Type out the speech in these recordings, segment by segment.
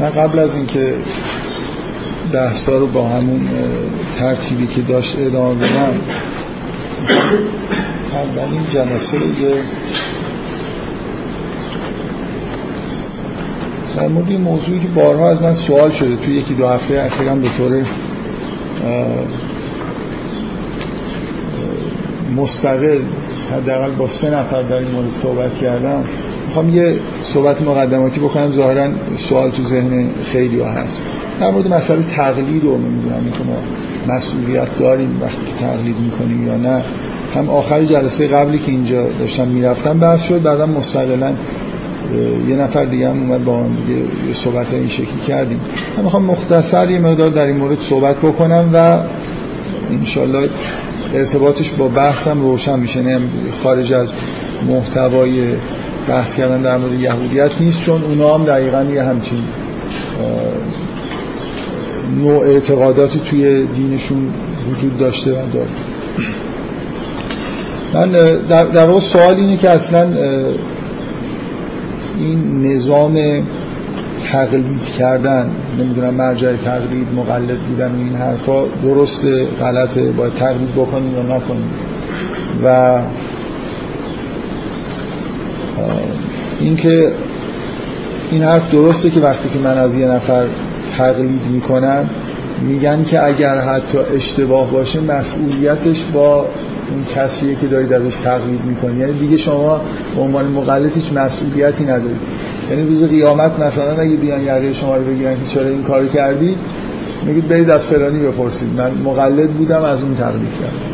من قبل از اینکه بحثا رو با همون ترتیبی که داشت ادامه بدم اولین جلسه یه در مورد این موضوعی که بارها از من سوال شده توی یکی دو هفته اخیرم به طور مستقل حداقل با سه نفر در این مورد صحبت کردم. می‌خوام یه صحبت مقدماتی بکنم. ظاهرا سوال تو ذهن خیلی ها هست. در مورد مسئله تقلید رو نمی‌دونم که ما مسئولیت داریم وقتی که تقلید می‌کنیم یا نه. هم آخر جلسه قبلی که اینجا داشتم می‌رفتم بحث شد. بعدم مستقلا یه نفر دیگه هم اومد با هم دیگه صحبت این شکلی کردیم. من می‌خوام مختصر یه مقدار در این مورد صحبت بکنم و انشالله ارتباطش با بحثم روشن میشه. خارج از محتوای بحث کردن در مورد یهودیت نیست چون اونا هم دقیقا یه همچین نوع اعتقاداتی توی دینشون وجود داشته و داره. من در, در واقع سوال اینه که اصلا این نظام تقلید کردن نمی‌دونم مرجع تقلید مقلد بودن این حرفا درست غلطه باید تقلید بکنیم یا نکنیم. و اینکه این حرف درسته که وقتی که من از یه نفر تقلید می‌کنم میگن که اگر حتی اشتباه باشه مسئولیتش با اون کسیه که دارید ازش تقلید می‌کنی. یعنی دیگه شما به عنوان مقلد هیچ مسئولیتی ندارید. یعنی روز قیامت مثلا اگه بیان یقه شما رو بگیرن که چرا این کار کردی میگید برید از فرانی بپرسید. من مقلد بودم از اون تقلید کردم.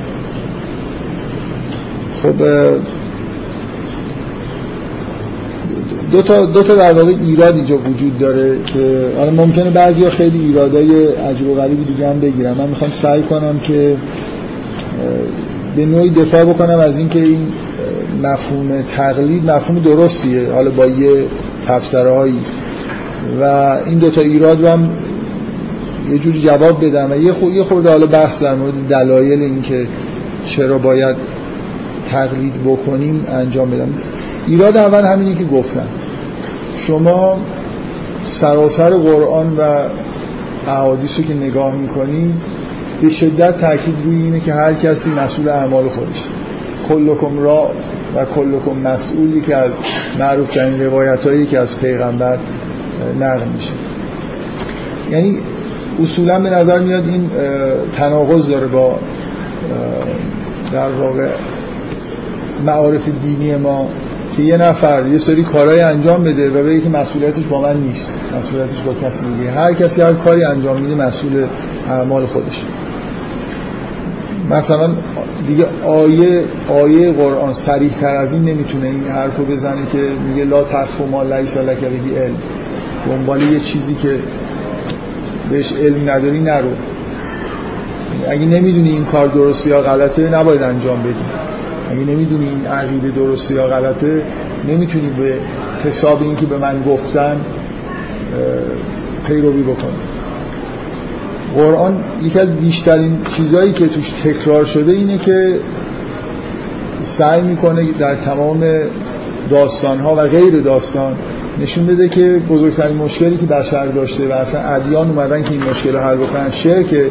خب دو تا دو تا در واقع ایراد اینجا وجود داره که حالا ممکنه بعضیا خیلی ایرادای عجیب و غریبی دیگه هم بگیرم من می‌خوام سعی کنم که به نوعی دفاع بکنم از اینکه این مفهوم تقلید مفهوم درستیه حالا با یه تفسره هایی و این دوتا ایراد رو هم یه جوری جواب بدم و یه خود یه خورده حالا بحث در مورد دلایل اینکه چرا باید تقلید بکنیم انجام بدم. ایراد اول همینی که گفتم. شما سراسر قرآن و احادیث رو که نگاه می‌کنید به شدت تاکید روی اینه که هر کسی مسئول اعمال خودش. کلکم را و کلکم مسئولی که از معروف ترین روایت هایی که از پیغمبر نقل میشه. یعنی اصولا به نظر میاد این تناقض داره با در واقع معارف دینی ما. که یه نفر یه سری کارهای انجام بده و بگه که مسئولیتش با من نیست. مسئولیتش با کسی دیگه. هر کسی هر کاری انجام میده مسئول اعمال خودش مثلا دیگه آیه آیه قرآن صریح تر از این نمی‌تونه این حرفو بزنه که میگه لا تخف ما لیس لک به علم. دنبال یه چیزی که بهش علم نداری نرو. اگه نمی‌دونی این کار درسته یا غلطه نباید انجام بدی. اگه نمی‌دونی این عقیده درسته یا غلطه نمی‌تونی به حساب این که به من گفتن پیروی بکنی. قرآن یکی از بیشترین چیزهایی که توش تکرار شده اینه که سعی می‌کنه در تمام داستان ها و غیر داستان نشون بده که بزرگترین مشکلی که بشر داشته و اصلا ادیان اومدن که این مشکل رو حل بکنن شرکه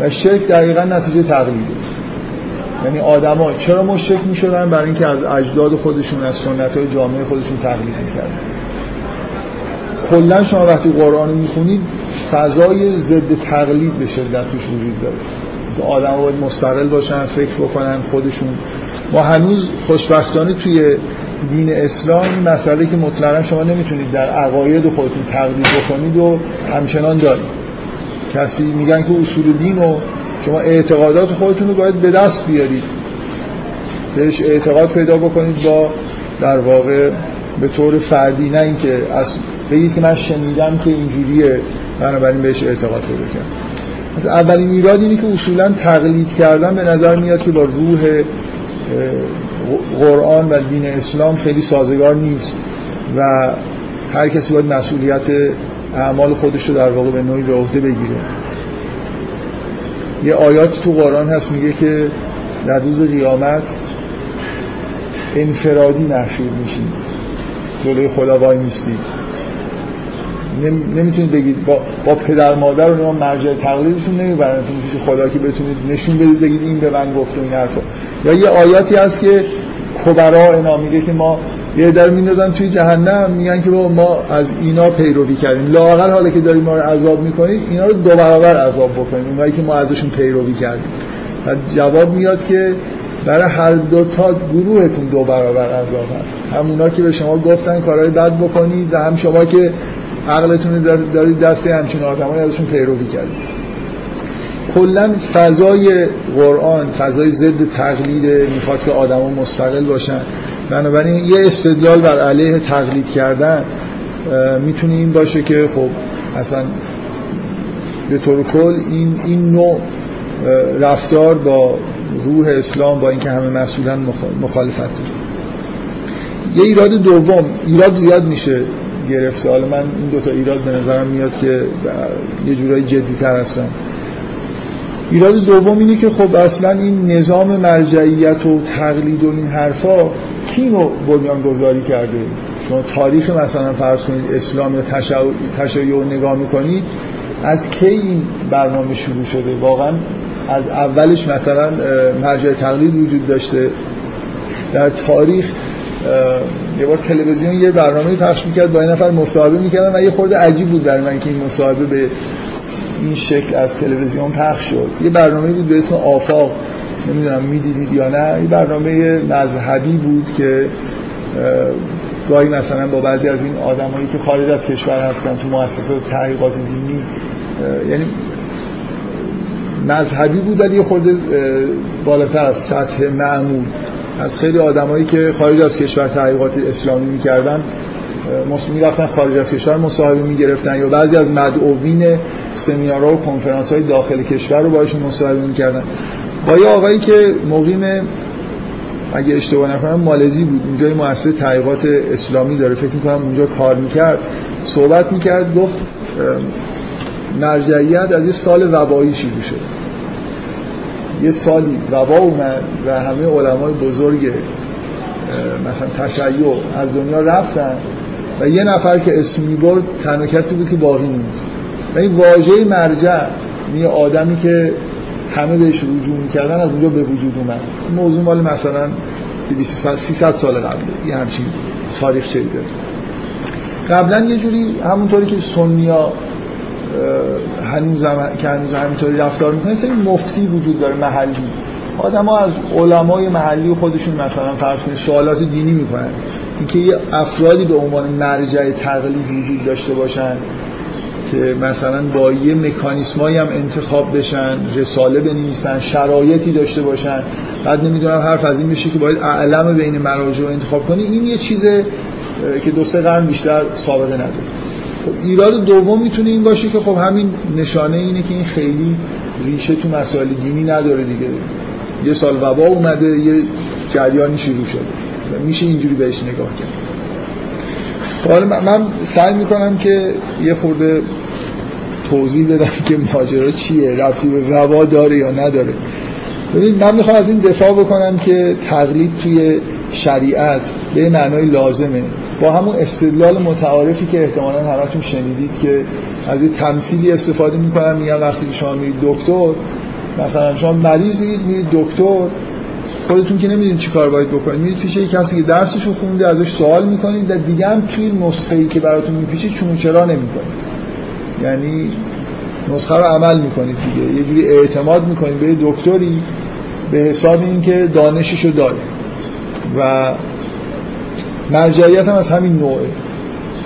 و شرک دقیقا نتیجه تقلیده یعنی آدما چرا مشرک می‌شدن؟ برای اینکه از اجداد خودشون از سنت های جامعه خودشون تقلید می‌کردن. کلا شما وقتی قرآن رو می‌خونید فضای ضد تقلید به شدت توش وجود داره. آدم باید مستقل باشن فکر بکنن خودشون. ما هنوز خوشبختانه توی دین اسلام مسئله که مطلقا شما نمی‌تونید در عقاید خودتون تقلید بکنید و همچنان دارید. کسی میگن که اصول دین و شما اعتقادات خودتون رو باید به دست بیارید. بهش اعتقاد پیدا بکنید با در واقع به طور فردی نه اینکه از بگید که من شنیدم که اینجوریه بنابراین بهش اعتقاد پیدا کنم اولین ایراد اینه که اصولا تقلید کردن به نظر میاد که با روح قرآن و دین اسلام خیلی سازگار نیست و هر کسی باید مسئولیت اعمال خودش رو در واقع به نوعی به عهده بگیره. یه آیات تو قرآن هست میگه که در روز قیامت انفرادی محشور میشید جلوی خدا وای میستید نمی‌تونید بگید با, با پدر مادر و مرجع تقلیدتون نمیبرنتون پیش خدا که بتونید نشون بدید بگید این به من گفت این حرفا. یا یه آیاتی هست که کبرا اینا میگه که ما یه در میندازن توی جهنم میگن که ما از اینا پیروی کردیم. لاقل حالا که داریم ما رو عذاب می‌کنید اینا رو دو برابر عذاب بکنیم اونایی که ما ازشون پیروی کردیم. و جواب میاد که برای هر دو تا گروهتون دو برابر عذاب هست. همونا که به شما گفتن کارهای بد بکنید و هم شما که عقلتون دارید دست همچین آدمایی ازشون پیروی کردید. کلا فضای قرآن فضای ضد تقلید می‌خواد که آدما مستقل باشن. بنابراین یه استدلال بر علیه تقلید کردن می‌تونه این باشه که خب اصلا به طور کل این, این نوع رفتار با روح اسلام با اینکه همه مسئولان مخالفت داره. یه ایراد دوم ایراد زیاد میشه گرفته. حالا من این دوتا ایراد به نظرم میاد که یه جورایی جدی تر هستن. ایراد دوم اینه که خب اصلا این نظام مرجعیت و تقلید و این حرفا کی اینو بنیان گذاری کرده؟ شما تاریخ مثلا فرض کنید اسلام یا تشیع رو نگاه می‌کنید از کی این برنامه شروع شده؟ واقعا از اولش مثلا مرجع تقلید وجود داشته. در تاریخ یه بار تلویزیون یه برنامه پخش می‌کرد با این نفر مصاحبه می‌کردن و یه خورده عجیب بود برای من که این مصاحبه به این شکل از تلویزیون پخش شد. یه برنامه بود به اسم آفاق. نمی‌دونم می‌دیدید یا نه این برنامه مذهبی بود که گاهی مثلا با بعضی از این آدمایی که خارج از کشور هستن تو مؤسسات تحقیقات دینی یعنی مذهبی بود ولی خورده بالاتر از سطح معمول. از خیلی آدمایی که خارج از کشور تحقیقات اسلامی می‌کردن می‌رفتن خارج از کشور مصاحبه می‌گرفتن یا بعضی از مدعوین سمینارها و کنفرانس های داخل کشور رو باشون مصاحبه می‌کردن. با یه آقایی که مقیم اگه اشتباه نکنم مالزی بود. اونجا یه مؤسسه تحقیقات اسلامی داره. فکر می‌کنم اونجا کار می‌کرد. صحبت می‌کرد گفت مرجعیت از یه سال وبایی شروع شد. یه سالی وبا اومد و همه علمای بزرگ مثلا تشیع از دنیا رفتن و یه نفر که اسم می‌برد تنها کسی بود که باقی موند و این واژه مرجع یه آدمی که همه بهش رجوع می‌کردن از اونجا به وجود اومد. موضوع مال مثلا 300 سال قبل یه همچین تاریخ چه داره قبلا یه جوری همونطوری که سنیا هنوز هم که هنوز همینطوری رفتار می‌کنن سری مفتی وجود داره محلی. آدم ها از علمای محلی خودشون مثلا فرض کنید سوالات دینی می‌کنن. اینکه یه افرادی به عنوان مرجع تقلید وجود داشته باشن که مثلا با یه مکانیسمایی هم انتخاب بشن رساله بنویسن شرایطی داشته باشن بعد نمی‌دونم حرف از این میشه که باید اعلم بین مراجع انتخاب کنی این یه چیزه که دو سه قرن بیشتر سابقه نداره خب ایراد دوم می‌تونه این باشه که خب همین نشانه اینه که این خیلی ریشه تو مسائل دینی نداره دیگه. یه سال وبا اومده یه جریانی شروع شده. میشه اینجوری بهش نگاه کرد. حالا من سعی می‌کنم که یه خورده توضیح بدم که ماجرا چیه رفتی به وبا داره یا نداره. ببینید من می‌خوام از این دفاع بکنم که تقلید توی شریعت به معنای لازمه. با همون استدلال متعارفی که احتمالا همتون شنیدید که از این تمثیلی استفاده می‌کنم میگم وقتی که شما میرید دکتر مثلا شما مریضید میرید دکتر خودتون که نمی‌دونید چی کار باید بکنید. میرید پیش یه کسی که درسشو خونده ازش سوال می‌کنید و دیگه هم توی نسخه ای که براتون میپیچه چون چرا نمی‌کنید. یعنی نسخه رو عمل می‌کنید دیگه. یه جوری اعتماد می‌کنید به دکتری به حساب اینکه دانششو داره. و مرجعیت هم از همین نوعه.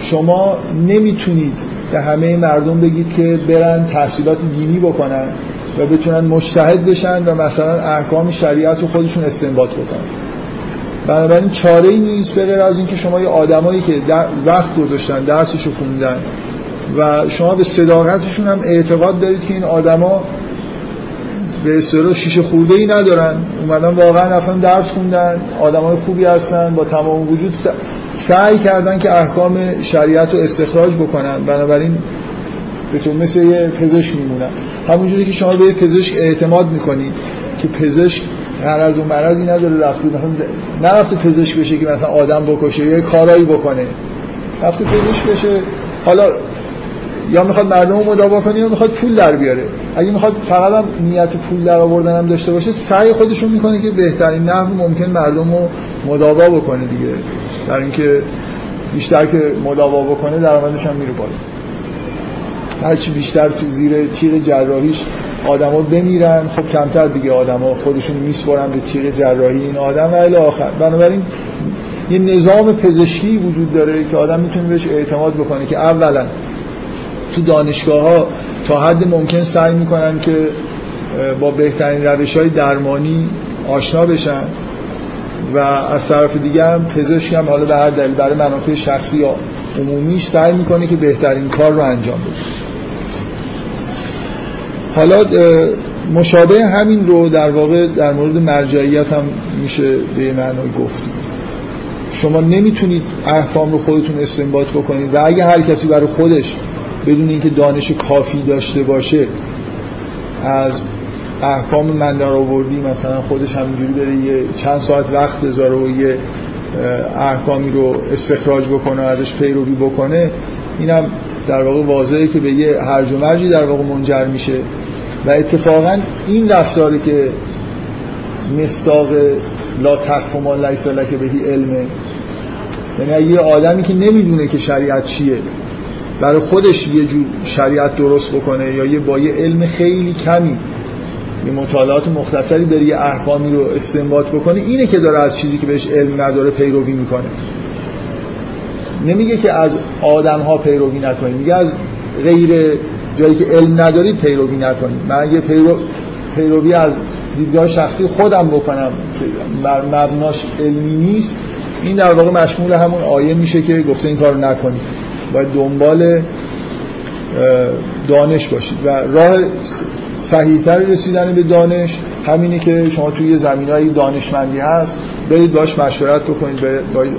شما نمی‌تونید به همه مردم بگید که برن تحصیلات دینی بکنن. و بتونن مشتهد بشن و مثلا احکام شریعت رو خودشون استنباط بکنن. بنابراین چاره ای نیست به غیر از اینکه شما یه آدمایی که وقت گذاشتن درسشو خوندن و شما به صداقتشون هم اعتقاد دارید که این آدما به اصطلاح شیشه خورده ای ندارن. اومدن واقعا رفتن درس خوندن آدمای خوبی هستن با تمام وجود سعی کردن که احکام شریعت رو استخراج بکنن. بنابراین به تو مثل یه پزشک میمونن همونجوری که شما به یه پزشک اعتماد می‌کنید که پزشک از و مرضی نداره رفته مثلا نرفته پزشک بشه که مثلا آدم بکشه یه کارایی بکنه. رفته پزشک بشه حالا یا می‌خواد مردم رو مداوا کنه یا می‌خواد پول در بیاره. اگه می‌خواد فقط هم نیت پول در آوردن هم داشته باشه سعی خودشون می‌کنه که بهترین نحو ممکن مردم رو مداوا بکنه دیگه. در اینکه بیشتر که مداوا بکنه درآمدش هم میره بالا. هرچی بیشتر تو زیر تیغ جراحیش آدما بمیرن خب کمتر دیگه آدما خودشون میسپرن به تیغ جراحی این آدم و الی آخر. بنابراین یه نظام پزشکی وجود داره که آدم می‌تونه بهش اعتماد بکنه که اولا تو دانشگاه ها تا حد ممکن سعی می‌کنن که با بهترین روش های درمانی آشنا بشن و از طرف دیگه هم پزشک هم حالا به هر دلیل برای منافع شخصی یا عمومیش سعی می‌کنه که بهترین کار رو انجام بده. حالا مشابه همین رو در واقع در مورد مرجعیت هم میشه به معنای گفتیم شما نمی‌تونید احکام رو خودتون استنباط بکنید و اگه هر کسی برای خودش بدون اینکه دانش کافی داشته باشه از احکام من در آوردی مثلا خودش همینجوری بره یه چند ساعت وقت بذاره و یه احکامی رو استخراج بکنه و ازش پیروی بکنه اینم در واقع واضحه که به یه هرج و مرجی در واقع منجر میشه. و اتفاقا این رفتاری که مستاق لا تخف ما لیس لک بهی علمه یعنی یه آدمی که نمی‌دونه که شریعت چیه برای خودش یه جور شریعت درست بکنه یا یه با یه علم خیلی کمی یه مطالعات مختصری داره یه احکامی رو استنباط بکنه اینه که داره از چیزی که بهش علم نداره پیروی می‌کنه. نمیگه که از آدم ها پیروی نکنید میگه از غیر جایی که علم ندارید پیروی نکنید من اگه پیرو... پیروی از دیدگاه شخصی خودم بکنم. مبناش علمی نیست. این در واقع مشمول همون آیه میشه که گفته این کار نکنید. باید دنبال دانش باشید. و راه صحیحتر رسیدن به دانش همینه که شما توی زمین دانشمندی هست برید باش مشورت بکنید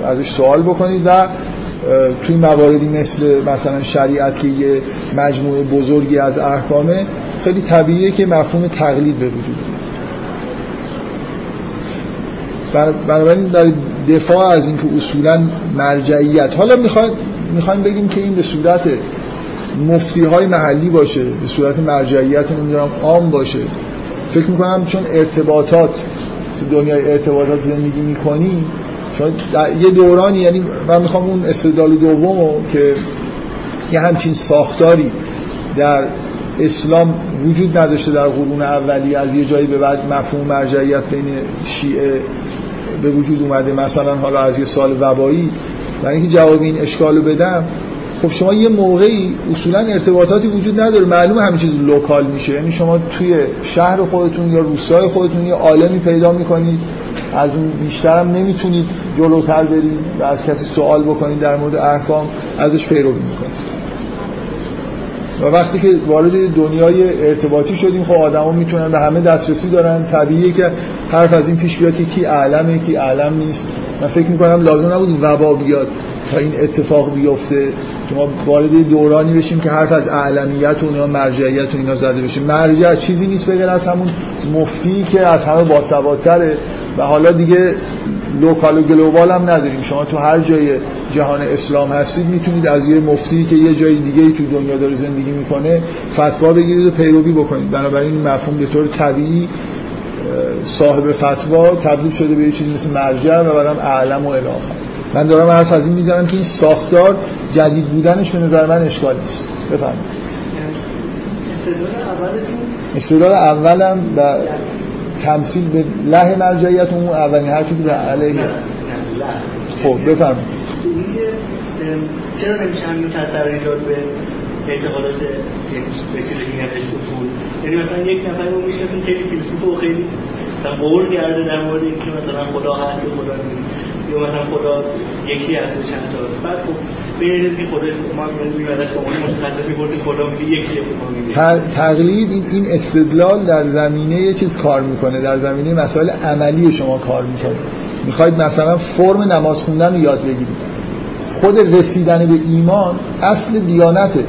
ازش سوال بکنید و توی مواردی مثل مثلا شریعت که یه مجموعه بزرگی از احکامه خیلی طبیعیه که مفهوم تقلید به وجود بنابراین در دفاع از اینکه اصولا مرجعیت. حالا می‌خوایم می‌خوایم بگیم که این به صورت مفتی های محلی باشه به صورت مرجعیت نمی‌دونم عام باشه. فکر می‌کنم چون ارتباطات تو دنیای ارتباطات زندگی می‌کنی چون یه دورانی یعنی من می‌خوام اون استدلال دومو که یه همچین ساختاری در اسلام وجود نداشته در قرون اولی از یه جایی به بعد مفهوم مرجعیت بین شیعه به وجود اومده مثلا حالا از یه سال وبایی. برای اینکه جواب این اشکالو بدم خب شما یه موقعی اصولا ارتباطاتی وجود نداره معلومه همه چیز لوکال میشه. یعنی شما توی شهر خودتون یا روستای خودتون یه عالمی پیدا می‌کنید. از اون بیشتر هم نمی‌تونید جلوتر برید و از کسی سوال بکنید در مورد احکام ازش پیروی می‌کنید. و وقتی که وارد دنیای ارتباطی شدیم خب آدما می‌تونن به همه دسترسی دارن. طبیعیه که حرف از این پیش بیاد که کی اعلمه کی اعلم نیست. من فکر می‌کنم لازم نبود وبا بیاد تا این اتفاق بیفته. که ما وارد دورانی بشیم که حرف از اعلمیت و اینا مرجعیت و اینا زده بشه. مرجع چیزی نیست غیر از همون مفتی که از همه باسوادتره و حالا دیگه local و global هم نداریم. شما تو هر جای جهان اسلام هستید می‌تونید از یه مفتی که یه جای دیگه ای تو دنیا داره زندگی می‌کنه فتوا بگیرید و پیروی بکنید. بنابراین این مفهوم به طور طبیعی صاحب فتوا تبدیل شده به یه چیزی مثل مرجع و بعدم اعلم و الی آخر من دارم حرف از این می‌زنم که این ساختار جدید بودنش به نظر من اشکال نیست. بفرمایید. استدلال اولم و تمثیل به له مرجعیت اون اولین حرفی که به علیه خب بفرمایید. چرا نمیشه همین تاثیر ایجاد به اعتقادات به چیزی که اصول یعنی مثلا یک نفر رو می‌شناسیم خیلی فیلسوف و خیلی قول کرده در مورد اینکه مثلا خدا هست و خدا نیست یا مثلا خدا یکی و چند تا بعد خب تقلید این استدلال در زمینه یه چیز کار می‌کنه در زمینه مسائل عملی شما کار می‌کنه. می‌خواید مثلا فرم نماز خوندن رو یاد بگیرید. خود رسیدن به ایمان اصل دیانته.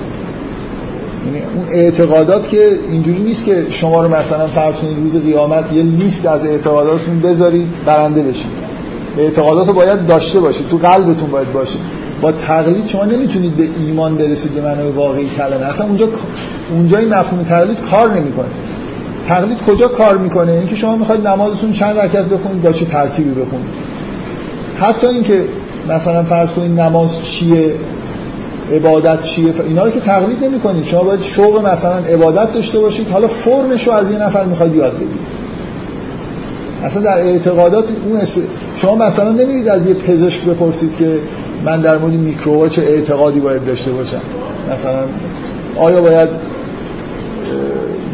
یعنی اون اعتقادات که اینجوری نیست که شما رو مثلا فرض کنید روز قیامت یه لیست از اعتقاداتتون بذارید برنده بشید. اعتقادات رو باید داشته باشید. تو قلبتون باید باشه. با تقلید شما نمی‌تونید به ایمان برسید به معنای واقعی کلمه. اصلا اونجا اونجا این مفهوم تقلید کار نمی‌کنه. تقلید کجا کار می‌کنه؟ اینکه شما می‌خواید نمازتون چند رکعت بخونید با چه ترتیبی بخونید؟ حتی اینکه مثلا فرض کنید نماز چیه عبادت چیه اینا رو که تقلید نمی کنید شما باید شوق مثلا عبادت داشته باشید. حالا فرمش رو از یه نفر می‌خواید یاد بگیرید اصلا در اعتقادات اون شما مثلا نمیرید از یه پزشک بپرسید که من در مورد میکروبا چه اعتقادی باید داشته باشم؟ مثلا آیا باید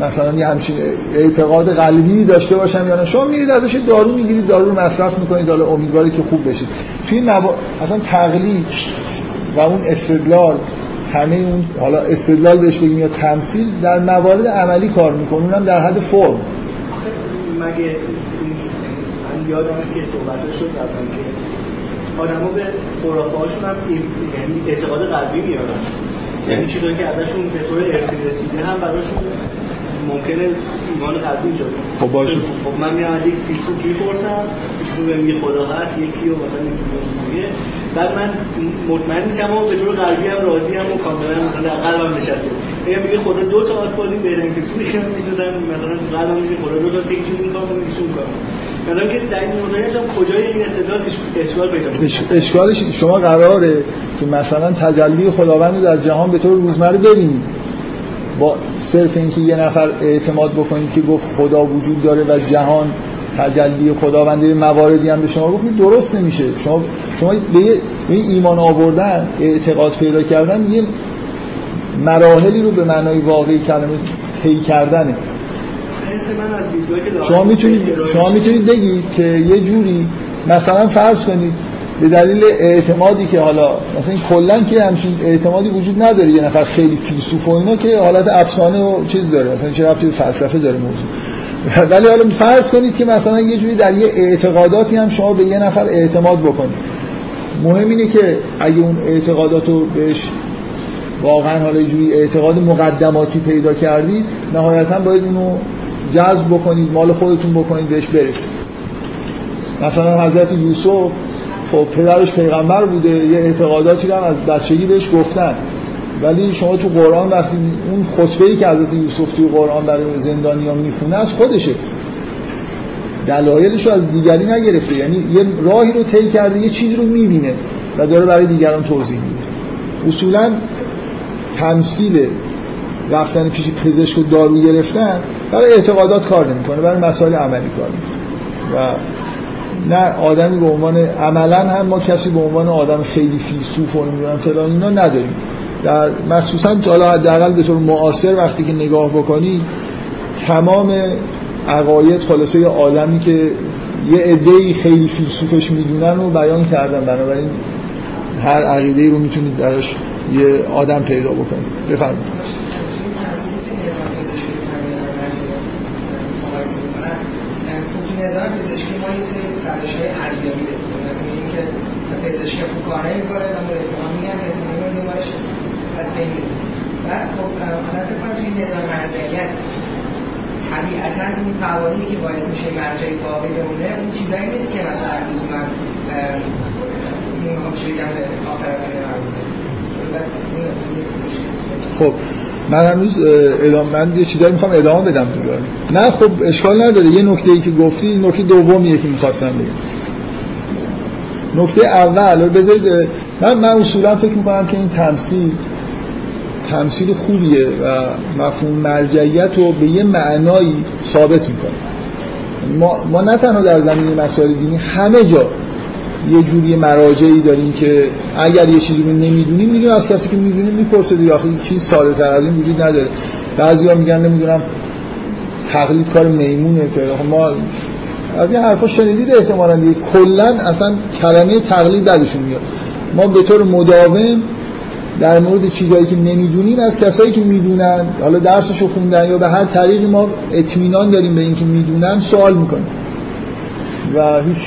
مثلا یه همچین اعتقاد قلبی داشته باشم یا نه؟ شما میرید ازش دارو می‌گیرید دارو رو مصرف می‌کنید حالا امیدواری که خوب بشید. توی مبا... اصلا تقلید و اون استدلال همه اون حالا استدلال بهش بگیم یا تمثیل در موارد عملی کار می‌کنه. اونم در حد فرم. مگه من که صحبت شد که آدما به خرافه هاشون هم یعنی اعتقاد قلبی میارن. یعنی چیزایی که ازشون به طور ارثی رسیده هم براشون ممکنه ایمان قلبی ایجاد خب باشه. خب من میام یک فیلسوف می‌پرسم بهم میگه خدا هست یکی رو مثلا اینجوریه بعد من مطمئن میشم و به طور قلبی هم راضی هم و کاملا مثلا قلبم نشسته. میگم میگه خدا دو تا آسپازی بهترین که من می‌شدم مثلا قلبم میگه خدا دو تا این کار کنه ایشون کار مثلا که این کجای این اشکالش شما قراره که مثلا تجلی خداوند در جهان به طور روزمره ببینید. با صرف اینکه یه نفر اعتماد بکنید که گفت خدا وجود داره و جهان تجلی خداونده مواردی هم به شما گفت درست نمیشه. شما شما به ایمان آوردن اعتقاد پیدا کردن یه مراحلی رو به معنای واقعی کلمه طی کردنه. شما می‌تونید شما می‌تونید بگید که یه جوری مثلا فرض کنید به دلیل اعتمادی که حالا مثلا کلا که همچین اعتمادی وجود نداره یه نفر خیلی فیلسوف و اینا که حالت افسانه و چیز داره مثلا چه رفتی فلسفه داره موضوع. ولی حالا فرض کنید که مثلا یه جوری در یه اعتقاداتی هم شما به یه نفر اعتماد بکنید. مهم اینه که اگه اون اعتقادات رو بهش واقعا حالا یه جوری اعتقاد مقدماتی پیدا کردید نهایتا باید اونو جذب بکنید مال خودتون بکنید بهش برسید. مثلا حضرت یوسف خب پدرش پیغمبر بوده یه اعتقاداتی هم از بچگی بهش گفتن. ولی شما تو قرآن وقتی اون خطبه‌ای که حضرت یوسف تو قرآن برای زندانیا می‌خونه از خودشه. دلایلش رو از دیگری نگرفته. یعنی یه راهی رو طی کرده یه چیزی رو می‌بینه و داره برای دیگران توضیح میده. اصولا تمثیل رفتن پیش پزشک و دارو گرفتن برای اعتقادات کار نمی‌کنه برای مسائل عملی کار و نه آدمی به عنوان عملا هم ما کسی به عنوان آدم خیلی فیلسوف و نمی‌دونم فلان اینا نداریم. در مخصوصا حالا حداقل به طور معاصر وقتی که نگاه بکنی تمام عقاید خلاصه آدمی که یه عده‌ای خیلی فیلسوفش می‌دونن و بیان کردن. بنابراین هر عقیده رو می‌تونید درش یه آدم پیدا بکنید. بفرمایید. نظام پزشکی ما یه سری روش های ارزیابی داریم. مثل اینکه پزشکی خوب کار نمی‌کنه و مورد اتهام میگن احتمال رو دیمارش از بین میره بعد خب حالا فکر کنم توی نظام مرجعیت طبیعتا اون قوانینی که باعث میشه مرجع باقی بمونه اون چیزایی نیست که مثلا لزوما می‌خوام چه بگم به مربوطه. خب من هنوز ادامه من یه چیزایی می‌خوام ادامه بدم تو نه خب اشکال نداره. یه نکته ای که گفتی نکته دومیه که می‌خواستم بگم. نکته اول بذارید من من اصولا فکر می‌کنم که این تمثیل تمثیل خوبیه و مفهوم مرجعیت رو به یه معنایی ثابت می‌کنه. ما, ما نه تنها در زمینه مسائل دینی همه جا یه جوری مراجعی داریم که اگر یه چیزی رو نمی‌دونیم میریم از کسی که می‌دونیم می‌پرسه دیگه. آخه چیز ساده تر از این وجود نداره. بعضیا میگن نمی‌دونم تقلید کار میمونه که ما از این حرفا شنیدید احتمالاً دیگه. کلا اصلا کلمه تقلید بعدشون میاد. ما به طور مداوم در مورد چیزهایی که نمی‌دونیم از کسایی که می‌دونن حالا درسشو خوندن یا به هر طریقی ما اطمینان داریم به اینکه می‌دونن سوال می‌کنیم. و هیچ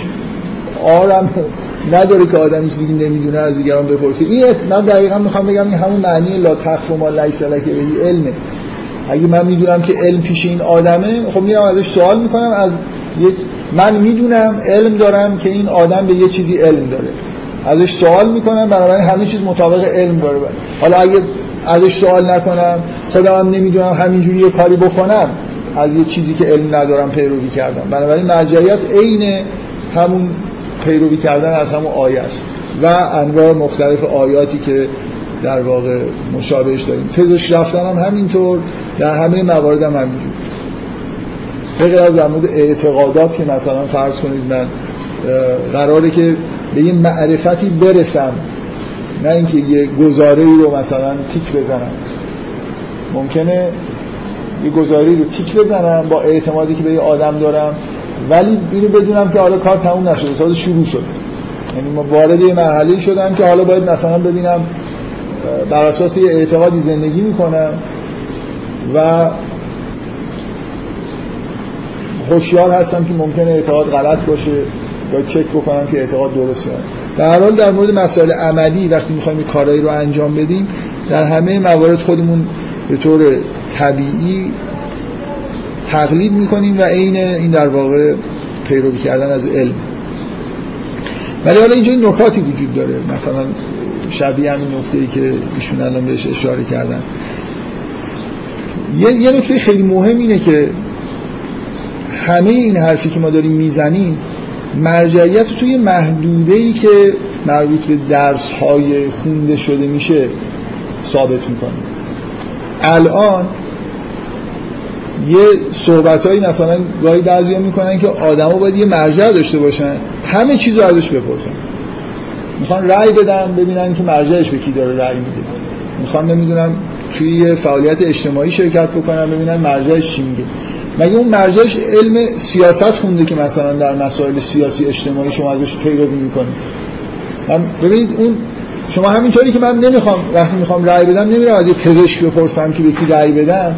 آرم نداره که آدم چیزی نمی‌دونه از دیگران بپرسه این من دقیقا می‌خوام بگم این همون معنی لا تخف ما لیس لک به علمه. اگه من می‌دونم که علم پیش این آدمه خب میرم ازش سوال می‌کنم از یک من می‌دونم علم دارم که این آدم به یه چیزی علم داره. ازش سوال می‌کنم بنابراین همه چیز مطابق علم داره. حالا اگه ازش سوال نکنم خودم هم نمی‌دونم همینجوری یه کاری بکنم از یه چیزی که علم ندارم پیروی کردم. بنابراین مرجعیت عین همون پیروی کردن از همون آیه است. و انواع مختلف آیاتی که در واقع مشابهش داریم. پزشک رفتن هم همینطور در همه موارد هم همینجور. به از در مورد اعتقادات که مثلا فرض کنید من قراره که به یه معرفتی برسم نه اینکه یه گزاره رو مثلا تیک بزنم. ممکنه یه گزاری رو تیک بزنم با اعتمادی که به یه آدم دارم. ولی اینو بدونم که حالا کار تموم نشده ساده شروع شد. یعنی ما وارد یه مرحله شدم که حالا باید مثلا ببینم بر اساس یه اعتقادی زندگی می‌کنم و هوشیار هستم که ممکنه اعتقاد غلط باشه باید چک بکنم که اعتقاد درسته در هر حال در مورد مسائل عملی وقتی می‌خوایم کارایی رو انجام بدیم در همه موارد خودمون به طور طبیعی تقلید می‌کنیم و عین این در واقع پیروی کردن از علم. ولی حالا اینجا این نکاتی وجود داره. مثلا شبیه همین نکته ای که ایشون الان بهش اشاره کردن. یه, یه نکته خیلی مهم اینه که همه این حرفی که ما داریم می‌زنیم مرجعیت توی محدوده ای که مربوط به درس های خونده شده میشه ثابت می‌کنه. الان یه صحبت هایی مثلا گاهی بعضی می‌کنن که آدما باید یه مرجع داشته باشن همه چیز رو ازش بپرسن. می‌خوان رأی بدن ببینن که مرجعش به کی داره رأی میده. می‌خوان نمی‌دونم توی فعالیت اجتماعی شرکت بکنن ببینن مرجعش چی میگه. مگه اون مرجعش علم سیاست خونده که مثلا در مسائل سیاسی اجتماعی شما ازش پیروی می‌کنید؟ ببینید اون شما همینطوری که من نمی‌خوام وقتی می‌خوام رأی بدم نمیرم از یه پزشک بپرسم که به کی رأی بدم.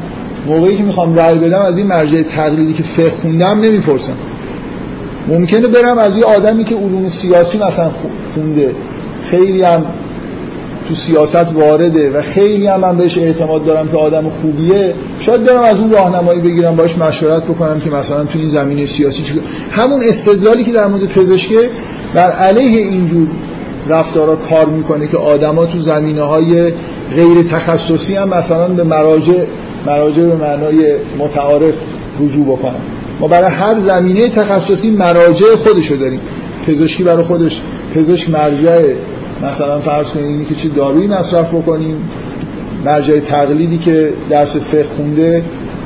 موقعی که می‌خوام رأی بدم از این مرجع تقلیدی که فقه خوندم نمی‌پرسم. ممکنه برم از یه آدمی که علوم سیاسی مثلا خونده خیلی هم تو سیاست وارده و خیلی هم من بهش اعتماد دارم که آدم خوبیه شاید برم از اون راهنمایی بگیرم باش مشورت بکنم که مثلا تو این زمینه سیاسی چی همون استدلالی که در مورد پزشکه بر علیه اینجور رفتارا کار می‌کنه که آدما تو زمینه های غیر تخصصی هم مثلا به مراجع مراجع به معنای متعارف رجوع بکنن. ما برای هر زمینه تخصصی مراجع خودشو داریم. پزشکی برای خودش پزشک مرجع مثلا فرض کنید که چی دارویی مصرف بکنیم. مرجع تقلیدی که درس فقه خونده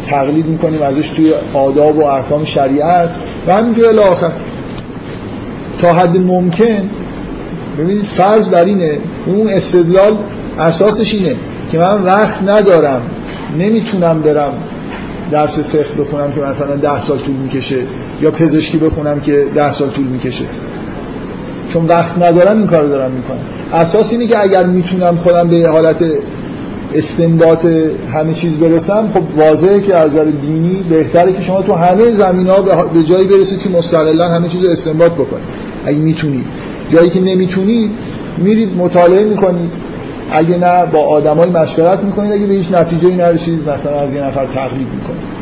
تقلید می‌کنیم ازش توی آداب و احکام شریعت. و همینجور الاخر تا حد ممکن ببینید فرض بر اینه اون استدلال اساسش اینه که من وقت ندارم نمی‌تونم برم درس فقه بخونم که مثلا ده سال طول می‌کشه یا پزشکی بخونم که ده سال طول می‌کشه. چون وقت ندارم این کار دارم می‌کنم. اساس اینه که اگر می‌تونم خودم به حالت استنباط همه چیز برسم خب واضحه که از نظر دینی بهتره که شما تو همه زمین ها به جایی برسید که مستقلا همه چیز رو استنباط بکنید. اگه می‌تونید جایی که نمی‌تونید میرید مطالعه می‌کنید اگه نه با آدمای مشورت می‌کنید اگه به هیچ نتیجه نرسید مثلا از یه نفر تقلید می‌کنید.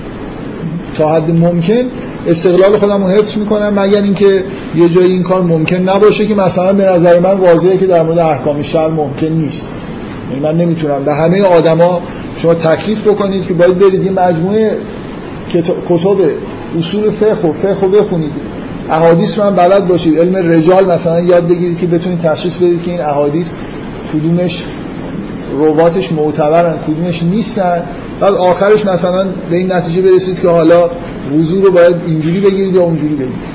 تا حد ممکن استقلال خودم رو حفظ می‌کنم مگر اینکه یه جایی این کار ممکن نباشه که مثلا به نظر من واضحه که در مورد احکام شرع ممکن نیست. یعنی من نمی‌تونم به همه آدما شما تکلیف بکنید که باید برید یه مجموعه کتب اصول فقه و فقه بخونید. احادیث رو هم بلد باشید. علم رجال مثلا یاد بگیرید که بتونید تشخیص بدید که این احادیث کدومش رواتش معتبرن کدومش نیستن. بعد آخرش مثلا به این نتیجه برسید که حالا وضوع رو باید اینجوری بگیرید یا اونجوری بگیرید.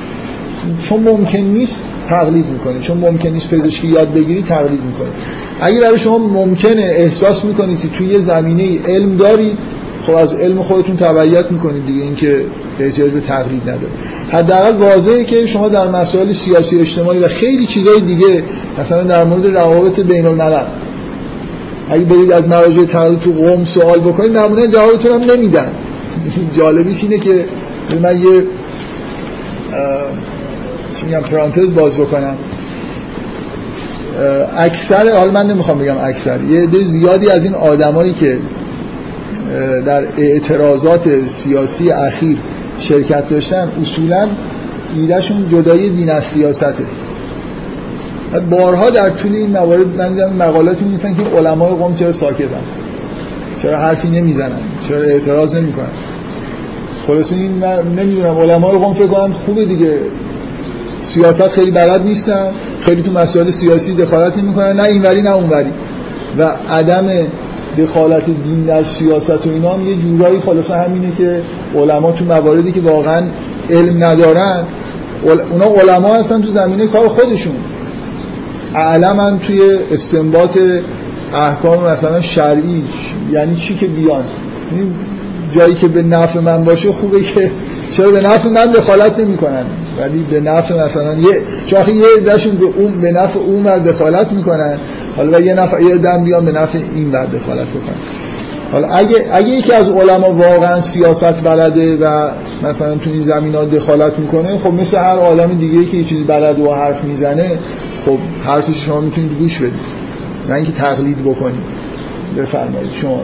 چون ممکن نیست تقلید می‌کنید. چون ممکن نیست پزشکی یاد بگیرید تقلید می‌کنید. اگه برای شما ممکنه احساس می‌کنید که توی یه زمینه علم دارید خب از علم خودتون تبعیت می‌کنید دیگه اینکه احتیاج به تقلید نداره. حداقل واضحه که شما در مسائل سیاسی اجتماعی و خیلی چیزهای دیگه مثلا در مورد روابط بین الملل اگه برید از مراجع تقلید تو قوم سوال بکنید معمولا جوابتون هم نمیدن. جالبیش اینه که من یه چی پرانتز باز بکنم. اکثر حال من نمی‌خوام بگم اکثر یه ده زیادی از این آدمایی که در اعتراضات سیاسی اخیر شرکت داشتن اصولا ایدهشون جدای دین از سیاسته. بارها در طول این موارد من دیدم مقالاتی می‌نویسن که علمای قوم چرا ساکتن چرا حرفی نمی‌زنن چرا اعتراض نمی‌کنن. خلاص این من نمی‌دونم علمای قوم فکر کنم خوبه دیگه. سیاست خیلی بلد نیستن خیلی تو مسائل سیاسی دخالت نمی‌کنن نه اینوری نه اونوری. و عدم دخالت دین در سیاست و اینا هم یه جورایی خلاصه همینه که علما تو مواردی که واقعا علم ندارن اونا علما هستن تو زمینه کار خودشون. علما توی استنباط احکام مثلا شرعی یعنی چی که بیان. یعنی جایی که به نفع من باشه خوبه که چرا به نفع من دخالت نمی‌کنن؟ ولی به نفع مثلا یه چاخی یه دشون به اون به نفع اون ور دخالت می‌کنن. حالا یه نفع یه دم بیان به نفع این ور دخالت بکنن. حالا اگه اگه یکی از علما واقعا سیاست بلده و مثلا تو این زمین ها دخالت می‌کنه خب مثل هر آدم دیگه که یه چیزی بلد و حرف می‌زنه خب حرفش شما می‌تونید گوش بدید. نه اینکه تقلید بکنید. بفرمایید. شما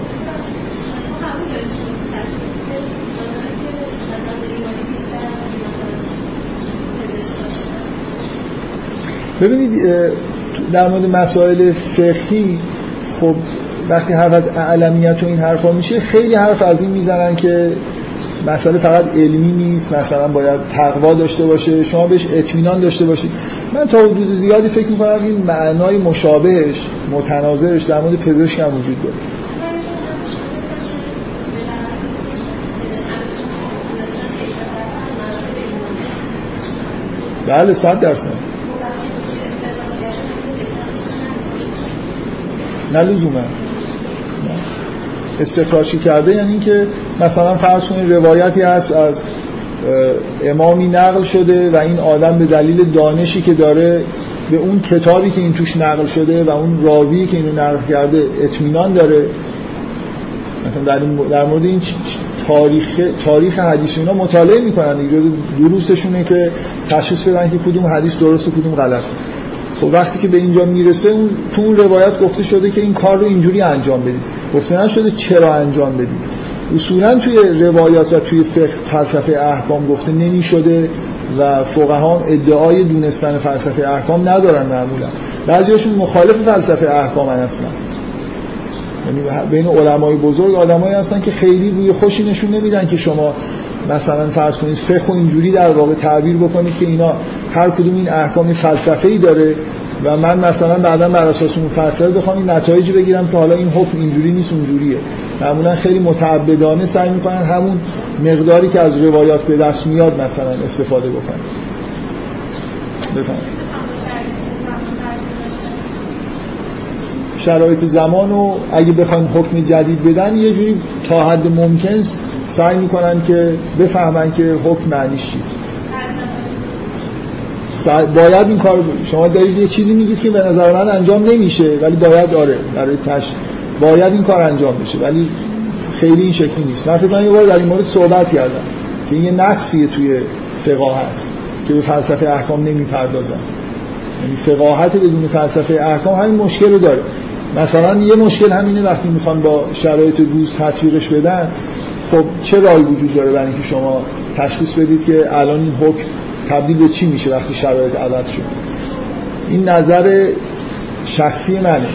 ببینید در مورد مسائل فقهی خب وقتی حرف از اعلمیت و این حرفا میشه خیلی حرف از این می‌زنن که مسئله فقط علمی نیست مثلا باید تقوا داشته باشه شما بهش اطمینان داشته باشید. من تا حدود زیادی فکر می‌کنم این معنای مشابهش متناظرش در مورد پزشک هم وجود داره. بله صد درصد. نه لزوما. استخراجی کرده یعنی اینکه مثلا فرض کنید روایتی هست از امامی نقل شده و این آدم به دلیل دانشی که داره به اون کتابی که این توش نقل شده و اون راوی که اینو نقل کرده اطمینان داره. مثلا در, در مورد این تاریخ تاریخ حدیث اینا مطالعه می‌کنن دیگه. دروسشونه که تشخیص بدن که کدوم حدیث درست و کدوم غلط خب وقتی که به اینجا می‌رسه اون تو اون روایت گفته شده که این کار رو اینجوری انجام بدید. گفته نشده چرا انجام بدید. اصولا توی روایات و توی فقه فلسفه احکام گفته نمی شده و فقها ادعای دونستن فلسفه احکام ندارن معمولا. بعضیاشون مخالف فلسفه احکام هستن. یعنی بین علمای بزرگ آدمایی هستن که خیلی روی خوشی نشون نمیدن که شما مثلا فرض کنید فقه و اینجوری در واقع تعبیر بکنید که اینا هر کدوم این احکام فلسفه داره و من مثلا بعدا بر اساس اون فلسفه بخوام این نتایجی بگیرم که حالا این حکم اینجوری نیست اونجوریه. معمولا خیلی متعبدانه سعی می‌کنن همون مقداری که از روایات به دست میاد مثلا استفاده بکنن. بفهم شرایط زمان و اگه بخوایم حکم جدید بدن یه جوری تا حد ممکن سعی می‌کنن که بفهمن که حکم معنیش چی باید این کار شما دارید یه چیزی میگید که به نظر من انجام نمیشه ولی باید آره برای تش باید این کار انجام بشه ولی خیلی این شکلی نیست. من فکر یه بار در این مورد صحبت کردم که این یه نقصیه توی فقاهت که به فلسفه احکام نمی‌پردازن. یعنی فقاهت بدون فلسفه احکام همین مشکل رو داره. مثلا یه مشکل همینه وقتی می‌خوان با شرایط روز تطبیقش بدن خب چه رای وجود داره برای اینکه شما تشخیص بدید که الان این حکم تبدیل به چی میشه وقتی شرایط عوض شد؟ این نظر شخصی منه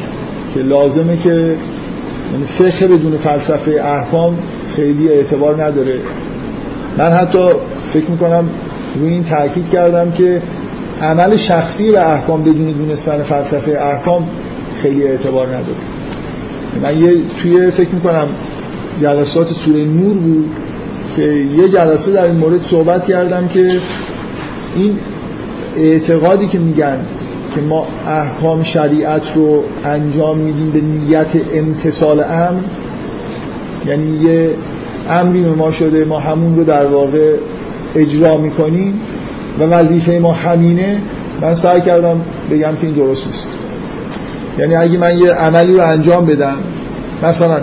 که لازمه که یعنی فقه بدون فلسفه احکام خیلی اعتبار نداره. من حتی فکر می‌کنم روی این تاکید کردم که عمل شخصی و احکام بدون دونستن فلسفه احکام خیلی اعتبار نداره. من یه توی فکر می‌کنم جلسات سوره نور بود که یه جلسه در این مورد صحبت کردم که این اعتقادی که میگن که ما احکام شریعت رو انجام میدیم به نیت امتصال امر یعنی یه امری به ما شده ما همون رو در واقع اجرا می‌کنیم و وظیفه ما همینه. من سعی کردم بگم که این درست نیست. یعنی اگه من یه عملی رو انجام بدم مثلا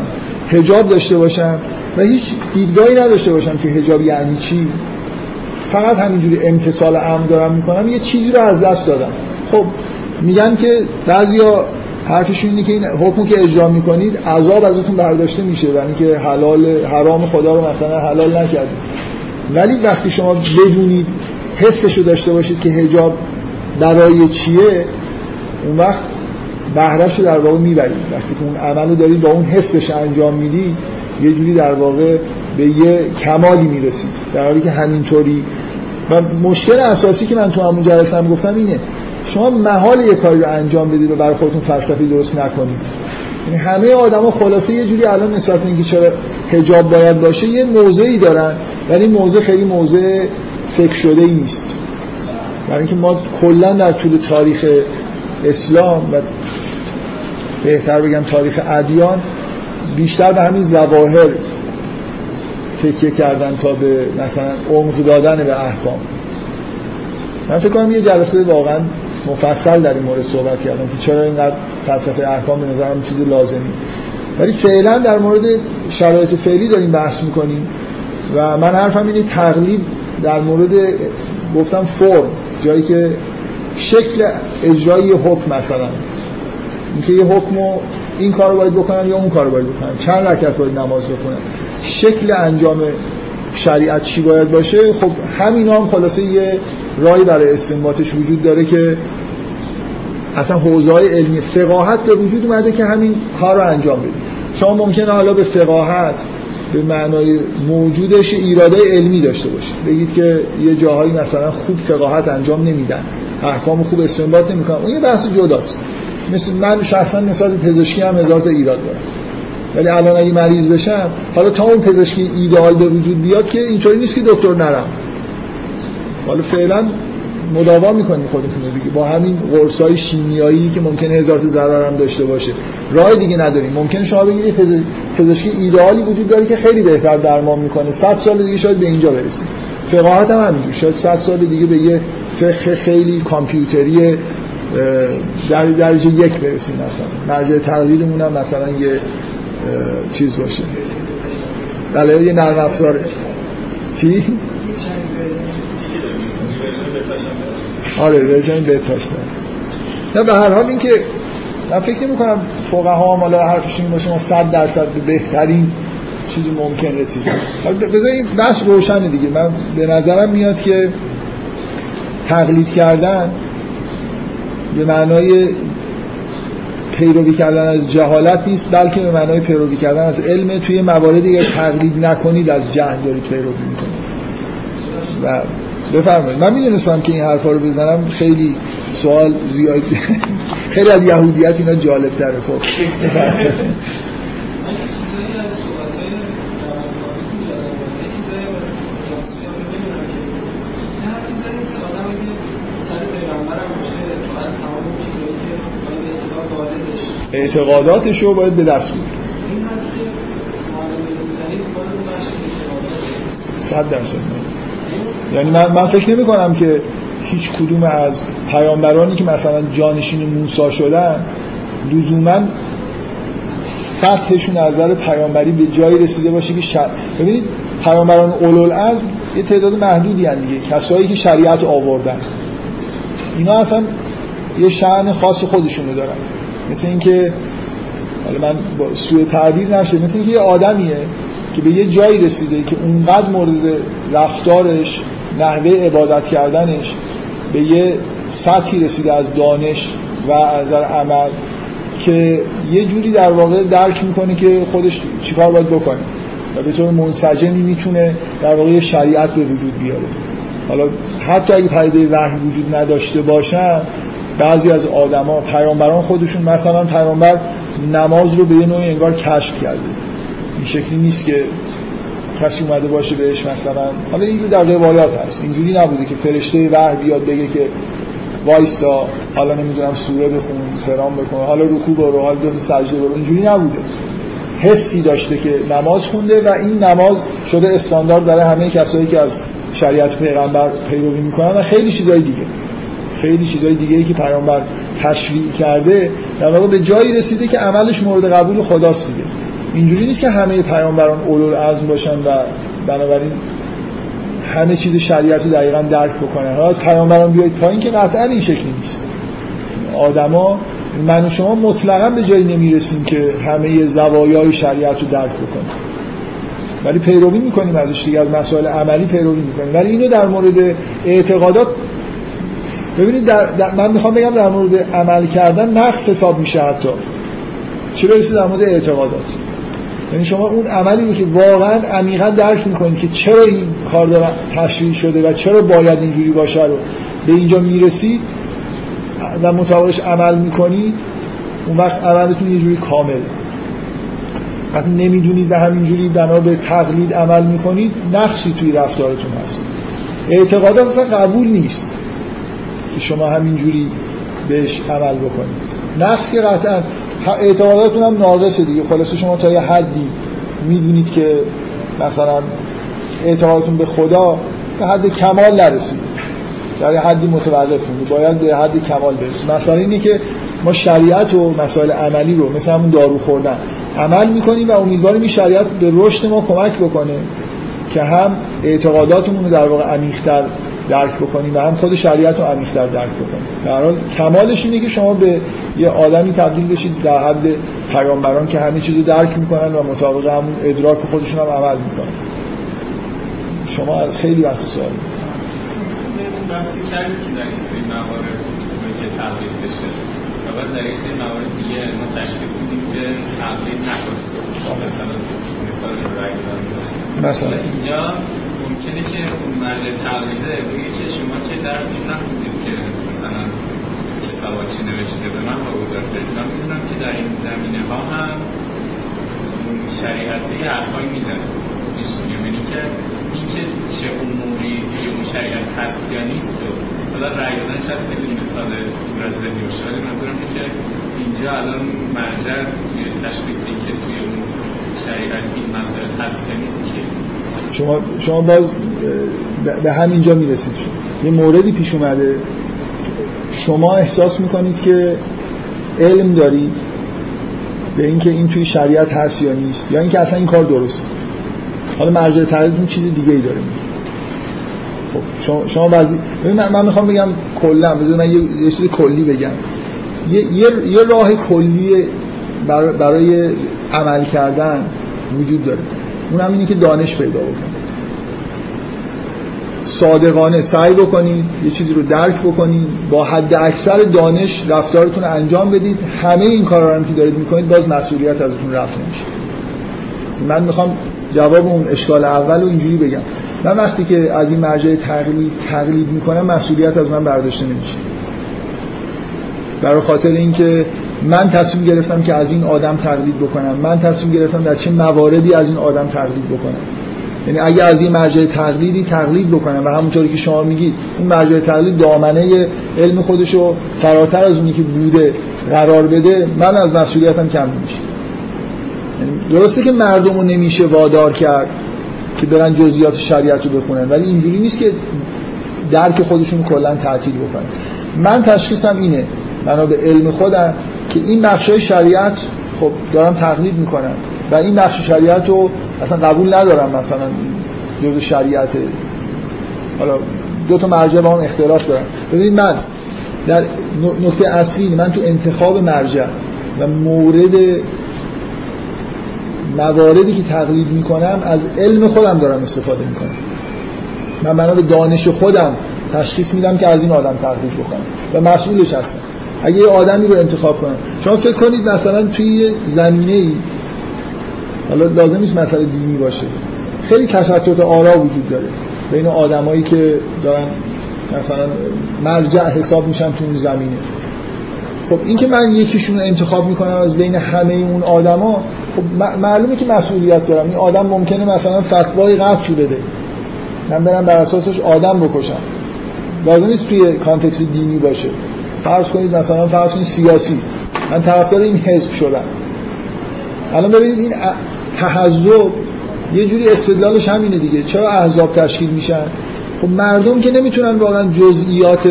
هجاب داشته باشم و هیچ دیدگاهی نداشته باشم که هجاب یعنی چی فقط همینجوری امتصال امر دارم می‌کنم یه چیزی رو از دست دادم. خب میگن که بعضیا حرفشون اینه که این حکمو که اجرا می‌کنید عذاب ازتون برداشته میشه برای اینکه حلال حرام خدا رو مثلا حلال نکردید. ولی وقتی شما بدونید حسش رو داشته باشید که هجاب برای چیه اون وقت بهرش رو در واقع می‌بری وقتی که اون عمل رو داری با اون حسش انجام میدی یه جوری در واقع به یه کمالی می‌رسی در حالی که همینطوری و مشکل اساسی که من تو همون جلسه هم گفتم اینه شما محال یه کاری رو انجام بدید و برای خودتون فلسفه درست نکنید. یعنی همه آدما خلاصه یه جوری الان نسبت به اینکه چرا حجاب باید باشه یه موضعی دارن ولی این موضع خیلی موضع فکر شده ای نیست. برای اینکه ما کلا در طول تاریخ اسلام و بهتر بگم تاریخ ادیان بیشتر به همین ظواهر تکیه کردن تا به مثلا عمق دادن به احکام. من فکر کنم یه جلسه واقعا مفصل در این مورد صحبت کردم که چرا اینقدر فلسفه احکام به نظرم چیز لازمی. ولی فعلا در مورد شرایط فعلی داریم بحث می‌کنیم و من حرفم اینه تقلید در مورد گفتم فرم جایی که شکل اجرایی حکم مثلا. اینکه یه حکمو این کار رو باید بکنم یا اون کار رو باید بکنم چند رکعت باید نماز بخونم شکل انجام شریعت چی باید باشه خب همین هم خلاصه یه رای برای استنباطش وجود داره که اصلا حوزه علمی فقاهت به وجود اومده که همین کار رو انجام بده. شما ممکنه حالا به فقاهت به معنای موجودش ایراده علمی داشته باشید. بگید که یه جاهایی مثلا خوب فقاهت انجام نمیدن. احکام خوب استنباط نمی‌کنن. اون یه بحث جداست. مثل من شخصا نسبت پزشکی هم هزار تا ایراد دارم. ولی الان اگه مریض بشم حالا تا اون پزشکی ایدئال به وجود بیاد که اینطوری نیست که دکتر نرم. حالا فعلا مداوا می‌کنیم خودتون رو دیگه. با همین قرصای شیمیایی که ممکنه هزار تا ضرر هم داشته باشه. راه دیگه نداریم. ممکنه شما بگید پزشکی ایدئالی وجود داره که خیلی بهتر درمان می‌کنه. 100 سال دیگه شاید به اینجا برسیم. فقاهت هم همینجور. شاید 100 سال دیگه به یه فقه خیلی کامپیوتری در درجه یک برسیم مثلا. مرجع تقلیدمون هم مثلا یه چیز باشه. بله یه نرم افزاره. چی؟ آره ورژن بتاش نه به هر حال اینکه من فکر نمی کنم فقها هم حالا حرفشون این باشه ما 100 درصد به بهترین چیزی ممکن رسید بذار این بحث روشنه دیگه. من به نظرم میاد که تقلید کردن به معنای پیروی کردن از جهالت نیست بلکه به معنای پیروی کردن از علم. توی مواردی که تقلید نکنید از جهل دارید پیروی می‌کنید. و بفرمایید. من می‌دونستم که این حرفا رو بزنم. خیلی سوال زیادی خیلی از یهودیت اینا جالب تره خب. اعتقاداتش رو باید به دست بود صد درصد. یعنی من, من فکر نمی کنم که هیچ کدوم از پیامبرانی که مثلا جانشین موسی شدن لزوما فتحشون از نظر پیامبری به جایی رسیده باشه که شر... ببینید پیامبران اولول از یه تعداد محدودی هن دیگه کسایی که شریعت آوردن. اینا اصلا یه شعن خاص خودشونو دارن. مثل اینکه حالا من با سوء تعبیر نشه مثل اینکه یه آدمیه که به یه جایی رسیده که اونقدر مورد رفتارش نحوه عبادت کردنش به یه سطحی رسیده از دانش و از عمل که یه جوری در واقع درک می‌کنه که خودش چیکار باید بکنه و به طور منسجمی می‌تونه در واقع شریعت به وجود بیاره. حالا حتی اگه پدیده وحی وجود نداشته باشن بعضی از آدما پیامبران خودشون مثلا پیامبر نماز رو به یه نوعی انگار کشف کرده. این شکلی نیست که کسی اومده باشه بهش مثلا. حالا اینجور در روایات هست. اینجوری نبوده که فرشته وحی بیاد بگه که وایستا حالا نمی‌دونم سوره بخون فرام بکنه حالا رکوع برو حالا دو سجده برو. اینجوری نبوده. حسی داشته که نماز خونده و این نماز شده استاندارد برای همه کسایی که از شریعت پیغمبر پیروی می‌کنن و خیلی چیزای دیگه. خیلی چیزای دیگه ای که پیامبر تشریع کرده در واقع به جایی رسیده که عملش مورد قبول خداست دیگه. اینجوری نیست که همه پیامبران اولو عزم باشن و بنابراین همه چیز شریعت رو دقیقا درک بکنن. از پیامبران بیاید پایین که قطعا این شکلی نیست. آدما من و شما مطلقا به جایی نمی‌رسیم که همه زوایای شریعت رو درک بکنیم. ولی پیروی می‌کنیم ازش دیگه از مسائل عملی پیروی می‌کنیم. ولی اینو در مورد اعتقادات ببینید در, در من می‌خوام بگم در مورد عمل کردن نقص حساب میشه حتی. چه برسه در مورد اعتقادات. یعنی شما اون عملی رو که واقعا عمیقا درک می‌کنید که چرا این کار داره تشریح شده و چرا باید اینجوری باشه رو به اینجا می‌رسید و مطابقش عمل می‌کنید اون وقت عملتون یه جوری کامل وقتی نمی‌دونید و همینجوری بنا به تقلید عمل می‌کنید نقصی توی رفتارتون هست. اعتقادات اصلا قبول نیست. شما همینجوری بهش عمل بکنید نقص که قطعا اعتقاداتون هم ناقصه دیگه. خلاصه شما تا یه حدی می‌دونید که مثلا اعتقادتون به خدا به حد کمال نرسید. در حدی متوقف باید به حد کمال برسید مثلا اینه که ما شریعت و مسائل عملی رو مثل همون دارو خوردن عمل می‌کنیم و امیدواریم این شریعت به رشد ما کمک بکنه که هم اعتقاداتمون رو در واقع عمیق‌تر درک بکنیم و هم خود شریعت رو عمیق‌تر درک بکنیم. در حال کمالش اینه که شما به یه آدمی تبدیل بشید در حد پیامبران که همه چیزو درک می‌کنن و مطابق همون ادراک خودشون هم عمل می‌کنن. شما خیلی وقت سوال بحثی که در این سری موارد که تقلید بشه و بعد در این سری موارد دیگه ما تشخیص که تقلید نکنید مثلا مثال رای مثلا اینجا ممکنه که اون مرجع تقلیده بگه که شما که درسش نخوندید که مثلا کتابات چی نوشته. به من واگذار کردید من که در این زمینه ها هم شریعتی حرفایی می‌زنه. یعنی که اینکه چه اموری که اون شریعت هست یا نیست و حالا رأی دادن شاید خیلی مثال از ذهنی باشه. ولی منظورم که اینجا الان مرجع توی تشخیص اینکه توی اون شریعت این مسئله هست یا نیست که شما شما باز به همینجا می‌رسید. یه موردی پیش اومده. شما احساس می‌کنید که علم دارید به اینکه این توی شریعت هست یا نیست یا اینکه اصلا این کار درست؟ حالا مرجع تقلیدتون چیز دیگه ای داره خب شما شما بعضی من, من می‌خوام بگم کلا بذار من یه, یه چیز کلی بگم. یه, یه, یه راه کلی برای, برای عمل کردن وجود داره. اون هم اینه که دانش پیدا بکنید صادقانه سعی بکنید یه چیزی رو درک بکنید با حد اکثر دانش رفتارتون انجام بدید. همه این کارا رو که دارید می‌کنید باز مسئولیت ازتون رفت نمیشه. من می‌خوام جواب اون اشکال اول رو اینجوری بگم. من وقتی که از این مرجع تقلید تقلید می‌کنم مسئولیت از من برداشته نمیشه. برای خاطر اینکه من تصمیم گرفتم که از این آدم تقلید بکنم. من تصمیم گرفتم در چه مواردی از این آدم تقلید بکنم. یعنی اگه از این مرجع تقلیدی تقلید بکنم و همونطوری که شما میگید اون مرجع تقلید دامنه علم خودش رو فراتر از اونی که بوده قرار بده من از مسئولیتم کم نمیشه یعنی درسته که مردم رو نمیشه وادار کرد که برن جزئیات شریعت رو بخونن ولی اینجوری نیست که درک خودشون کلا تعطیل بکنن. من تشخیصم اینه بنا به علم خودم که این بخشای شریعت خب دارم تقلید می‌کنم و این بخش شریعت رو اصلا قبول ندارم مثلا جزء شریعت. حالا دو تا مرجع با هم اختلاف دارم. ببینید من در نکته اصلی من تو انتخاب مرجع و مورد مواردی که تقلید می‌کنم از علم خودم دارم استفاده می‌کنم. من بنا به دانش خودم تشخیص میدم که از این آدم تقلید بکنم. و مسئولش هستم. اگه یه آدمی رو انتخاب کنم شما فکر کنید مثلا توی یه زمینه ای حالا لازم نیست مسئله دینی باشه. خیلی تشتت آرا وجود داره. بین آدمایی که دارن مثلا مرجع حساب میشن تو اون زمینه. خب این که من یکیشون رو انتخاب می‌کنم از بین همه اون آدما خب معلومه که مسئولیت دارم. این آدم ممکنه مثلا فتوای قتل بده. من برم بر اساسش آدم بکشم. لازم نیست توی کانتکست دینی باشه. فرض کنید مثلا فرض کنید سیاسی. من طرفدار این حزب شدم. الان ببینید این تحزب یه جوری استدلالش همینه دیگه. چرا احزاب تشکیل میشن؟ خب مردم که نمی‌تونن واقعا جزئیات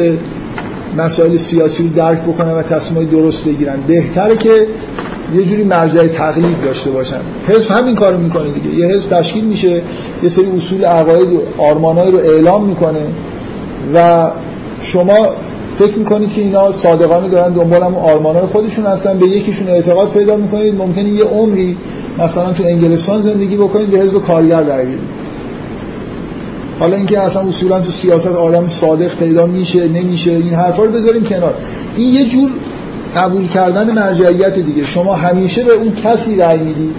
مسائل سیاسی رو درک بکنن و تصمیمات درست بگیرن. بهتره که یه جوری مرجع تقلید داشته باشن. حزب همین کارو می‌کنه دیگه. یه حزب تشکیل میشه یه سری اصول عقاید و آرمانایی رو اعلام می‌کنه و شما فکر می‌کنید که اینا صادقانه دارن دنبال هم آرمانای خودشون هستن به یکیشون اعتقاد پیدا می‌کنید ممکنه یه عمری مثلا تو انگلستان زندگی بکنید به حزب کارگر رای حالا اینکه اصلا اصولا تو سیاست آدم صادق پیدا میشه نمیشه این حرفا رو بذاریم کنار. این یه جور قبول کردن مرجعیت دیگه. شما همیشه به اون کسی رأی میدی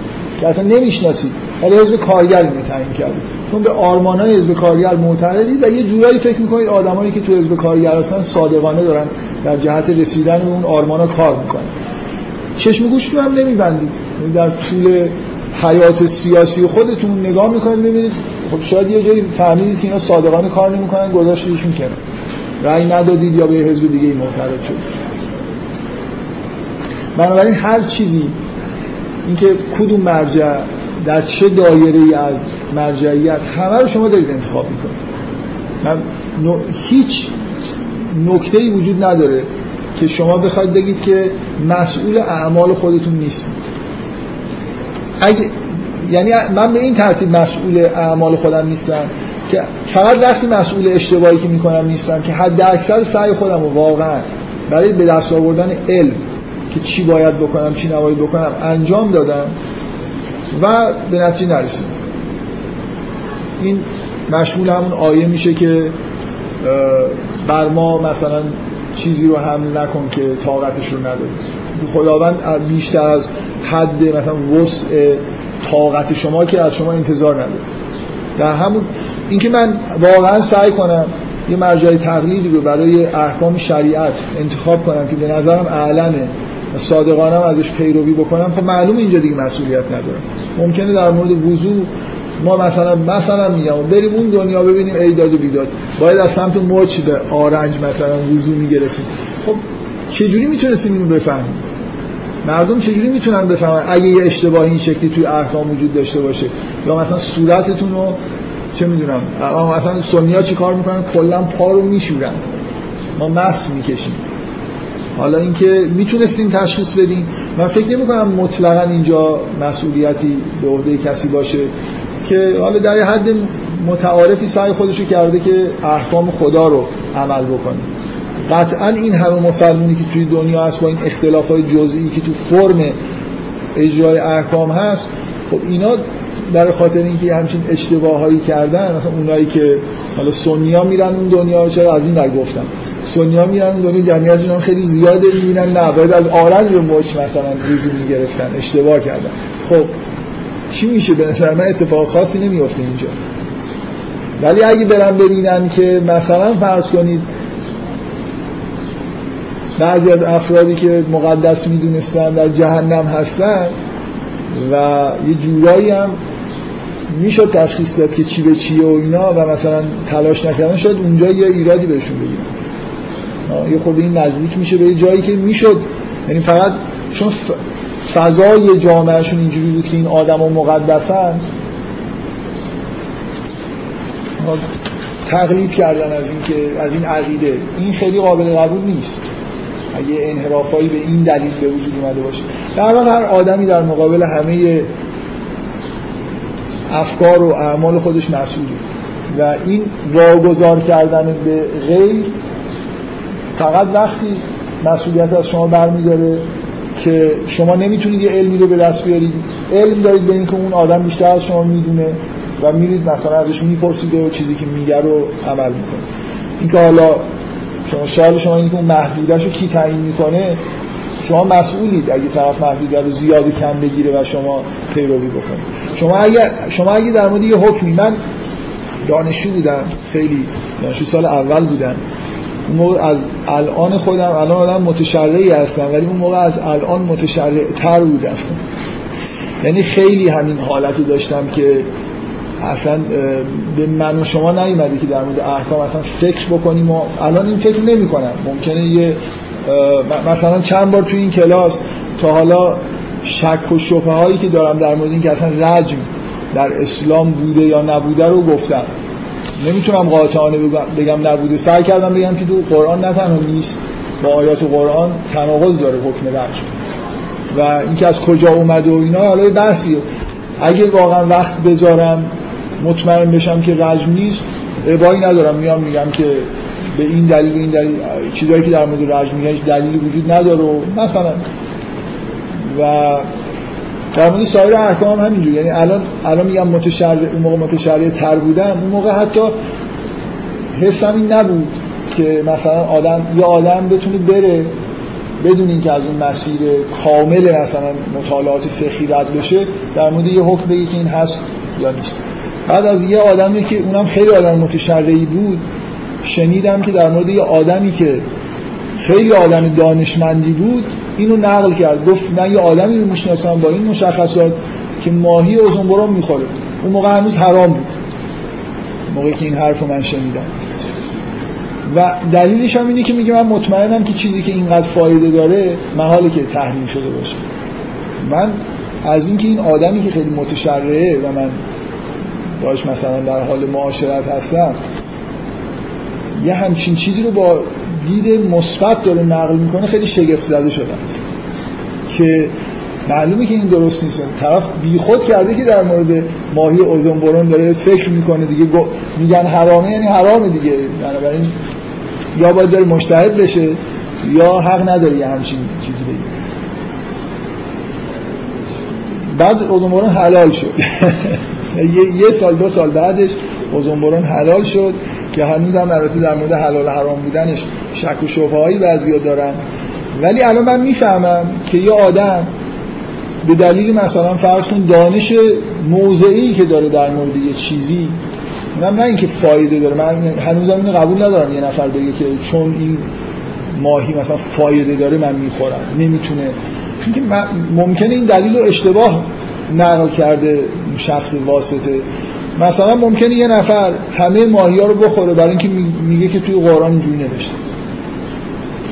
که اصلا نمی‌شناسید ولی حزب کارگر رو تعیین کردید چون به آرمانای حزب کارگر معتقدید و یه جورایی فکر می‌کنید آدمایی که تو حزب کارگر هستن صادقانه دارن در جهت رسیدن به اون آرمانا کار می‌کنن. چشم گوشتون هم نمیبندید. یعنی در طول حیات سیاسی خودتون نگاه می‌کنید ببینید خب شاید یه جایی فهمیدید که اینا صادقانه کار نمی‌کنن گذاشتیشون کنار. رأی ندادید یا به حزب دیگه معتقد شدید. بنابراین هر چیزی اینکه کدوم مرجع در چه دایره ای از مرجعیت همه رو شما دارید انتخاب می‌کنید. من هیچ نکته ای وجود نداره که شما بخواید بگید که مسئول اعمال خودتون نیستید. اگه یعنی من به این ترتیب مسئول اعمال خودم نیستم که فقط وقتی مسئول اشتباهی که می‌کنم نیستم که حد اکثر سعی خودم رو واقعا برای به دست آوردن علم که چی باید بکنم چی نباید بکنم انجام دادم. و به نتیجه نرسیدم این مشمول همون آیه میشه که بر ما مثلا چیزی رو حمل نکن که طاقتش رو نداری. خداوند بیشتر از حد مثلا وسع طاقت شما که از شما انتظار نداره. در همون اینکه من واقعا سعی کنم یه مرجع تقلیدی رو برای احکام شریعت انتخاب کنم که به نظرم اعلمه صادقانم ازش پیروی بکنم خب معلوم اینجا دیگه مسئولیت ندارم ممکنه در مورد وضوع ما مثلا مثلا میگم بریم اون دنیا ببینیم ایداد و بیداد. باید از سمت مچ به آرنج مثلا وضوع میگرسیم. خب چجوری می‌تونستیم اینو بفهمیم؟ مردم چجوری می‌تونن بفهمن اگه یه اشتباهی این شکلی توی احکام وجود داشته باشه؟ یا مثلا صورتتون رو چه می‌دونم مثلا سنیا چی کار می‌کنن؟ کلا پا رو میشورن. ما مس می‌کشیم. حالا اینکه می‌تونستیم تشخیص بدیم من فکر نمی کنم مطلقا اینجا مسئولیتی به عهده کسی باشه که حالا در حد متعارفی سعی خودشو کرده که احکام خدا رو عمل بکنه. قطعا این همه مسلمونی که توی دنیا هست با این اختلاف های جزئی که تو فرم اجرای احکام هست خب اینا برای خاطر اینکه همچین اشتباه هایی کردن مثلا اونایی که حالا سنیا میرن اون دنیا چرا از این در گفتم سنیا میرن دنیا جمعیت خیلی زیاده می‌بینن نه باید از آرنج به مچ مثلا ریزی می‌گرفتن اشتباه کردن. خب چی میشه؟ به نظر من اتفاق خاصی نمیفته اینجا. ولی اگه برن ببینن که مثلا فرض کنید بعضی از افرادی که مقدس می‌دونستن در جهنم هستن و یه جورایی هم می‌شد تشخیص داد که چی به چیه و اینا و مثلا تلاش نکردن شاید اونجا یه ایرادی بهشون بگیرن. یه خورده این نزدیک میشه به یه جایی که می‌شد. یعنی فقط چون فضای جامعهشون اینجوری بود که این آدم ها مقدسن تقلید کردن از این که از این عقیده. این خیلی قابل قبول نیست. اگه انحرافایی به این دلیل به وجود اومده باشه. در هر آدمی در مقابل همه افکار و اعمال خودش مسئولی و این واگذار کردن به غیر فقط وقتی مسئولیت از شما برمیداره که شما نمی‌تونید یه علمی رو به دست بیارید علم دارید به اینکه اون آدم بیشتر از شما می‌دونه و میرید مثلا ازش می‌پرسید و چیزی که میگه رو عمل می‌کنه. اینکه حالا شما سوال شما اینکه اون محدودش رو کی تعیین می‌کنه شما مسئولید اگه طرف محدوده رو زیادی کم بگیره و شما پیروی بکنید. شما اگه شما اگه در مورد یه حکمی من دانشجو بودم خیلی دانشجو سال اول بودم. موقع از الان خودم الان آدم متشرعی هستم ولی اون موقع از الان متشرع تر بودم یعنی خیلی همین حالتی داشتم که اصلا به من و شما نیومده که در مورد احکام اصلا فکر بکنیم و الان این فکر نمی کنم ممکنه یه مثلا چند بار توی این کلاس تا حالا شک و شبه هایی که دارم در مورد این که اصلا رجم در اسلام بوده یا نبوده رو گفتم. نمی‌تونم قاطعانه بگم نبوده. سعی کردم بگم که تو قرآن نه تنها نیست با آیات قرآن تناقض داره حکم رجم و اینکه از کجا اومده و اینا حالا بحثیه. اگه واقعا وقت بذارم مطمئن بشم که رجم نیست ابایی ندارم. میام میگم که به این دلیل و این دلیل چیزایی که در مورد رجم میگن دلیلی وجود نداره و مثلا. و در مورد سایر احکام هم همینجوری یعنی الان الان میگم متشرع اون موقع متشرع تر بودم اون موقع حتی حسم این نبود که مثلا آدم یا آدم بتونه بره بدون اینکه از اون مسیر کامل مثلا مطالعات فقهی رد بشه در مورد یه حکم بگی که این هست یا نیست. بعد از یه آدمی که اونم خیلی آدم متشرعی بود شنیدم که در مورد یه آدمی که خیلی آدم دانشمندی بود اینو نقل کرد. گفت من یه آدمی رو می‌شناسم با این مشخصات که ماهی اوزنبرون می‌خوره. اون موقع هنوز حرام بود. موقعی که این حرف رو من شنیدم. و دلیلش هم اینه که میگه من مطمئنم که چیزی که اینقدر فایده داره محاله که تحریم شده باشه. من از اینکه این آدمی که خیلی متشرعه و من باش مثلا در حال معاشرت هستم یه همچین چیزی رو با دید مثبت داره نقل می‌کنه خیلی شگفت زده شدم که معلومه که این درست نیست. طرف بیخود کرده که در مورد ماهی اوزون داره فکر می‌کنه دیگه میگن حرامه یعنی حرامه دیگه. بنابراین یا باید بره مشتهد بشه یا حق نداره یه همچین چیزی بگه. بعد اوزون حلال شد. یه سال دو سال بعدش اوزون حلال شد. که هنوز هم البته در مورد حلال حرام بودنش شک و شبه هایی بعضیا دارن ولی الان من می‌فهمم که یه آدم به دلیل مثلا فرض کن دانش موضعی که داره در مورد یه چیزی من نه اینکه فایده داره من هنوزم اینو قبول ندارم یه نفر بگه که چون این ماهی مثلا فایده داره من می‌خورم نمی‌تونه. اینکه ممکنه این دلیل رو اشتباه نقل کرده شخص واسطه. مثلا ممکنه یه نفر همه ماهی ها رو بخوره برای اینکه میگه که توی قرآن اینجوری نوشته.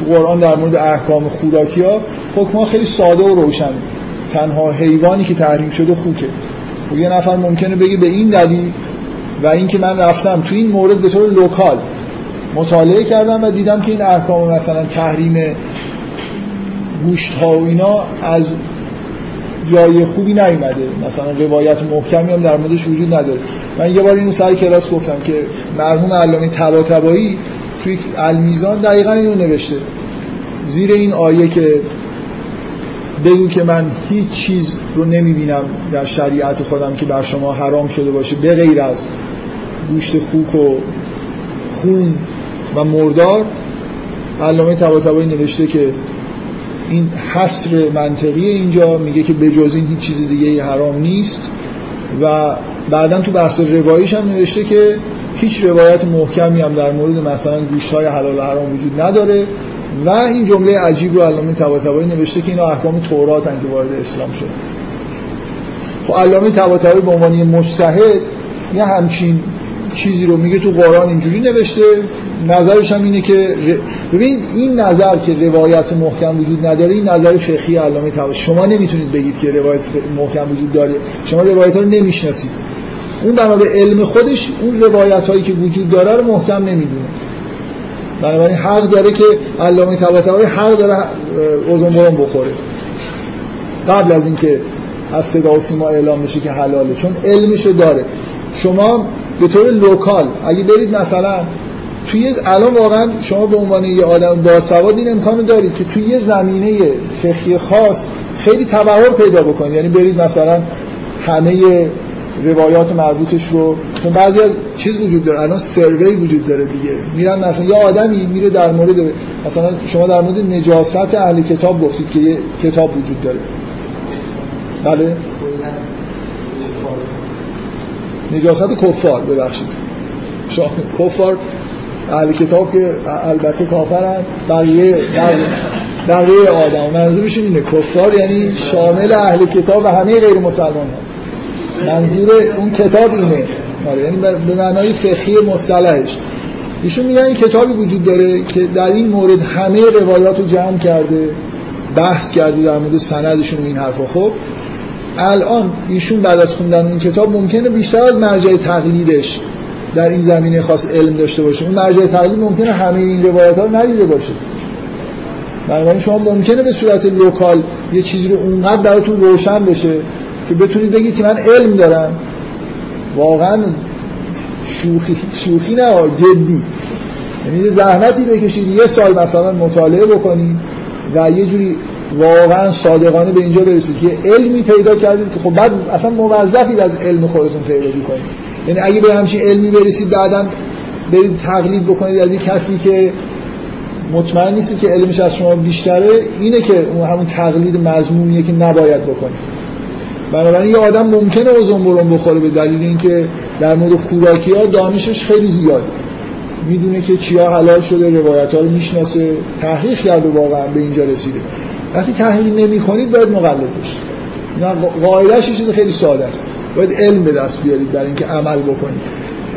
تو قرآن در مورد احکام خوراکی ها حکم خیلی ساده و روشن. تنها حیوانی که تحریم شده خوکه. خب یه نفر ممکنه بگه به این دلیل و اینکه من رفتم تو این مورد به طور لوکال مطالعه کردم و دیدم که این احکام مثلا تحریم گوشت ها و اینا از جای خوبی نیومده. مثلا روایت محکمی هم در موردش وجود نداره. من یه بار اینو سر کلاس گفتم که مرحوم علامه طباطبایی توی المیزان دقیقا اینو نوشته. زیر این آیه که بگو که من هیچ چیز رو نمی‌بینم در شریعت خودم که بر شما حرام شده باشه به غیر از گوشت خوک و خون و مردار. علامه طباطبایی نوشته که این حصر منطقی اینجا میگه که به جز این هیچ چیز دیگه حرام نیست و بعدا تو بحث روایش هم نوشته که هیچ روایت محکمی هم در مورد مثلا گوشت های حلال حرام وجود نداره و این جمله عجیب رو علامه طباطبایی نوشته که اینا احکام تورات که وارد اسلام شد. خب علامه طباطبایی به عنوان مجتهد یه همچین چیزی رو میگه تو قرآن اینجوری نوشته. نظرش هم اینه که ببین این نظر که روایت محکم وجود نداره این نظر فقهی علامه طباطبایی شما نمی‌تونید بگید که روایت محکم وجود داره. شما روایت ها رو نمی‌شناسید. اون بنا به علم خودش اون روایت هایی که وجود داره رو محکم نمی‌دونه. بنابراین حق داره که علامه طباطبایی حق داره اوزون بخوره. قبل از اینکه از صدا و سیما اعلام بشه که حلاله چون علمشو داره. شما به طور لوکال. اگه برید مثلا توی الان واقعا شما به عنوان یه آدم باسواد این امکانو دارید که توی یه زمینه فقهی خاص خیلی تبهر پیدا بکنید. یعنی برید مثلا همه روایات مربوطش رو چون بعضی از چیز وجود داره. الان سروی وجود داره دیگه. میرن مثلا یه آدمی میره در مورد مثلا شما در مورد نجاست اهل کتاب گفتید که یه کتاب وجود داره. بله؟ نجاست کفار ببخشید. شما کفار اهل کتاب که البته کافرن. بقیه بقیه آدم. منظورشون اینه کفار یعنی شامل اهل کتاب و همه غیر مسلمان منظور اون کتاب اینه. آره یعنی به معنای فقهی مصطلحش. ایشون میگن این کتابی وجود داره که در این مورد همه روایات رو جمع کرده بحث کرده در مورد سندشون و این حرفا. خب الان ایشون بعد از خوندن این کتاب ممکنه بیشتر از مرجع تقلیدش در این زمینه خاص علم داشته باشه. اون مرجع تقلید ممکنه همه این روایت ها رو ندیده باشه. بنابراین شما ممکنه به صورت local یه چیزی رو اونقدر براتون روشن بشه که بتونید بگید که من علم دارم. واقعا شوخی, شوخی نه جدی. یعنی زحمتی بکشید یه سال مثلا مطالعه بکنید و یه جوری واقعا صادقانه به اینجا برسید که علمی پیدا کردید که خب بعد اصلا موظفید از علم خودتون پیروی کنید. یعنی اگه به همچین علمی برسید بعدا برید تقلید بکنید از کسی که مطمئن نیستی که علمش از شما بیشتره اینه که اون همون تقلید مضمونیه که نباید بکنید. بنابراین یه آدم ممکنه اوزون بخوره به دلیل اینکه در مورد خوراکی ها دانشش خیلی زیاده می‌دونه که چیا حلال شده روایت ها رو می‌شناسه تحقیق کرده واقعا به اینجا رسیده. وقتی تحقیق نمی کنید باید مقلد بشید. قاعدهش چیز خیلی ساده است. باید علم به دست بیارید برای اینکه عمل بکنید.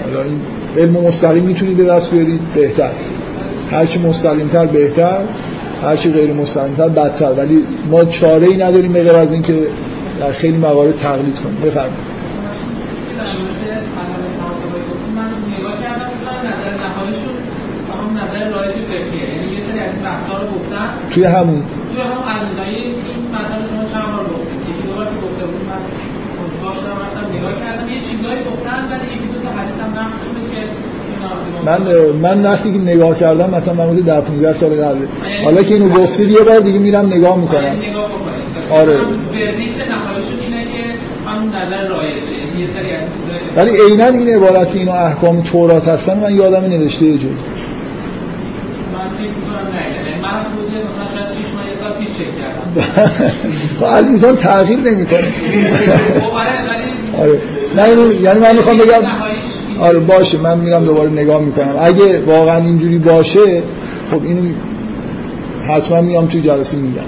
حالا این علم مستقیم می‌تونید به دست بیارید بهتر. هرچی مستقیمتر بهتر هرچی غیر مستقیمتر بدتر. ولی ما چاره ای نداریم غیر از اینکه در خیلی موارد تقلید کنیم. بفرمایید. توی همون توی همون علیزایی این مطلب شما چند بار گفت یکی دو بار که گفته بود من رفتم نگاه کردم. یه چیزایی گفتن ولی یکی دو تا حدیث هم نقل شده که من من وقتی که نگاه کردم مثلا من حدود 10 15 سال قبل. حالا که اینو گفتید یه بار دیگه میرم نگاه می‌کنم. آره. رایجه. یعنی ولی عینا این عبارت که اینو احکام تورات هستن من یادم نوشته یه جوری من فکر می‌کنم نه. یعنی من توضیح مثلا شاید 6 خب انسان تغییر نمی‌کنه. آره. نه یعنی من می‌خوام بگم آره باشه. من میرم دوباره نگاه می‌کنم. اگه واقعا اینجوری باشه خب اینو حتما میام توی جلسه میگم.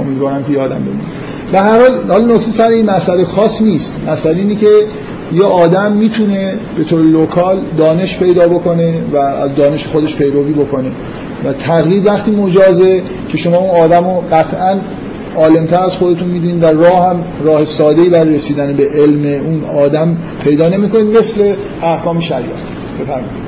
امیدوارم که یادم بمونه. به هر حال حالا نکته سر این مسئله خاص نیست. مسئله اینه که یه آدم می‌تونه به طور لوکال دانش پیدا بکنه و از دانش خودش پیروی بکنه. و تقلید وقتی مجازه که شما اون آدم رو قطعا عالمتر از خودتون می‌دونید و راه هم راه ساده برای رسیدن به علم اون آدم پیدا نمی‌کنید مثل احکام شریعت. بفرمایید.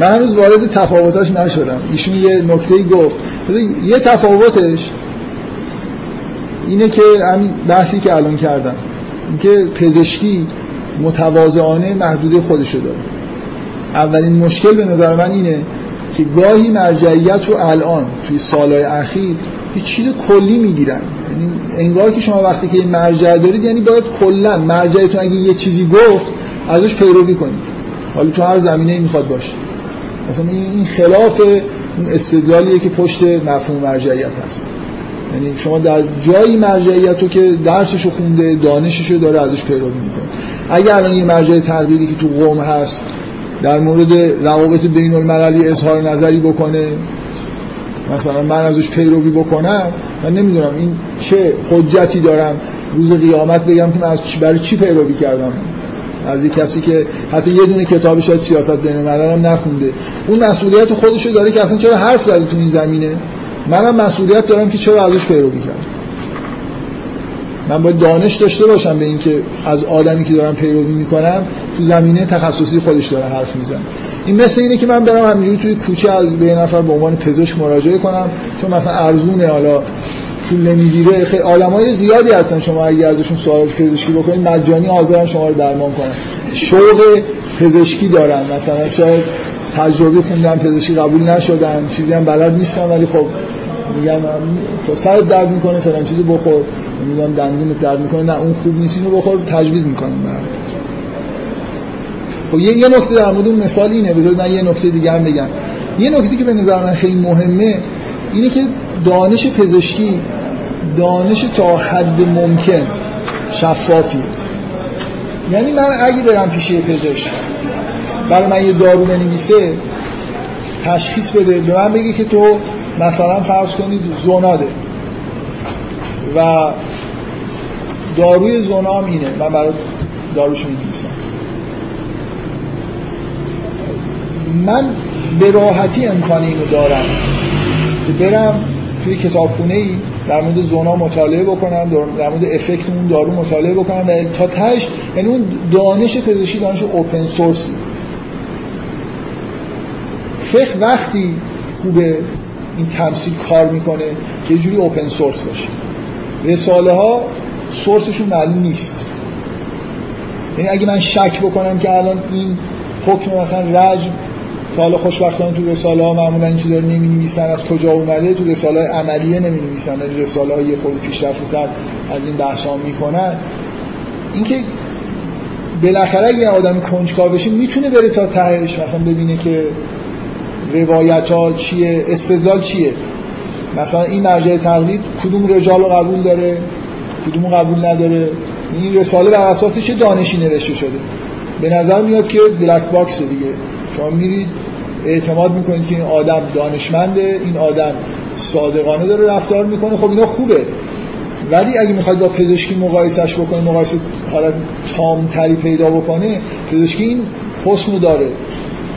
من هنوز وارد تفاوتاش نشدم. ایشون یه نکته گفت. یه تفاوتش اینه که همین بحثی که الان کردم. اینکه پزشکی متواضعانه محدوده خودشو داره. اولین مشکل به نظر من اینه که گاهی مرجعیت رو الان توی سالهای اخیر یه چیز کلی می‌گیرن. یعنی انگار که شما وقتی که مرجع دارید یعنی باید کلا مرجعتون اگه یه چیزی گفت ازش پیروی کنید. حالا تو هر زمینه می‌خواد باشه. مثلا این خلاف اون استدلالیه که پشت مفهوم مرجعیت هست. یعنی شما در جایی مرجعیت رو که درسشو خونده دانششو داره ازش پیروی می‌کنه. اگر الان یه مرجع تقلیدی که تو قوم هست در مورد روابط بین المللی اظهار نظری بکنه مثلا من ازش پیروی بکنم من نمی‌دونم این چه حجتی دارم. روز قیامت بگم که من از برای چی پیروی کردم؟ از یک کسی که حتی یه دونه کتابی شاید سیاست بین الملل هم نخونده. اون مسئولیت خودشو داره که اصلا چرا حرف زده تو این زمینه؟ منم مسئولیت دارم که چرا ازش پیروی کردم من باید دانش داشته باشم به اینکه از آدمی که دارم پیروی می‌کنم تو زمینه تخصصی خودش داره حرف می‌زنه. این مثل اینه که من برم همینجوری توی کوچه از به نفر به عنوان پزشک مراجعه کنم. چون مثلا ارزونه حالا پول نمی‌گیره. خیلی آدمای زیادی هستن شما اگه ازشون سوال پزشکی بکنید. مجانی حاضرن شما رو درمان کنن. شوق پزشکی دارن. مثلا شاید تجربه خوندن پزشکی قبول نشدن. چیزی هم بلد نیستن ولی خب میگم تا سر درد می‌کنه فلان چیزی بخور. میگم دندون درد می‌کنه. نه اون خوب نیست اینو بخور تجویز می‌کنم خب یه یه نکته در مورد مثال اینه. بذارید من یه نکته دیگه هم بگم. یه نکته که به نظر من خیلی مهمه اینه که دانش پزشکی دانش تا حد ممکن شفافی. یعنی من اگه برم پیش یه پزشک برای من یه دارو بنویسه تشخیص بده به من بگه که تو مثلا فرض کنید زوناده و داروی زونام اینه. من برای داروش می‌نویسم. من به راحتی امکان اینو دارم که برم توی کتابخونه ای در مورد زونا مطالعه بکنم در مورد افکت اون دارو مطالعه بکنم و تا تهش یعنی اون دانش پزشکی دانش اوپن سورسی فقه وقتی خوبه این تمثیل کار می‌کنه که یه جوری اوپن سورس باشه. رساله ها سورسشون معلوم نیست. یعنی اگه من شک بکنم که الان این حکم مثلا رجم که حالا خوشبختانه تو رساله ها معمولا این چیزا رو نمی نویسن از کجا اومده؟ تو رساله های عملیه نمی نویسن ولی رساله های خود پیشرفته تر از این بحث ها می‌کنن. اینکه بالاخره اگه آدم کنجکاو بشه می‌تونه بره تا تهش مثلا ببینه که روایت ها چیه استدلال چیه. مثلا این مرجع تقلید کدوم رجال رو قبول داره کدوم قبول نداره. این رساله بر اساس چه دانشی نوشته شده؟ به نظر میاد که black box دیگه. شما میرید اعتماد می‌کنید که این آدم دانشمنده این آدم صادقانه داره رفتار می‌کنه. خب اینا خوبه. ولی اگه می‌خواید با پزشکی مقایسش بکنید مقایسه حالت تامتری پیدا بکنه پزشکی این حسن داره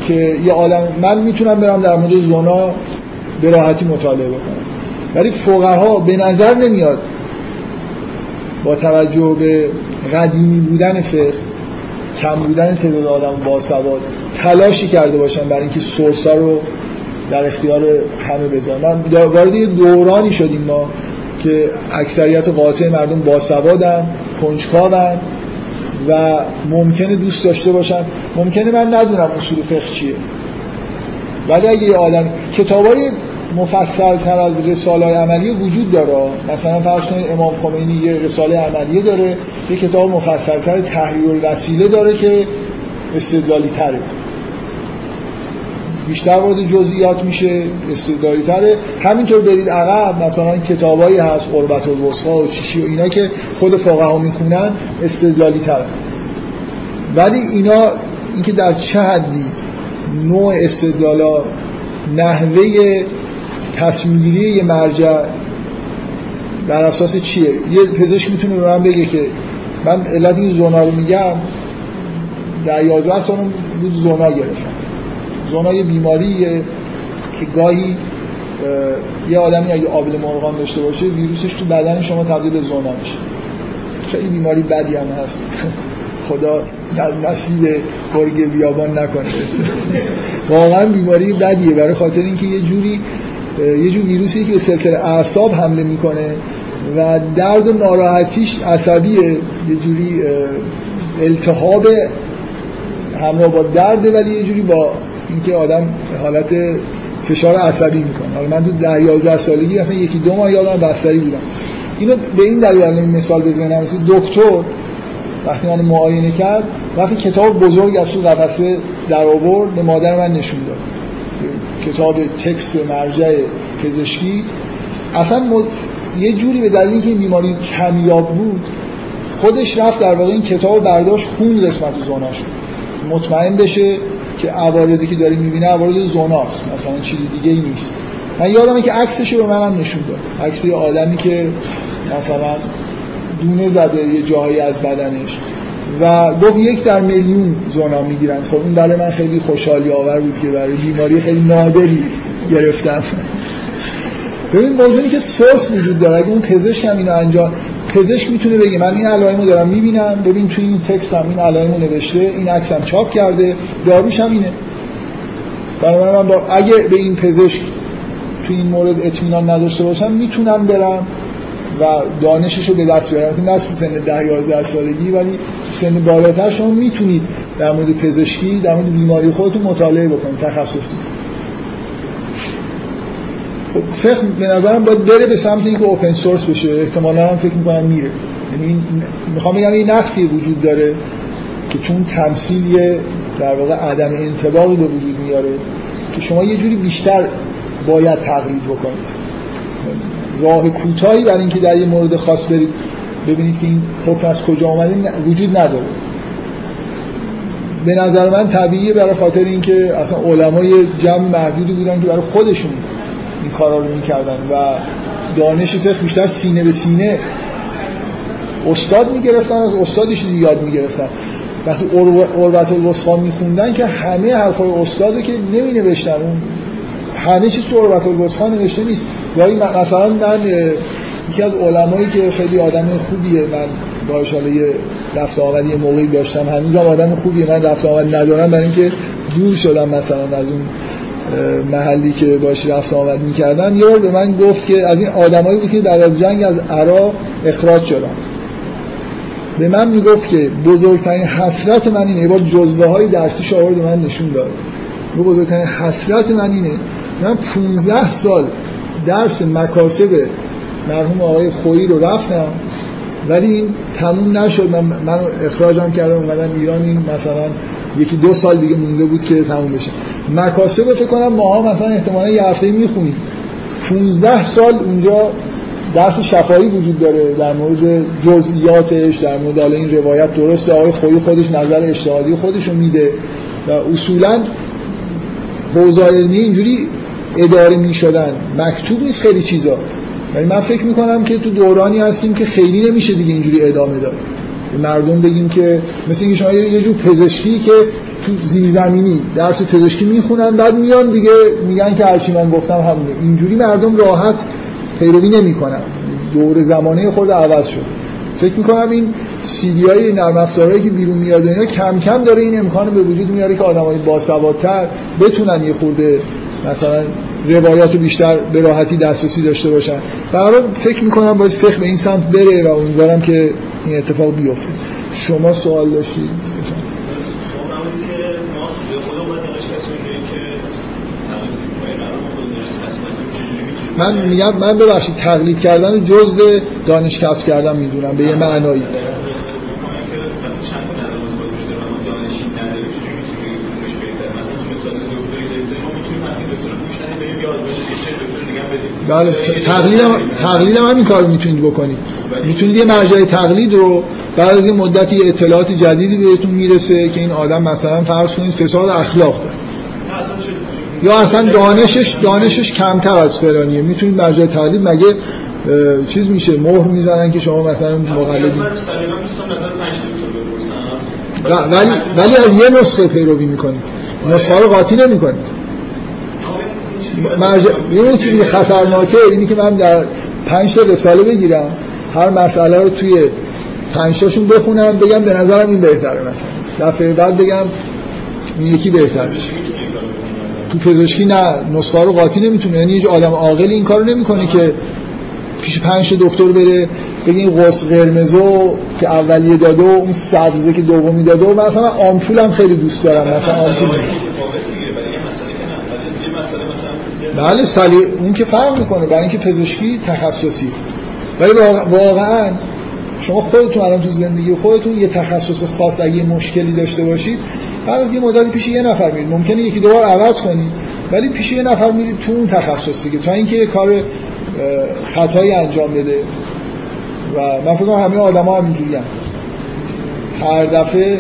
که یه آدم من می‌تونم برم در مورد زنا به راحتی مطالعه بکنم. ولی فقها به نظر نمیاد با توجه به قدیمی بودن فقه کم بودن تعداد آدم باسواد تلاشی کرده باشن برای اینکه سورسا رو در اختیار همه بذارن. من وارد یه دورانی شدیم ما که اکثریت قاطع مردم باسوادن کنجکاون و ممکنه دوست داشته باشن. ممکنه من ندونم اصول فقه چیه. ولی اگه یه آدم کتابای مفصل تر از رساله عملی وجود داره. مثلا فرض کنید امام خمینی یه رساله عملیه داره یه کتاب مفصل تر تحریر الوسیله داره که استدلالی تره بیشتر وارد جزئیات میشه استدلالی تره همینطور برید عقب مثلا کتابایی هست قربت الوسطا و چیشی و اینا که خود فقها می‌خونن استدلالی تره ولی اینا اینکه در چه حدی نوع استدلالا نحوه تصمیم یه مرجع بر اساس چیه؟ یه پزشک می‌تونه به من بگه که من علت این زونا رو میگم در 11 سال بود زونا گرفتم. زونا یه بیماریه که گاهی یه آدمی اگه آبل مرغان داشته باشه ویروسش تو بدن شما تبدیل به زونا میشه. خیلی بیماری بدی هم هست. خدا نصیب گرگ بیابان نکنه. واقعا بیماری بدیه. برای خاطر اینکه یه جوری یه جور ویروسی که به سلسله اعصاب حمله می‌کنه و درد و ناراحتیش عصبیه یه جوری التهاب همراه با درده ولی یه جوری با اینکه آدم حالت فشار عصبی می‌کنه. حالا من تو ده یازده سالگی اصلا یکی دو ماه یادم بستری بودم. اینو به این دلیل این مثال بزنم. دکتر وقتی من معاینه کرد وقتی کتاب بزرگ از تو قفسه در آورد به مادر من نشون کتاب تکست مرجع پزشکی. اصلا مد... یه جوری به دلیل اینکه این بیماری کمیاب بود خودش رفت در واقع این کتاب برداشت خون قسمت زوناش مطمئن بشه که عوارضی که داری می‌بینه عوارض زوناست. مثلا چیزی دیگه ای نیست. من یادمه که عکسش رو منم نشون داد. عکس آدمی که مثلا دونه زده یه جاهایی از بدنش. و گفت یک در میلیون زونا می‌گیرن. خب این برای من خیلی خوشحالی آور بود که برای بیماری خیلی نادری گرفتم. ببین موضوعی که سورس وجود داره اگه اون پزشک هم اینو انجام پزشک می‌تونه بگه من این علائمو دارم می‌بینم. ببین تو این تکست هم این علائمو نوشته این عکس هم چاپ کرده. داروش هم اینه. برای من, با اگه به این پزشک تو این مورد اطمینان نداشته باشم می‌تونم برم و دانشش رو به دست بیارم. نه سن ده یازده سالگی ولی سن بالاتر شما می‌تونید در مورد پزشکی در مورد بیماری خودتون مطالعه بکنید تخصصی. خب فقه به نظرم باید بره به سمت اینکه اوپن سورس بشه. احتمالا هم فکر می‌کنم میره. یعنی می‌خوام بگم این نقصی وجود داره که چون تمثیل در واقع عدم انتباهی به وجود میاره که شما یه جوری بیشتر باید تقلید بکنید. راه کوتاهی برای اینکه در یه مورد خاص برید. ببینید که این حکم از کجا آمده وجود نداره. به نظر من طبیعیه برای خاطر اینکه اصلا علمای جمع محدودی بودن که برای خودشون این کارا رو می‌کردن و دانش فقه بیشتر سینه به سینه استاد می‌گرفتن از استادش یاد می‌گرفتن. وقتی عربت الوسقا میخوندن که همه حرفای استاده که نمی نوشتن اون همه چیز تو عربت الوسقا نوشته نیست. گاهی مثلا من یکی از علمایی که خیلی آدم خوبیه من با حالا یه رفت آمدی موقعی داشتم هنوزم آدم خوبیه من رفت آمد ندارم برای اینکه دور شدم مثلا از اون محلی که باش رفت آمد می‌کردن یه به من گفت که از این آدمایی بود که بعد از جنگ از عراق اخراج شدن. به من می‌گفت که بزرگترین حسرت من اینه بار جزوه های درسی آورد من نشون داد. بزرگترین حسرت من اینه من 15 سال درس مکاسب مرحوم آقای خویی رو رفتم ولی این تموم نشد. من منو اخراجم کردم اومدم ایران. این مثلا یکی دو سال دیگه مونده بود که تموم بشه. مکاسب فکر کنم ماها مثلا احتمالا یه هفته می‌خونیم. 15 سال اونجا درس شفایی وجود داره در مورد جزئیاتش در مورد این روایت. درست آقای خویی خودش نظر اجتهادی خودش رو میده و اصولا حوزه اینجوری اداره می شدن مکتوب نیست خیلی چیزا. ولی من فکر می‌کنم که تو دورانی هستیم که خیلی نمیشه دیگه اینجوری ادامه داد. مردم بگیم که مثل اینکه شما یه جور پزشکی که تو زیرزمینی درس پزشکی می‌خونن بعد میان دیگه میگن که هرچی من گفتم همونه اینجوری مردم راحت پیروی نمی‌کنن. دور زمانه خود عوض شد. فکر می‌کنم این سیدی های نرم که بیرون میاد اینا کم کم داره این امکان به وجود میاره که آدمای باسوادتر بتونن یه خورده مثلا روایات بیشتر به راحتی دسترسی داشته باشن. برای فکر می‌کنم باید فکر به این سمت بره و امیدوارم که این اتفاق بیفته. شما سوال داشتید؟ من میگم من ببخشید تقلید کردن جزء دانش کسب کردن می‌دونم به یه معنایی. بله تقلید هم تقلید هم همین کارو می‌تونید بکنید می‌تونید یه مرجع تقلید رو بعد از این مدتی اطلاعات جدیدی بهتون می‌رسه که این آدم مثلا فرض کنید فساد اخلاق داره. یا اصلا دانشش دانشش کمتر از فرانیه می‌تونید مرجع تقلید مگه چیز میشه مهر می‌زنن که شما مثلا مقلدی ولی ولی از یه نسخه پیروی می‌کنید. نسخه رو قاطی نمی‌کنید. مرجع یه چیزی خطرناکه اینی که من در پنج تا رساله بگیرم هر مسئله رو توی پنج بخونم بگم به نظرم این بهتره مثلا. دفعه بعد بگم این یکی بهتره. تو پزشکی نه نسخه رو قاطی نمی‌تونه. یعنی یه آدم عاقل این کارو نمی‌کنه که پیش پنج دکتر بره بگه این قرص قرمزو که اولیه داده و اون سبزه که دومی داده و مثلا آمپول هم خیلی دوست دارم مثلا آمپول. بله سالی اون که فرق می‌کنه برای اینکه پزشکی تخصصی. ولی واقعا شما خودتون الان تو زندگی خودتون یه تخصص خاص اگه مشکلی داشته باشید بعد یه مدتی پیش یه نفر میرید. ممکنه یکی دوبار عوض کنید ولی پیش یه نفر میرید تو اون تخصص دیگه تا اینکه یه کار خطایی انجام بده. و من فکر کنم همه آدما همینجوری هم. هر دفعه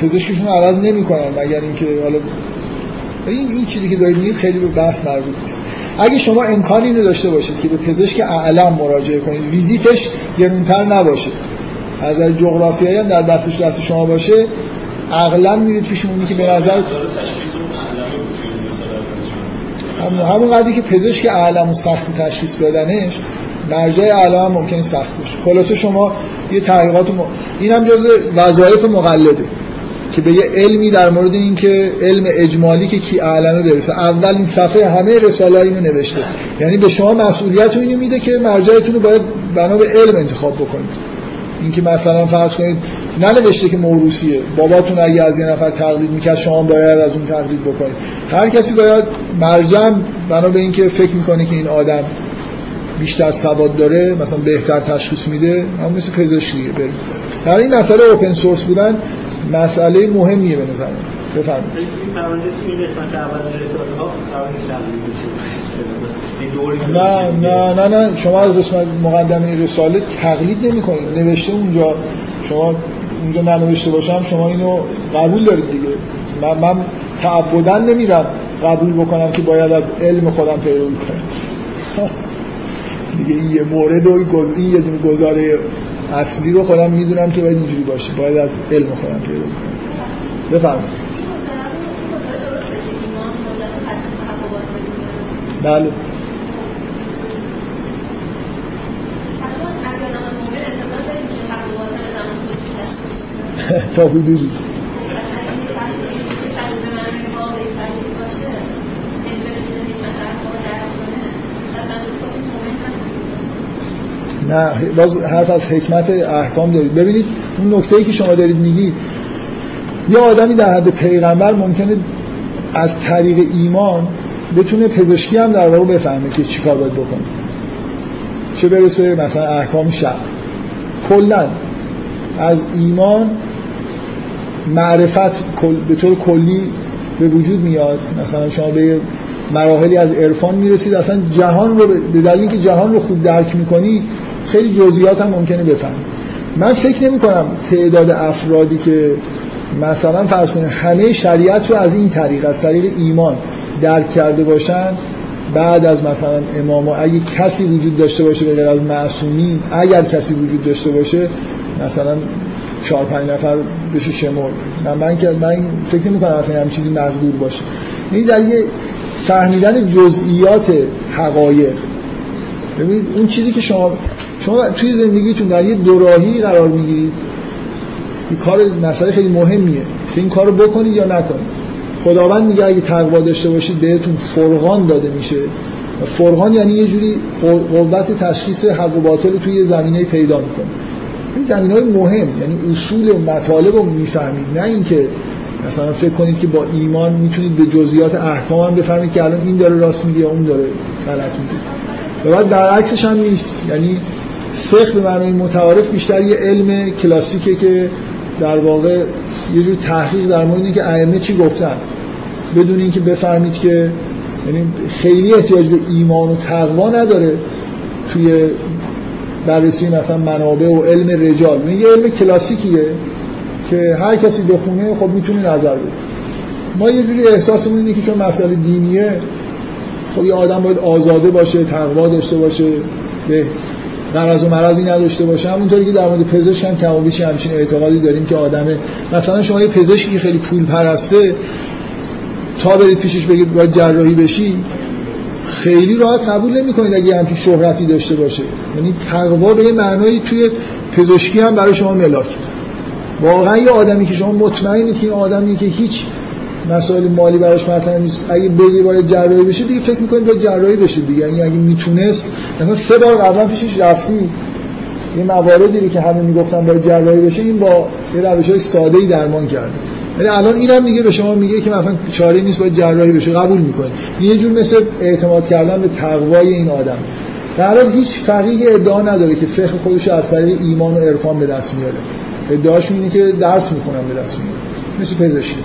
پزشکشون عوض نمی‌کنن مگر اینکه حالا این این چیزی که دارید میگید خیلی به بحث مربوط نیست. اگه شما امکانی رو داشته باشید که به پزشک اعلم مراجعه کنید ویزیتش گرونتر نباشه. از نظر جغرافیایی هم در دستش دست شما باشه. عقلا میرید پیش اونی که به نظر همون قدری که پزشک اعلم و سخت تشخیص دادنش مرجع اعلام ممکنه سخت باشه. خلاصه شما یه تحقیقات م... این هم جز وظایف مقلده. که به یه علمی در مورد اینکه علم اجمالی که کی اعلمه برسه. اول این صفحه همه رساله اینو نوشته. یعنی به شما مسئولیت اینو میده که مرجعتون رو باید بنا به علم انتخاب بکنید. اینکه مثلا فرض کنید ننوشته که موروسیه باباتون اگه از یه نفر تقلید می‌کرد شما باید از اون تقلید بکنید. هر کسی باید مرجع بنا به اینکه فکر می‌کنه که این آدم بیشتر سواد داره مثلا بهتر تشخیص میده هم مثل پزشکیه بریم در این مسئله اوپن سورس بودن مسئله مهمیه به نظر بفرمایید. نه نه نه نه. شما از قسمت مقدمه رساله تقلید نمی کنید نوشته اونجا. شما اونجا ننوشته باشم شما اینو قبول دارید دیگه. من, من تعبدن نمیرم قبول بکنم که باید از علم خودم پیروی کنم. دیگه این یه مورد و این یه دونه گزاره اصلی رو خودم می‌دونم که باید اینجوری باشه. باید از علم خودم پیروی کنم. بفرمایید. بله. تا حدودی. نه باز حرف از حکمت احکام دارید. ببینید اون نکته ای که شما دارید میگید یه آدمی در حد پیغمبر ممکنه از طریق ایمان بتونه پزشکی هم در واقع بفهمه که چیکار باید بکنه. چه برسه مثلا احکام شب کلا از ایمان معرفت به طور کلی به وجود میاد. مثلا شما به مراحلی از عرفان می‌رسید اصلا جهان رو به دلیل که جهان رو خوب درک می‌کنی خیلی جزئیات هم ممکنه بفهمید من فکر نمی کنم تعداد افرادی که مثلا فرض کنید همه شریعت رو از این طریق از طریق ایمان درک کرده باشن بعد از مثلا امام اگه کسی وجود داشته باشه غیر از معصومین اگر کسی وجود داشته باشه مثلا چهار پنج نفر بشه شمر من من من فکر نمی کنم اصلا چیزی مقدور باشه. این در یه فهمیدن جزئیات حقایق. ببینید اون چیزی که شما شما توی زندگیتون در یه دوراهی قرار می‌گیرید. این کار مسئله خیلی مهمیه. که این کارو بکنید یا نکنید. خداوند میگه اگه تقوا داشته باشید بهتون فرقان داده میشه. فرقان یعنی یه جوری قوت تشخیص حق و باطل توی زمینه پیدا می‌کنه. این زمین های مهم یعنی اصول و مطالب رو می‌فهمید. نه اینکه مثلا فکر کنید که با ایمان می‌تونید به جزئیات احکام هم بفهمید که الان این داره راست میگه اون داره غلط میگه. و بعد برعکسش هم نیست. یعنی فقه به معنای متعارف بیشتر یه علم کلاسیکه که در واقع یه جور تحقیق در مورد اینکه ائمه چی گفتن. بدون اینکه بفهمید که یعنی خیلی احتیاج به ایمان و تقوا نداره توی بررسی مثلا منابع و علم رجال. یعنی یه علم کلاسیکیه که هر کسی بخونه خب می‌تونه نظر بده. ما یه جوری احساسمون اینه که چون مسئله دینیه خب یه آدم باید آزاده باشه تقوا داشته باشه به مرض و مرضی نداشته باشه همونطوری که در مورد پزشک هم کم بیش همچین اعتقادی داریم که آدمه مثلا شما یه پزشکی خیلی پول پرسته تا برید پیشش بگید باید جراحی بشی خیلی راحت قبول نمی‌کنید اگه همچین شهرتی داشته باشه. یعنی تقوا به یه معنایی توی پزشکی هم برای شما ملاک. واقعا یه آدمی که شما مطمئنید که این آدمی که هیچ مسائل مالی براش مطرح نیست. اگه بگی باید جراحی بشه دیگه فکر می‌کنید باید جراحی بشه دیگه. یعنی اگه می‌تونست مثلا سه بار قبلا پیشش رفتی. یه مواردی رو که همه می‌گفتن باید جراحی بشه این با یه روش های ساده درمان کرده ولی الان اینم میگه به شما میگه که مثلا چاره نیست باید جراحی بشه. قبول می‌کنه یه جور مثل اعتماد کردن به تقوای این آدم. در حال هیچ فقیه ادعا نداره که فقه خودش از طریق ایمان و عرفان به دست میاره. ادعاشون اینه که درس می‌خونن به دست میاره. مثل پزشکی.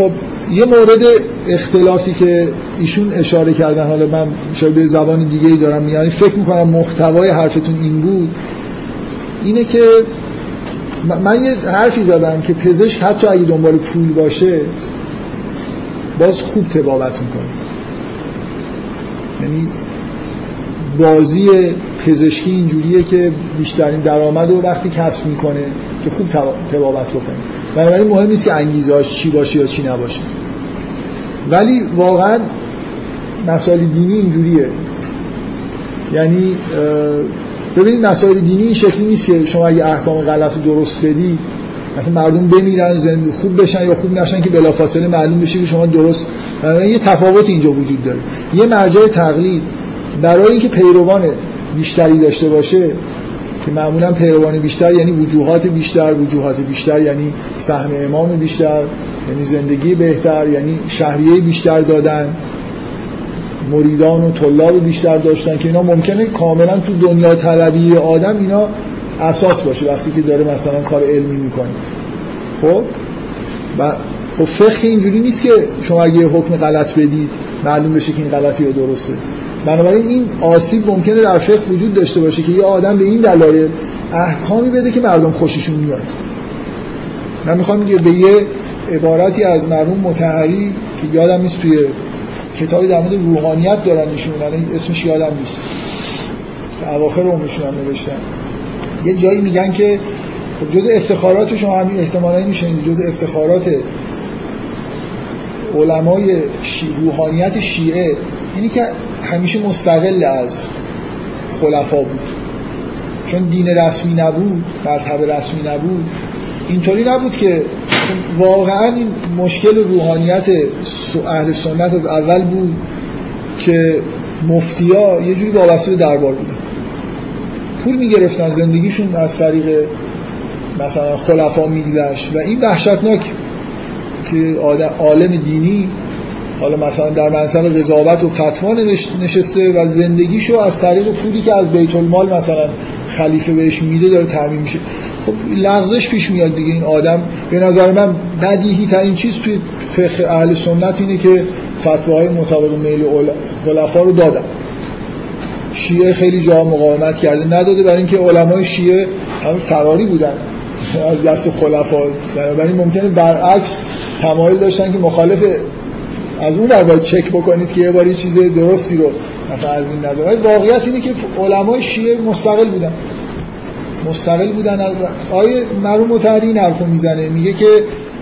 خب یه مورد اختلافی که ایشون اشاره کردن حالا من شاید به زبان دیگه ای دارم یعنی فکر می‌کنم محتوای حرفتون این بود اینه که من یه حرفی زدم که پزشک حتی اگه دنبال پول باشه باز خوب تبابت می‌کنه. یعنی بازی پزشکی اینجوریه که بیشترین درآمد رو وقتی کسب می‌کنه که خوب تبابت بکنه. بنابراین مهم نیست که انگیزه چی باشه یا چی نباشه. ولی واقعا مسائل دینی اینجوریه. یعنی ببینید مسائل دینی این شکلی نیست که شما اگه احکام غلط رو درست بدید مثلا مردم بمیرن زنده خوب بشن یا خوب نشن که بلافاصله معلوم بشه که شما درست. یه تفاوت اینجا وجود داره. یه مرجع تقلید برای اینکه پیروان بیشتری داشته باشه که معمولا پیروان بیشتر یعنی وجوهات بیشتر وجوهات بیشتر یعنی سهم امام بیشتر یعنی زندگی بهتر یعنی شهریه بیشتر دادن. مریدان و طلاب بیشتر داشتن که اینا ممکنه کاملا تو دنیا طلبی آدم اینا اساس باشه وقتی که داره مثلا کار علمی می‌کنه. خب؟ و خب فقه اینجوری نیست که شما اگه حکم غلط بدید معلوم بشه که این غلطی یا درسته. بنابراین این آسیب ممکنه در فقه وجود داشته باشه که یه آدم به این دلایل احکامی بده که مردم خوششون میاد. من می‌خوام به یه عبارتی از مرحوم متحری که یادم نیست توی کتابی در مورد روحانیت دارن نشون اسمش یادم نیست. اواخر عمرشون هم نوشتن. یه جایی میگن که خب جز افتخارات شما همین احتمالا میشه جز افتخارات علمای شی... روحانیت شیعه اینی که همیشه مستقل از خلفا بود. چون دین رسمی نبود مذهب رسمی نبود. اینطوری نبود که واقعا این مشکل روحانیت اهل سنت از اول بود که مفتیا یه جوری وابسته به دربار بودن. پول می‌گرفتن زندگیشون از طریق مثلا خلفا میگذشت و این وحشتناک که عالم دینی حالا مثلا در منصب قضاوت و فتوا نشسته و زندگیشو از طریق پولی که از بیت المال مثلا خلیفه بهش میده داره تعمین میشه. خب لغزش پیش میاد دیگه این آدم. به نظر من بدیهی ترین چیز توی فقه اهل سنت اینه که فتواهای مطابق میل خلفا رو دادن. شیعه خیلی جا مقاومت کرده. نداده برای اینکه علمای شیعه همه فراری بودن. از دست خلفا. بنابراین ممکنه برعکس تمایل داشتن که مخالف از اون در باید چک بکنید که یه باری چیز درستی رو مثلا از این نظر. واقعیت اینه که علمای شیعه مستقل بودن. مستقل بودن. آیه مرحوم متحری این حرفو می‌زنه. میگه که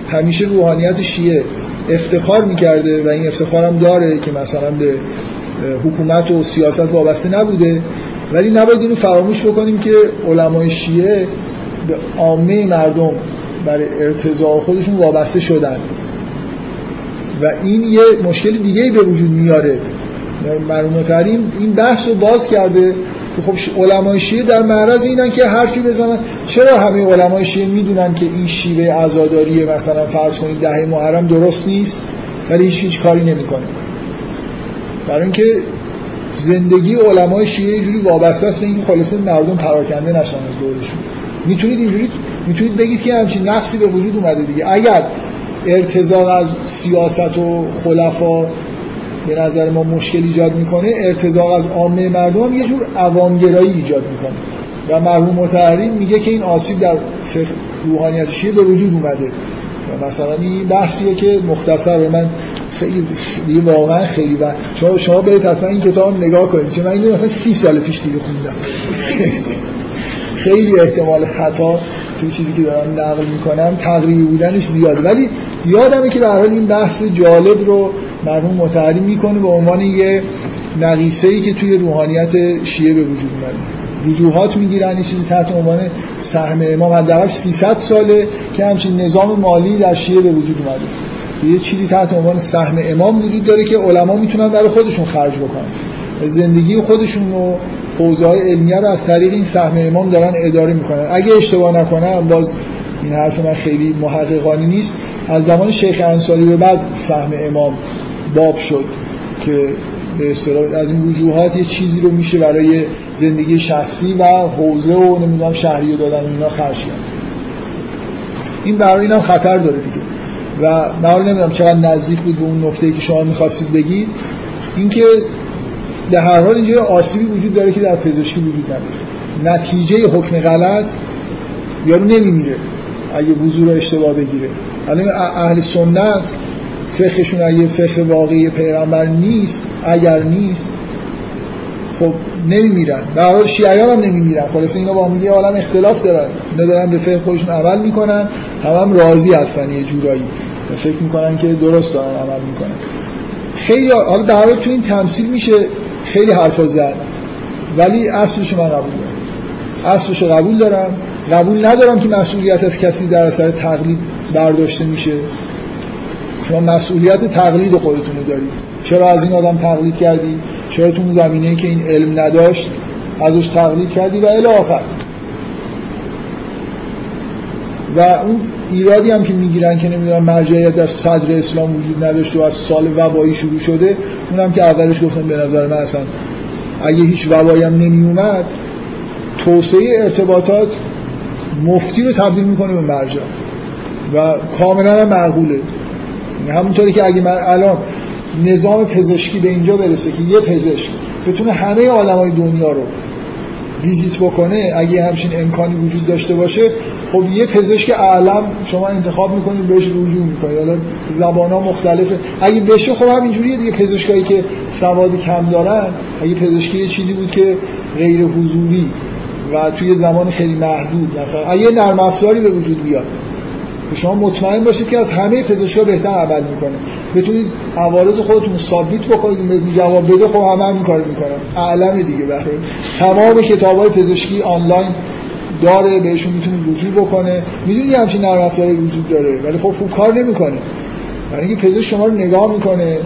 همیشه روحانیت شیعه افتخار می‌کرده و این افتخار هم داره که مثلا به حکومت و سیاست وابسته نبوده. ولی نباید اینو فراموش بکنیم که علمای شیعه به عامه مردم برای ارتضاع خودشون وابسته شدن. و این یه مشکل دیگه به وجود میاره. مرحوم این بحث رو باز کرده که خب علمای شیعه در معرض اینن که حرفی بزنن. چرا همه علمای شیعه می‌دونن که این شیوه عزاداری مثلا فرض کنید دهه محرم درست نیست ولی هیچ هیچ کاری نمی‌کنه. برای اینکه زندگی علمای شیعه اینجوری وابسته است به اینکه خلاصه مردم پراکنده نشن از دورشون. می‌تونید اینجوری می‌تونید بگید که همچین نقصی به وجود اومده دیگه. اگر ارتزاق از سیاست و خلفا به نظر ما مشکل ایجاد می‌کنه ارتزاق از عامه مردم یه جور عوامگرایی ایجاد می‌کنه. و مرحوم متحری میگه که این آسیب در روحانیت شیعه به وجود اومده. و مثلا این بحثیه که مختصر من خیلی دیگه واقعا خیلی و شما شما برید حتما این کتاب نگاه کنید. چون من اینو مثلا سی سال پیش دیگه خوندم. خیلی احتمال خطا. توی چیزی که دارم نقل می‌کنم تقریبی بودنش زیاده ولی یادمه که به حال این بحث جالب رو مرحوم متحری می‌کنه به عنوان یه نقیصه ای که توی روحانیت شیعه به وجود اومده وجوهات می‌گیرن این چیزی تحت عنوان سهم امام حداقل 300 ساله که همچین نظام مالی در شیعه به وجود اومده. یه چیزی تحت عنوان سهم امام وجود داره که علما می‌تونن برای خودشون خرج بکنن. زندگی خودشون رو حوزه علمیه رو از طریق این سهم امام دارن اداره می‌کنن. اگه اشتباه نکنم باز این حرف من خیلی محققانی نیست. از زمان شیخ انصاری به بعد فهم امام باب شد که به از این وجوهات یه چیزی رو میشه برای زندگی شخصی و حوزه و نمی‌دونم شهری دادن اینا خرج کرد. این برای اینم خطر داره دیگه. و من نمی‌دونم چقدر نزدیک بود به اون نکته که شما می‌خواستید بگید. اینکه در هر حال اینجا آسیبی وجود داره که در پزشکی وجود نداره. نتیجه حکم غلط یارو نمیمیره. اگه وضو رو اشتباه بگیره. الان اهل سنت فقهشون اگه فقه واقعی پیغمبر نیست اگر نیست خب نمیمیرن. در حال شیعیان هم نمیمیرن. خلاص اینا با هم عالم اختلاف دارن. ندارن به فقه خودشون عمل می‌کنن هم هم راضی هستن یه جورایی. فکر می‌کنن که درست دارن عمل می‌کنن. خیلی حالا در حال تو این تمثیل میشه خیلی حرفا زد. ولی اصلش من قبول دارم. اصلش قبول دارم. قبول ندارم که مسئولیت از کسی در اثر تقلید برداشته میشه. شما مسئولیت تقلید خودتون رو دارید. چرا از این آدم تقلید کردی؟ چرا تو اون زمینه که این علم نداشت ازش تقلید کردی و الی آخر؟ و اون ایرادی هم که می‌گیرن که نمی‌دونم مرجعیت در صدر اسلام وجود نداشته و از سال وبایی شروع شده اونم که اولش گفتم به نظر من اصلا اگه هیچ وبایی هم نمی اومد توسعه ارتباطات مفتی رو تبدیل می‌کنه به مرجع و کاملا معقوله. همونطوری که اگه من الان نظام پزشکی به اینجا برسه که یه پزشک بتونه همه آدمای دنیا رو ویزیت بکنه اگه همچین امکانی وجود داشته باشه خب یه پزشک اعلم شما انتخاب می‌کنید بهش رجوع می‌کنید. حالا زبان ها مختلفه. اگه بشه خب همینجوریه دیگه. پزشکایی که سواد کم دارن اگه پزشکی یه چیزی بود که غیر حضوری و توی زمان خیلی محدود مثلا اگه نرم افزاری به وجود بیاد. شما مطمئن باشید که از همه پزشکا بهتر عمل می‌کنه. بتونید عوارض خودتون ثابت بکنید جواب بده خب همه همین کارو می‌کنن. اعلم دیگه بخیر. تمام کتابای پزشکی آنلاین داره بهشون می‌تونید رجوع بکنه. می‌دونی همچین نرم افزاری وجود داره ولی خب خوب کار نمی‌کنه. برای اینکه پزشک شما رو نگاه می‌کنه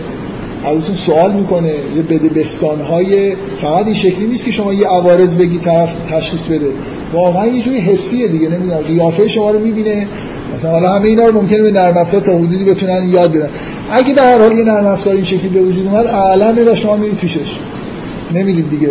ازتون سوال می‌کنه یه بدبستان های فقط این شکلی نیست که شما یه عوارض بگی طرف تشخیص بده. واقعا یه جوری حسیه دیگه نمی‌دونم قیافه شما رو می‌بینه. مثلا حالا همه اینا رو ممکنه به نرم افزار تا حدودی بتونن یاد بدن. اگه در حال یه نرم افزار این شکلی به وجود اومد علمه و شما میرید پیشش. نمیرید دیگه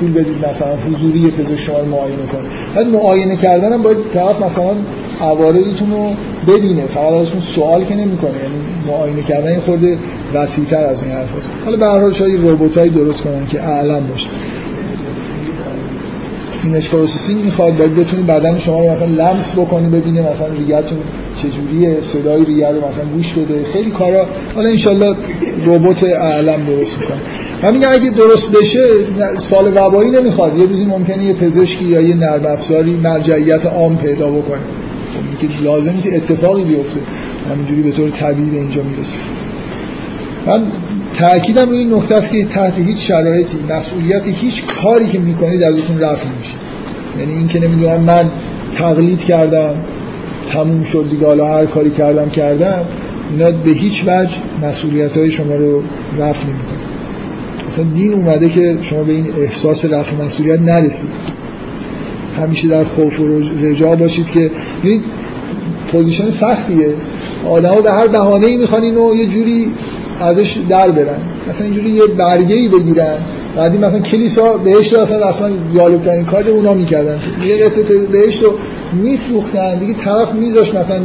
پول بدید مثلا حضوری پزشک شما معاینه کنه. بعد معاینه کردن هم باید طرف مثلا عوارضتون رو ببینه. فقط ازتون سوال که نمی‌کنه. یعنی معاینه کردن یه خورده وسیع‌تر از این حرف هست. حالا به هر حال شاید رباتایی درست کنن که اعلم باشه. image processing می‌خواد باید بتونی بدن شما رو مثلا لمس بکنی ببینه مثلا ریه‌تون چجوریه صدای ریه رو مثلا گوش بده. خیلی کارا. حالا انشالله ربات اعلم درست می‌کنه. من میگم اگه درست بشه سال وبایی نمی‌خواد. یه روزی ممکنه یه پزشکی یا یه نرم افزاری مرجعیت عام پیدا بکنه. که لازمه که اتفاقی بیفته. همینجوری به طور طبیعی به اینجا می‌رسه. من تاکیدم روی این نکته است که تحت هیچ شرایطی مسئولیت هیچ کاری که می‌کنید ازتون رفع نمیشه. یعنی این که نمی‌دونم من تقلید کردم تموم شد دیگه حالا هر کاری کردم کردم اینا به هیچ وجه مسئولیت های شما رو رفع نمی‌کنه مثلا دین اومده که شما به این احساس رفع مسئولیت نرسید. همیشه در خوف و رجا باشید که این position سختیه. آدم به هر بهانه ای می‌خوان اینو یه جوری ازش در برن. مثلا اینجوری یه برگه ای بگیرن. بعدی مثلا کلیسا بهشت رو اصلا رسما دیالوگ این کار اونا می‌کردن. یه قطعه بهشت رو میفروختن. دیگه طرف میذاش مثلا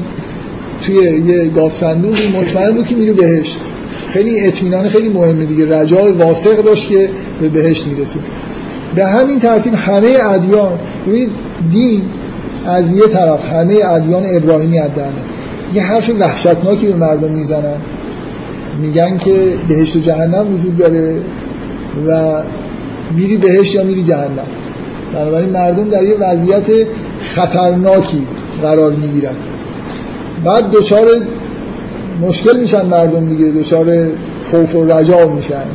توی یه گاوصندوقی مطمئن بود که میره بهشت خیلی اطمینان خیلی مهمه دیگه. رجای واثق داشت که به بهشت می‌رسه. به همین ترتیب همه ادیان ببینید دین از یه طرف همه ادیان ابراهیمی هستند یه حرف وحشتناکی به مردم می‌زنن. میگن که بهشت و جهنم وجود داره و میری بهشت یا میری جهنم. بنابراین مردم در یه وضعیت خطرناکی قرار می‌گیرن. بعد دچار مشکل میشن مردم دیگه دچار خوف و رجا میشن.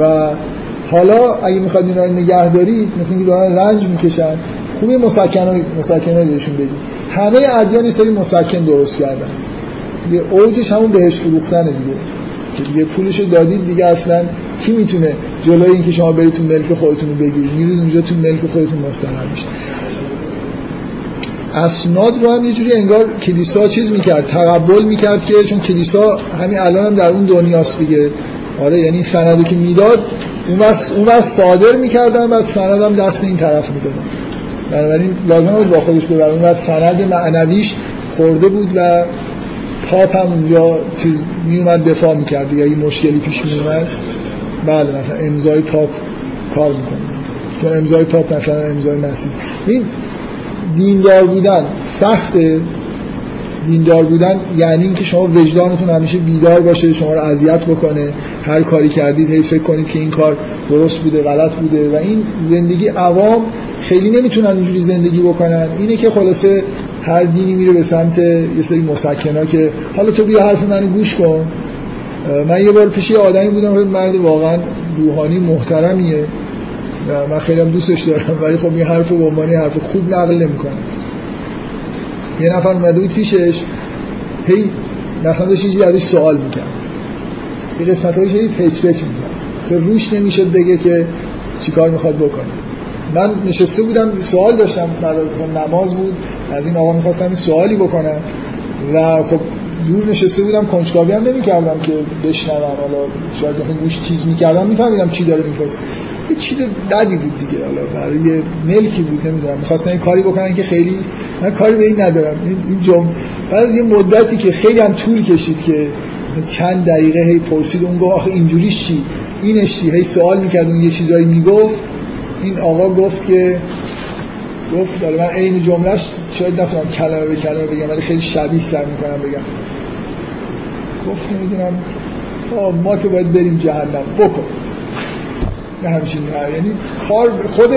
و حالا اگه می‌خواد اینا رو نگه دارید مثل اینکه دارن رنج می‌کشن خوبی مسکن مسکنه بهشون بدید. همه ادیان یه سری مسکن درست کردن. یه اوجش همون بهش فروختنه دیگه. که دیگه پولشو دادید دیگه اصلا کی می‌تونه جلوی اینکه شما برید تو ملک خودتون بگیرید؟ میرید اونجا تو ملک خودتون مستقر میشید. اسناد رو هم یه جوری انگار کلیسا چیز می‌کرد تقبل می‌کرد که چون کلیسا همین الان هم در اون دنیاست دیگه. آره یعنی سندی که می‌داد اون وقت اون وقت صادر می‌کردن و سندم دست این طرف می‌دادن. بنابراین لازم بود با خودش ببره. اون سند معنویش خورده بود و پاپ هم اونجا چیز میومد دفاع می‌کرد یا این مشکلی پیش میومد بله مثلا امضای پاپ کار می‌کنه. چون امضای پاپ مثلا امضای مسیح این دیندار بودن سخته. دیندار بودن یعنی اینکه شما وجدانتون همیشه بیدار باشه شما رو اذیت بکنه. هر کاری کردید هی فکر کنید که این کار درست بوده غلط بوده. و این زندگی عوام خیلی نمی‌تونن اینجوری زندگی بکنن. اینه که خلاصه هر دینی میره به سمت یه سری مسکنا که حالا تو بیا حرف منو گوش کن. من یه بار پیش یه آدمی بودم مرد واقعا روحانی محترمیه. و من خیلی هم دوستش دارم ولی خب این حرف به عنوان حرف خوب نقل نمی‌کنه یه نفر اومده بود پیشش هی مثلا داشت چیزی ازش سوال می‌کرد. یه قسمت هایش هی پیچ پیچ می‌کرد. که روش نمی‌شد بگه که چیکار می‌خواد بکنه. من نشسته بودم سوال داشتم بعد نماز بود از این آقا می‌خواستم این سوالی بکنم و خب دور نشسته بودم کنجکاوی هم نمی‌کردم که بشنوم حالا شاید بخوام گوش چیز می‌کردم میفهمیدم چی داره می‌پرسه. یه چیز بدی بود دیگه حالا برای ملکی بود نمی‌دونم. می‌خواستن این کاری بکنن که خیلی من کاری به این ندارم. این جمع بعد یه مدتی که خیلی هم طول کشید که چند دقیقه هی پرسید اون گفت آخه اینجوریش چی؟ اینش چی؟ هی سوال می‌کرد اون یه چیزایی می‌گفت. این آقا گفت که گفت حالا من عین جملهش شاید نفرم کلمه به کلمه بگم ولی خیلی شبیه سر می‌کنم بگم. گفت نمی‌دونم. ما که باید بریم جهنم. بکن. نه همچین یعنی کار خود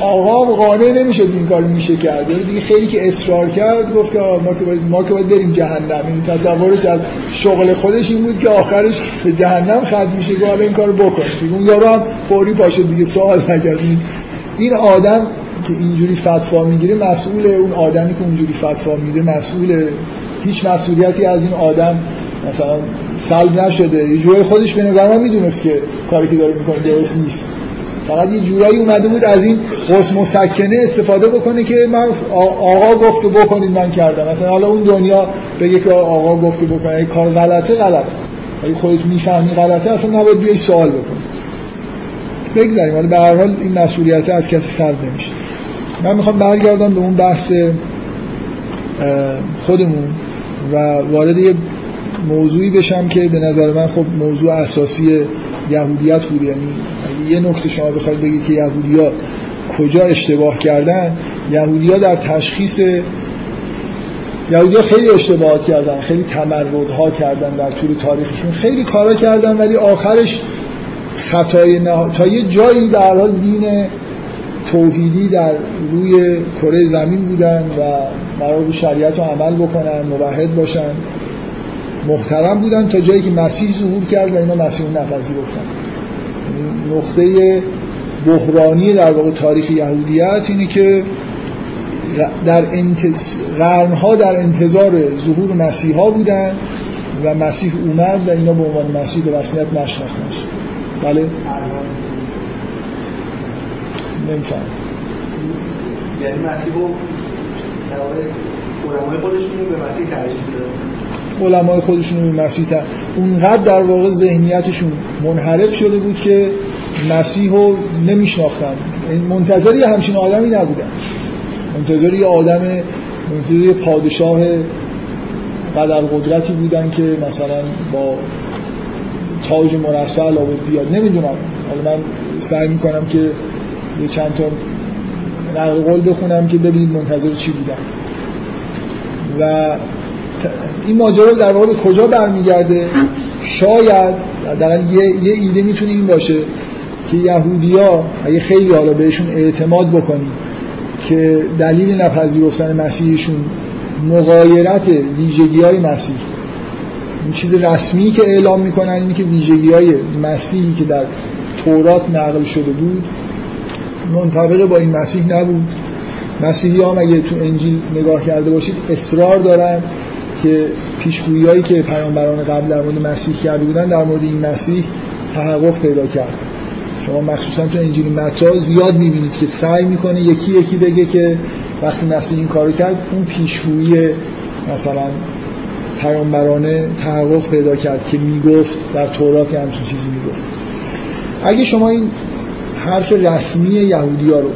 آقا قانع نمی‌شد این کار میشه کرد. یعنی دیگه خیلی که اصرار کرد گفت که ما که باید ما که باید بریم جهنم. این تصورش از شغل خودش این بود که آخرش به جهنم ختم میشه که حالا این کارو بکن اون یارو هم فوری پاشد دیگه سوال نکرد. این آدم که اینجوری فتوا می‌گیره مسئول اون آدمی که اونجوری فتوا میده مسئول هیچ مسئولیتی از این آدم مثلا سلب نشده. یه جوری خودش به نظر من می‌دونست که کاری که داره می‌کنه درست نیست. فقط یه جورایی اومده بود از این قوس مسکنه استفاده بکنه که من آقا گفت بکنید من کردم. مثلا حالا اون دنیا بگه که آقا گفت اگه کار غلطه غلطه. اگه خودت می‌فهمی غلطه اصلا نباید بیای سوال بکنی. بگذاریم. ولی به هر حال این مسئولیت از کسی سلب نمیشه. من می‌خوام برگردم به اون بحث خودمون و وارد یه موضوعی بشم که به نظر من خب موضوع اساسی یهودیت بود یعنی یه نکته شما بخواید بگید که یهودیا کجا اشتباه کردن یهودیا در تشخیص یهودیا خیلی اشتباهات کردن خیلی تمردها کردن در طول تاریخشون. خیلی کارا کردن ولی آخرش خطای نه... تا یه جایی در حال دین توحیدی در روی کره زمین بودن و قرار شریعت رو عمل بکنن موحد باشن. محترم بودن تا جایی که مسیح ظهور کرد و اینا مسیح نپذیرفتن نقطه بحرانی در واقع تاریخ یهودیت اینه که در انتظ... قرنها در انتظار ظهور مسیح ها بودن و مسیح اومد و اینا به عنوان مسیح به رسمیت نشناختنش بله؟ نمیفهم. یعنی مسیح رو خودشون به مسیح تعریف علمای خودشون به مسیح تر اونقدر در واقع ذهنیتشون منحرف شده بود که مسیح رو نمیشناختن. منتظر یه همچین آدمی نبودن. منتظر یه آدم منتظر یه پادشاه قدر قدرتی بودن که مثلا با تاج مرسل آورد بیاد. نمی‌دونم. حالا من سعی می‌کنم که یه چند تا نقل قول بخونم که ببینید منتظر چی بودن. و این ماجرا در واقع به کجا برمیگرده؟ شاید در یه, یه ایده می‌تونه این باشه که یهودیا اگه خیلی حالا بهشون اعتماد بکنیم که دلیل نپذیرفتن مسیحشون مغایرت ویژگی های مسیح. این چیز رسمی که اعلام می‌کنن اینه که ویژگی های مسیحی که در تورات نقل شده بود منطبق با این مسیح نبود. مسیحی هم اگه تو انجیل نگاه کرده باشید اصرار دارن. که پیشگویی که پیامبران قبل در مورد مسیح کرده بودن در مورد این مسیح تحقق پیدا کرد. شما مخصوصا تو انجیل متی زیاد می‌بینید که سعی می‌کنه یکی یکی بگه که وقتی مسیح این کارو کرد اون پیشگویی مثلا پیامبرانه تحقق پیدا کرد که می‌گفت در تورات همچین چیزی می‌گفت. اگه شما این حرف رسمی یهودی ها رو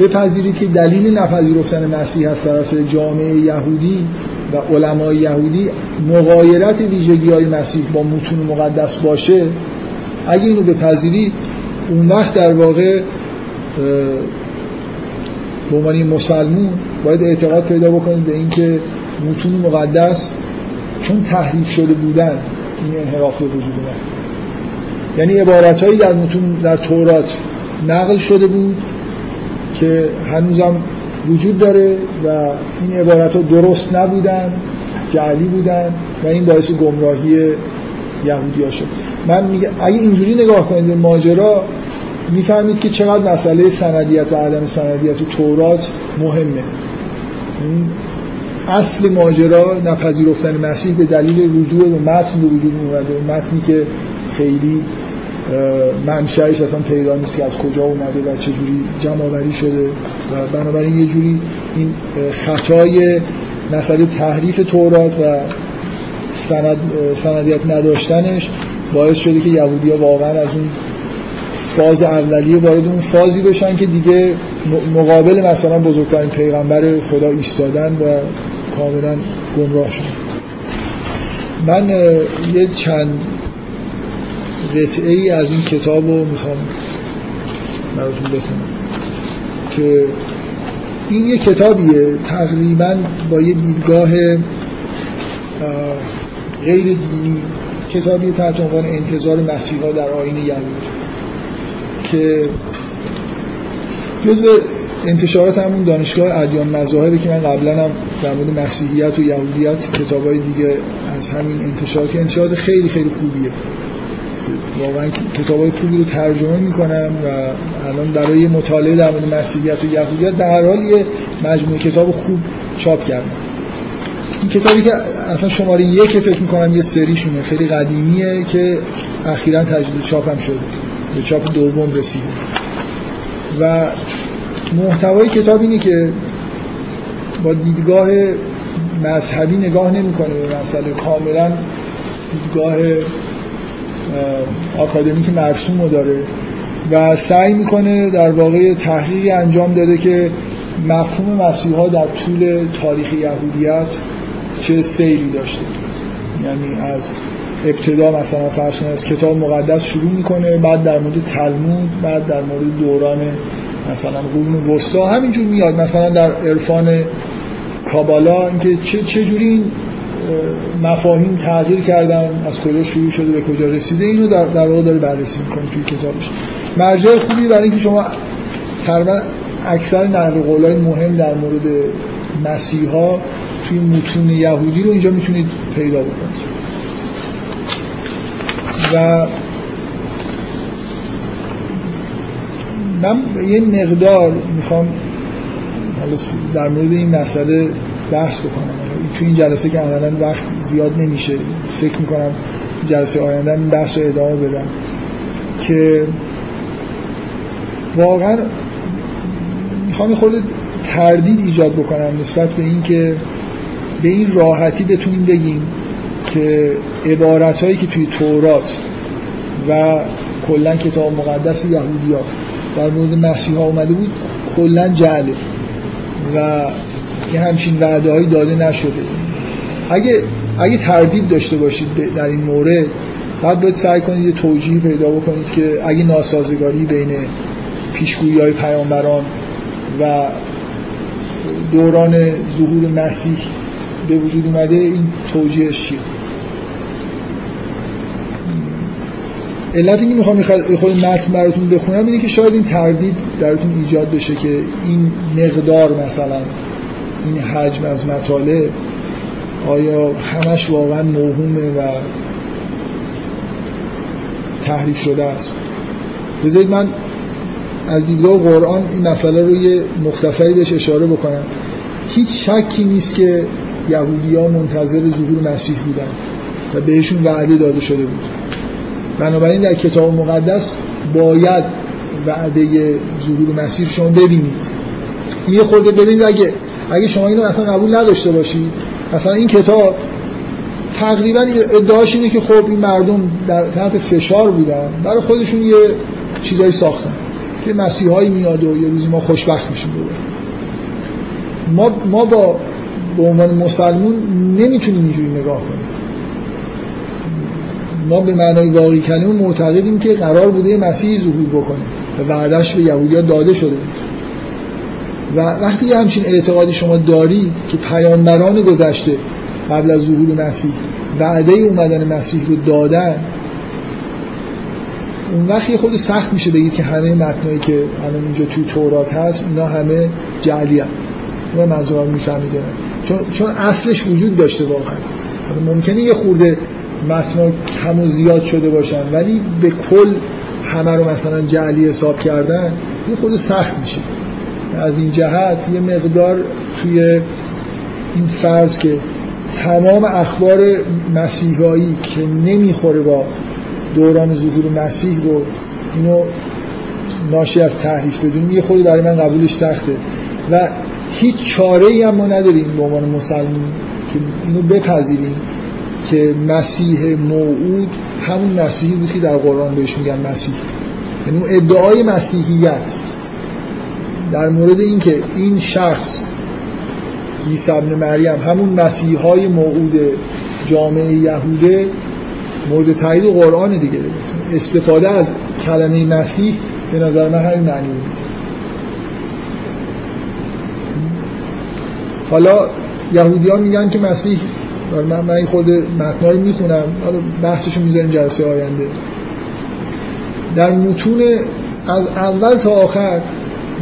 بپذیرید که دلیل نپذیرفتن مسیح از طرف جامعه یهودی و علمای یهودی مغایرت ویژگی های مسیح با متون مقدس باشه اگه اینو بپذیرید اون وقت در واقع به عنوان مسلمون باید اعتقاد پیدا بکنید به اینکه متون مقدس چون تحریف شده بودن این انحراف به وجود یعنی عبارتهایی در متون در تورات نقل شده بود که هنوزم وجود داره و این عبارت ها درست نبودن جعلی بودن و این باعث گمراهی یهودی ها شد. من میگه اگه اینجوری نگاه کنید ماجرا می‌فهمید که چقدر مسئله سندیت و عدم سندیت و تورات مهمه. اصل ماجرا نپذیرفتن مسیح به دلیل رجوع به متن به وجود اومده متنی که خیلی منشأش اصلا پیدا نیست که از کجا اومده و چجوری جمع شده و بنابراین یه جوری این خطای مسئله تحریف تورات و سند، سندیت نداشتنش باعث شده که یهودی ها واقعا از اون فاز اولیه وارد اون فازی بشن که دیگه مقابل مثلا بزرگترین پیغمبر خدا ایستادن و کاملا گمراه شدن. من یه چند قطعه ای از این کتاب رو می‌خوام براتون بخونم که این یه کتابیه. تقریبا با یه دیدگاه غیر دینی کتابی تحت عنوان انتظار مسیحا در آین یهود که جزء انتشارات همون دانشگاه ادیان مذاهبه که من قبلا هم در مورد مسیحیت و یهودیت کتابای دیگه از همین انتشارات انتشارات خیلی خیلی خوبیه. واقعا کتاب های خوبی رو ترجمه می‌کنن و الان برای مطالعه در مورد مسیحیت و یهودیت به هر حال یه مجموعه کتاب خوب چاپ کردن این کتابی که اصلا شماره یک فکر می‌کنم یه سریشونه خیلی قدیمیه که اخیرا تجدید چاپم شده به چاپ دوم رسیده. و محتوای کتاب اینه که با دیدگاه مذهبی نگاه نمی‌کنه به مسئله کاملا دیدگاه آکادمیک مرسوم رو داره و سعی می‌کنه در واقع تحقیقی انجام داده که مفهوم مسیح ها در طول تاریخ یهودیت چه سیری داشته. یعنی از ابتدا مثلا فرض از کتاب مقدس شروع می‌کنه بعد در مورد تلمود بعد در مورد دوران مثلا قرون وسطا همینجور میاد. مثلا در عرفان کابالا اینکه چه چه جوری این مفاهیم تغییر کردن از کجا شروع شده به کجا رسیده اینو در در واقع داره بررسی می‌کنه توی کتابش. مرجع خوبی برای اینکه شما تقریبا اکثر نقل قولای مهم در مورد مسیحا توی متون یهودی رو اینجا می‌تونید پیدا بکنید. و من یه مقدار می‌خوام در مورد این مسئله بحث بکنم. تو این جلسه که عملا وقت زیاد نمیشه فکر می‌کنم جلسه آینده این بحث رو ادامه بدم. که واقعا می‌خوام خود تردید ایجاد بکنم نسبت به این که به این راحتی بتونیم بگیم که عبارت هایی که توی تورات و کلا کتاب مقدس یهودی ها در مورد مسیح ها اومده بود کلا جعله. و یه همچین وعده هایی داده نشده. اگه اگه تردید داشته باشید در این مورد بعد باید سعی کنید یه توجیه پیدا بکنید که اگه ناسازگاری بین پیشگویی های پیامبران و دوران ظهور مسیح به وجود اومده این توجیهش چیه؟ علت اینکه می‌خوام خود متن براتون بخونم اینه که شاید این تردید درتون ایجاد بشه که این مقدار مثلا این حجم از مطالب آیا همش واقعا موهومه و تحریف شده است؟ بذارید من از دیدگاه قرآن این مسئله رو یه مختصری بهش اشاره بکنم. هیچ شکی نیست که یهودی ها منتظر ظهور مسیح بودن و بهشون وعده داده شده بود. بنابراین در کتاب مقدس باید وعده ظهور مسیح شما ببینید. یه خورده ببینید اگه اگه شما اینو اصلا قبول نداشته باشید مثلا این کتاب تقریبا ادعاش اینه که خب این مردم در تحت فشار بودن برای خودشون یه چیزایی ساختن که مسیحایی میاد و یه روزی ما خوشبخت میشیم ما ما با به عنوان مسلمون نمی‌تونیم اینجوری نگاه کنیم. ما به معنای واقعی کلمه معتقدیم که قرار بوده مسیحی ظهور بکنه و وعدش به یهودی‌ها داده شده بود. و وقتی یه همچین اعتقادی شما دارید که پیامبران گذشته قبل از ظهور مسیح وعده اومدن مسیح رو دادن اون وقت خود سخت میشه بگید که همه متنایی که الان اینجا توی تورات هست اینا همه جعلی هم و منظورم می‌فهمید چون, چون اصلش وجود داشته واقعا. ممکنه یه خورده متنا کم و زیاد شده باشن ولی به کل همه رو مثلا جعلی حساب کردن یه خود سخت میشه. از این جهت یه مقدار توی این فرض که تمام اخبار مسیحایی که نمی‌خوره با دوران ظهور مسیح رو اینو ناشی از تحریف بدونیم یه خود برای من قبولش سخته. و هیچ چاره ای هم ما نداریم به عنوان مسلمون که اینو بپذیریم که مسیح موعود همون مسیحی بود که در قرآن بهش میگن مسیح. یعنی ادعای مسیحیت. در مورد اینکه این شخص عیسی ابن مریم همون مسیح های موعود جامعه یهوده مورد تایید قرآن دیگه. استفاده از کلمه مسیح به نظر من همین معنی بود. حالا یهودی ها میگن که مسیح من, من این خود متنا رو می‌خونم حالا بحثشو می‌ذاریم جلسه آینده. در متون از اول تا آخر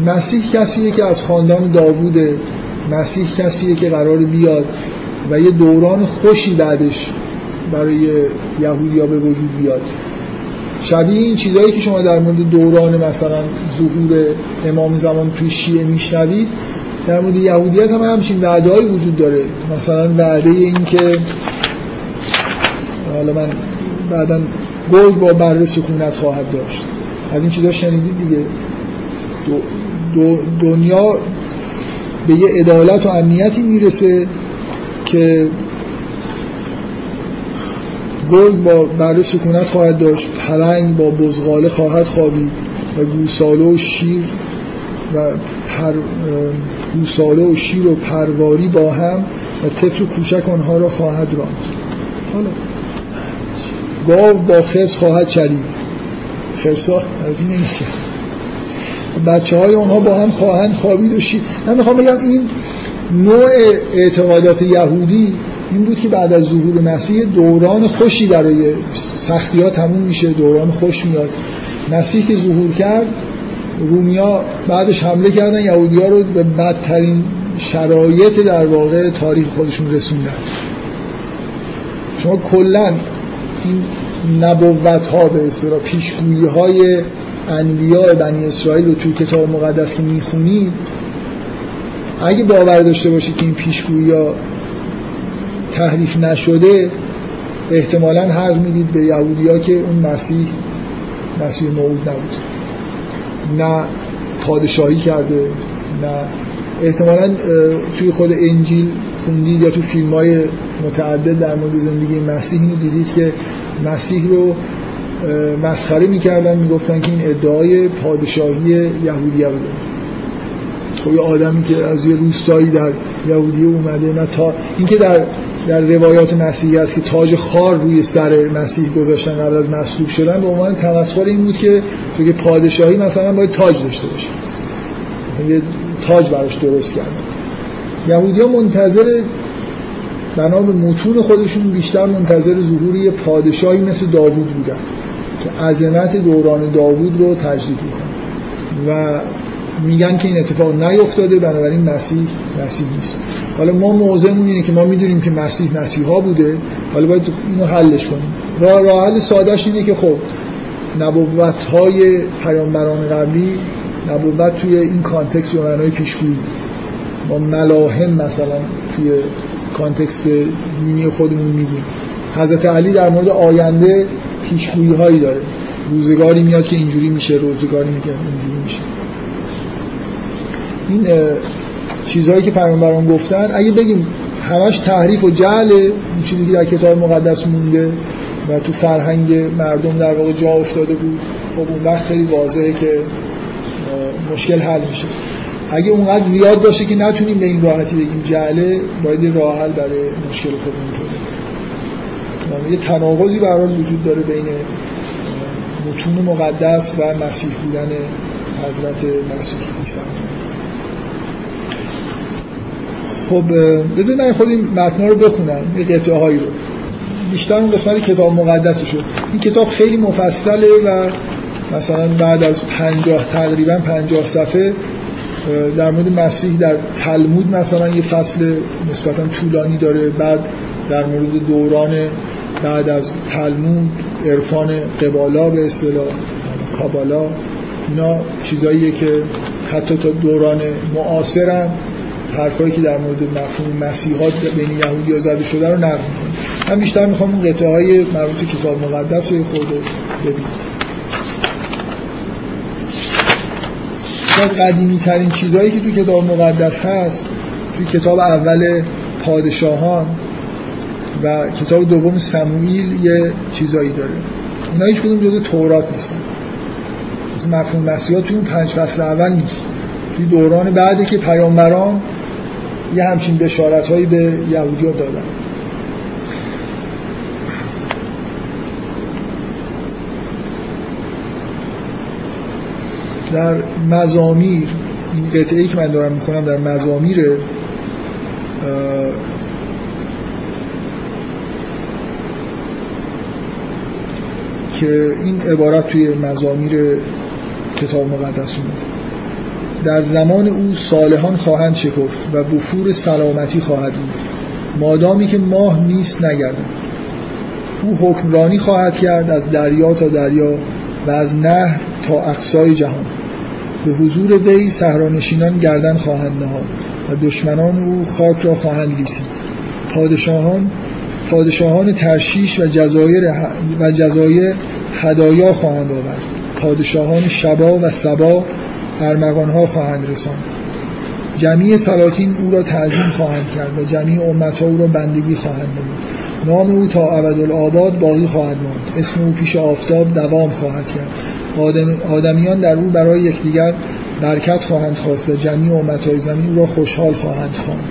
مسیح کسیه که از خاندان داووده مسیح کسیه که قرار بیاد و یه دوران خوشی بعدش برای یهودی ها به وجود بیاد. شبیه این چیزهایی که شما در مورد دوران مثلا ظهور امام زمان توی شیعه میشنوید در مورد یهودیت هم همچین وعده وجود داره. مثلا وعده این که حالا من بعدا گرگ با بره سکونت خواهد داشت. از این چیزا شنیدید دیگه. دو دنیا به یه عدالت و امنیتی می‌رسه که گرگ با بره سکونت خواهد داشت پلنگ با بزغاله خواهد خوابید و گوساله و شیر و پر گوساله و شیر و پرواری با هم و طفل کوچک آنها را خواهد راند. حالا گاو با خرس خواهد چرید. خرسا؟ نمیشه بچه های اونها با هم خواهند خوابید و شیر من می‌خوام بگم این نوع اعتقادات یهودی این بود که بعد از ظهور مسیح دوران خوشی برای سختی ها تموم میشه دوران خوش میاد. مسیح که ظهور کرد رومیا بعدش حمله کردن یهودی ها رو به بدترین شرایط در واقع تاریخ خودشون رسوندن. شما کلا این نبوت ها به اصطلاح پیشگویی های انبیاء بنی اسرائیل رو توی کتاب مقدس که می‌خونید اگه باور داشته باشید که این پیشگویی ها تحریف نشده احتمالا حق می‌دید به یهودی ها که اون مسیح مسیح موعود نبود. نه پادشاهی کرده نه. احتمالا توی خود انجیل خوندید یا تو فیلم های متعدد در مورد زندگی مسیح اینو دیدید که مسیح رو مسخره می‌کردن می‌گفتن که این ادعای پادشاهی یهودیه رو خب یه آدمی که از یه روستایی در یهودیه اومده نه تا اینکه در در روایات مسیحی هست که تاج خار روی سر مسیح گذاشتن قبل از مصلوب شدن به عنوان تمسخر این بود که تو که پادشاهی مثلا باید تاج داشته باشه. یه تاج براش درست کردن یهودی ها منتظر بنا به متون خودشون بیشتر منتظر ظهور یه پادشاهی مثل داوود بودن. که عظمت دوران داوود رو تجدید می‌کنه. و میگن که این اتفاق نیفتاده بنابراین مسیح مسیح نیست. حالا ما موضعمون اینه که ما می‌دونیم که مسیح مسیحا بوده. حالا باید اینو حلش کنیم. راه راه حل سادهش اینه که خب نبوت های پیامبران قبلی نبوت توی این context به معنای پیشگویی. ما ملاحم مثلا توی context دینی خودمون میگیم. حضرت علی در مورد آینده پیشگویی هایی داره. روزگاری میاد که اینجوری میشه روزگاری میاد که اینجوری میشه. این چیزهایی که پیامبران گفتن اگه بگیم همش تحریف و جعل این چیزی که در کتاب مقدس مونده و تو فرهنگ مردم در واقع جا افتاده بود خب اون وقت خیلی واضحه که مشکل حل میشه. اگه اونقدر زیاد باشه که نتونیم به این راحتی بگیم جعله باید راه حل برای مشکل خودمون پیدا یه تناقضی برای وجود داره بین متون مقدس و مسیح بودن حضرت مسیح عیسی. خب بذارید من خود این متن رو بخونم یه قطعه هایی رو. بیشتر اون قسمت کتاب مقدسشو. این کتاب خیلی مفصله و مثلا بعد از پنجاه تقریبا پنجاه صفحه در مورد مسیح در تلمود مثلا یه فصل نسبتا طولانی داره. بعد در مورد دوران بعد از تلمود عرفان قبالا به اصطلاح کابالا اینا چیزاییه که حتی تا دوران معاصرم حرفایی که در مورد مفهوم مسیحات بین یهودی ها زده شده رو نقل من بیشتر می‌خوام اون قطعه های مربوط کتاب مقدس رو خورده ببینید قدیمی ترین چیزهایی که توی کتاب مقدس هست توی کتاب اول پادشاهان و کتاب دوم سموئیل یه چیزایی داره. اینا هیچ کدوم جزء تورات نیستن. مثل مفهوم مسیحا توی اون پنج فصل اول نیست. توی دوران بعدی که پیامبران یه همچین بشارت هایی به یهودی ها دادن. در مزامیر این قطعه ای که من دارم می‌کنم در مزامیر که این عبارت توی مزامیر کتاب مقدس اومده در زمان او صالحان خواهند شکفت و بفور سلامتی خواهد بود. مادامی که ماه نیست نگردد. او حکمرانی خواهد کرد از دریا تا دریا و از نهر تا اقصای جهان. به حضور وی صحرانشینان گردن خواهند نهاد و دشمنان او خاک را خواهند لیسید. پادشاهان پادشاهان ترشیش و جزایر و جزایر هدایا خواهند آورد. پادشاهان شبا و سبا ارمغانها خواهند رساند. جمعی سلاطین او را تعظیم خواهند کرد و جمعی امتها او را بندگی خواهند نمود. نام او تا ابدالآباد باقی خواهد ماند. اسم او پیش آفتاب دوام خواهد کرد. آدم آدمیان در او برای یکدیگر برکت خواهند خواست و جمعی امتهای زمین او را خوشحال خواهند خواند.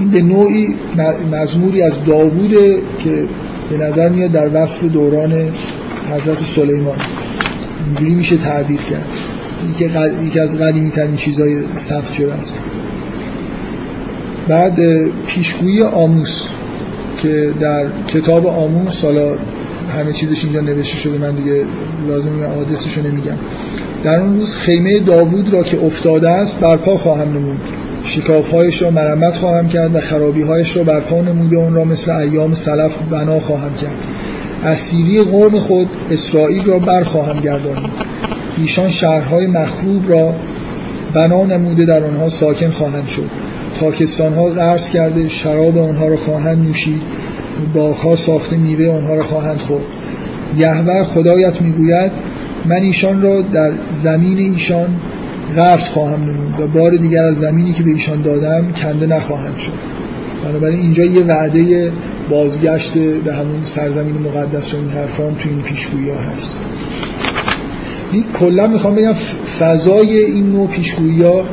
این به نوعی مزموری از داووده که به نظر میاد در وصف دوران حضرت سلیمان. اینجوری میشه تعبیر کرد. یکی از قدیمی ترین چیزهای ثبت شده است. بعد پیشگویی آموس که در کتاب آموس حالا همه چیزش اینجا نوشته شده من دیگه لازم آدرسش رو نمیگم. در اون روز خیمه داوود را که افتاده است برپا خواهم نمود. شکافهایش را مرمت خواهم کرد و خرابیهایش را برپا نموده اون را مثل ایام سلف بنا خواهم کرد. اسیری قوم خود اسرائیل را برخواهم گردانید. ایشان شهرهای مخروب را بنا نموده در آنها ساکن خواهند شد. پاکستان ها غرس کرده شراب آنها را خواهند نوشید. باغها ساخته میوه آنها را خواهند خورد. یهوه خدایت می‌گوید من ایشان را در زمین ایشان غرس خواهم نمود و بار دیگر از زمینی که به ایشان دادم کنده نخواهند شد. بنابراین اینجا یه وعده بازگشت به همون سرزمین مقدس و این حرفان تو این پیشگویی ها هست. کلا می‌خوام بگم فضای این نوع پیشگویی ها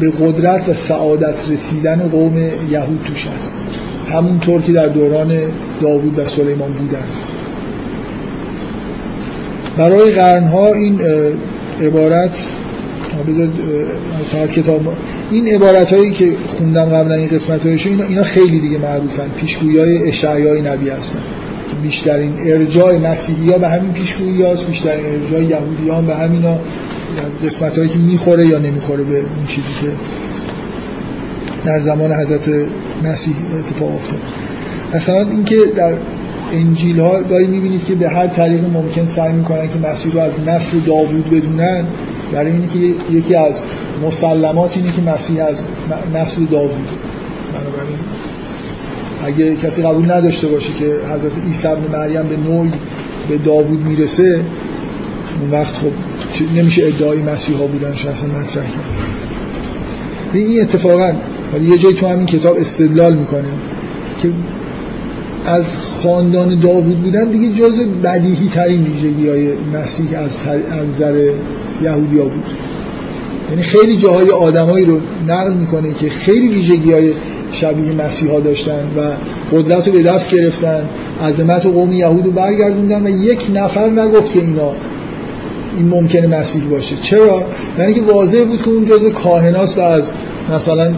به قدرت و سعادت رسیدن قوم یهود توش هست. همونطور که در دوران داوود و سلیمان بودن برای قرنها این عبارت بذار کتاب این عبارت هایی که خوندم قبلا این قسمت هایش اینا, اینا خیلی دیگه معروفن. پیشگویی های نبی هستن. بیشترین ارجاع مسیحی ها به همین پیشگویی هاست بیشترین ارجاع یهودی ها به همین ها قسمت هایی که می‌خوره یا نمی‌خوره به اون چیزی که در زمان حضرت مسیح اتفاق افتاد. مثلا اینکه در انجیل ها گاهی می‌بینید که به هر طریق ممکن سعی می‌کنن که مسیح رو از نسل داوود بدونن. برای اینه که یکی از مسلمات اینه که مسیح از نسل داوود. بنابراین اگه کسی قبول نداشته باشه که حضرت عیسی ابن مریم به نوعی به داوود می‌رسه اون وقت خب نمیشه ادعای مسیحا بودنش اصلا مطرح کرد. این اتفاقا یه جایی تو همین کتاب استدلال می‌کنه که از خاندان داوود بودن دیگه جز بدیهی ترین ویژگی های مسیح از, نظر یهودیا بود. یعنی خیلی جاهای آدمایی رو نقل می‌کنه که خیلی ویژگی های شبیه مسیحا داشتن و قدرت رو به دست گرفتن عظمت و قوم یهود رو برگردوندن و یک نفر نگفت که اینا این ممکنه مسیح باشه. چرا؟ یعنی که واضح بود که اون جزء کاهناست و از مثلا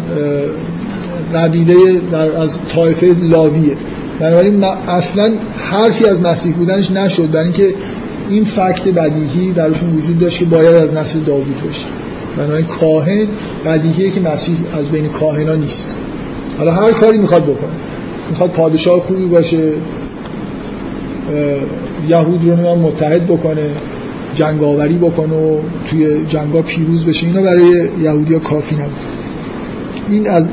قبیله از طایفه لاویه. بنابراین اصلا حرفی از مسیح بودنش نشد. برای اینکه این فکت بدیهی درشون وجود داشت که باید از نسل داوود باشه. بنابراین کاهن بدیهیه که مسیح از بین کاهنا نیست. حالا هر کاری می‌خواد بکنه. می‌خواد پادشاه خوبی باشه یهود رو متحد بکنه جنگاوری بکنه و توی جنگا پیروز بشه. اینا برای یهودیا کافی نبود. این از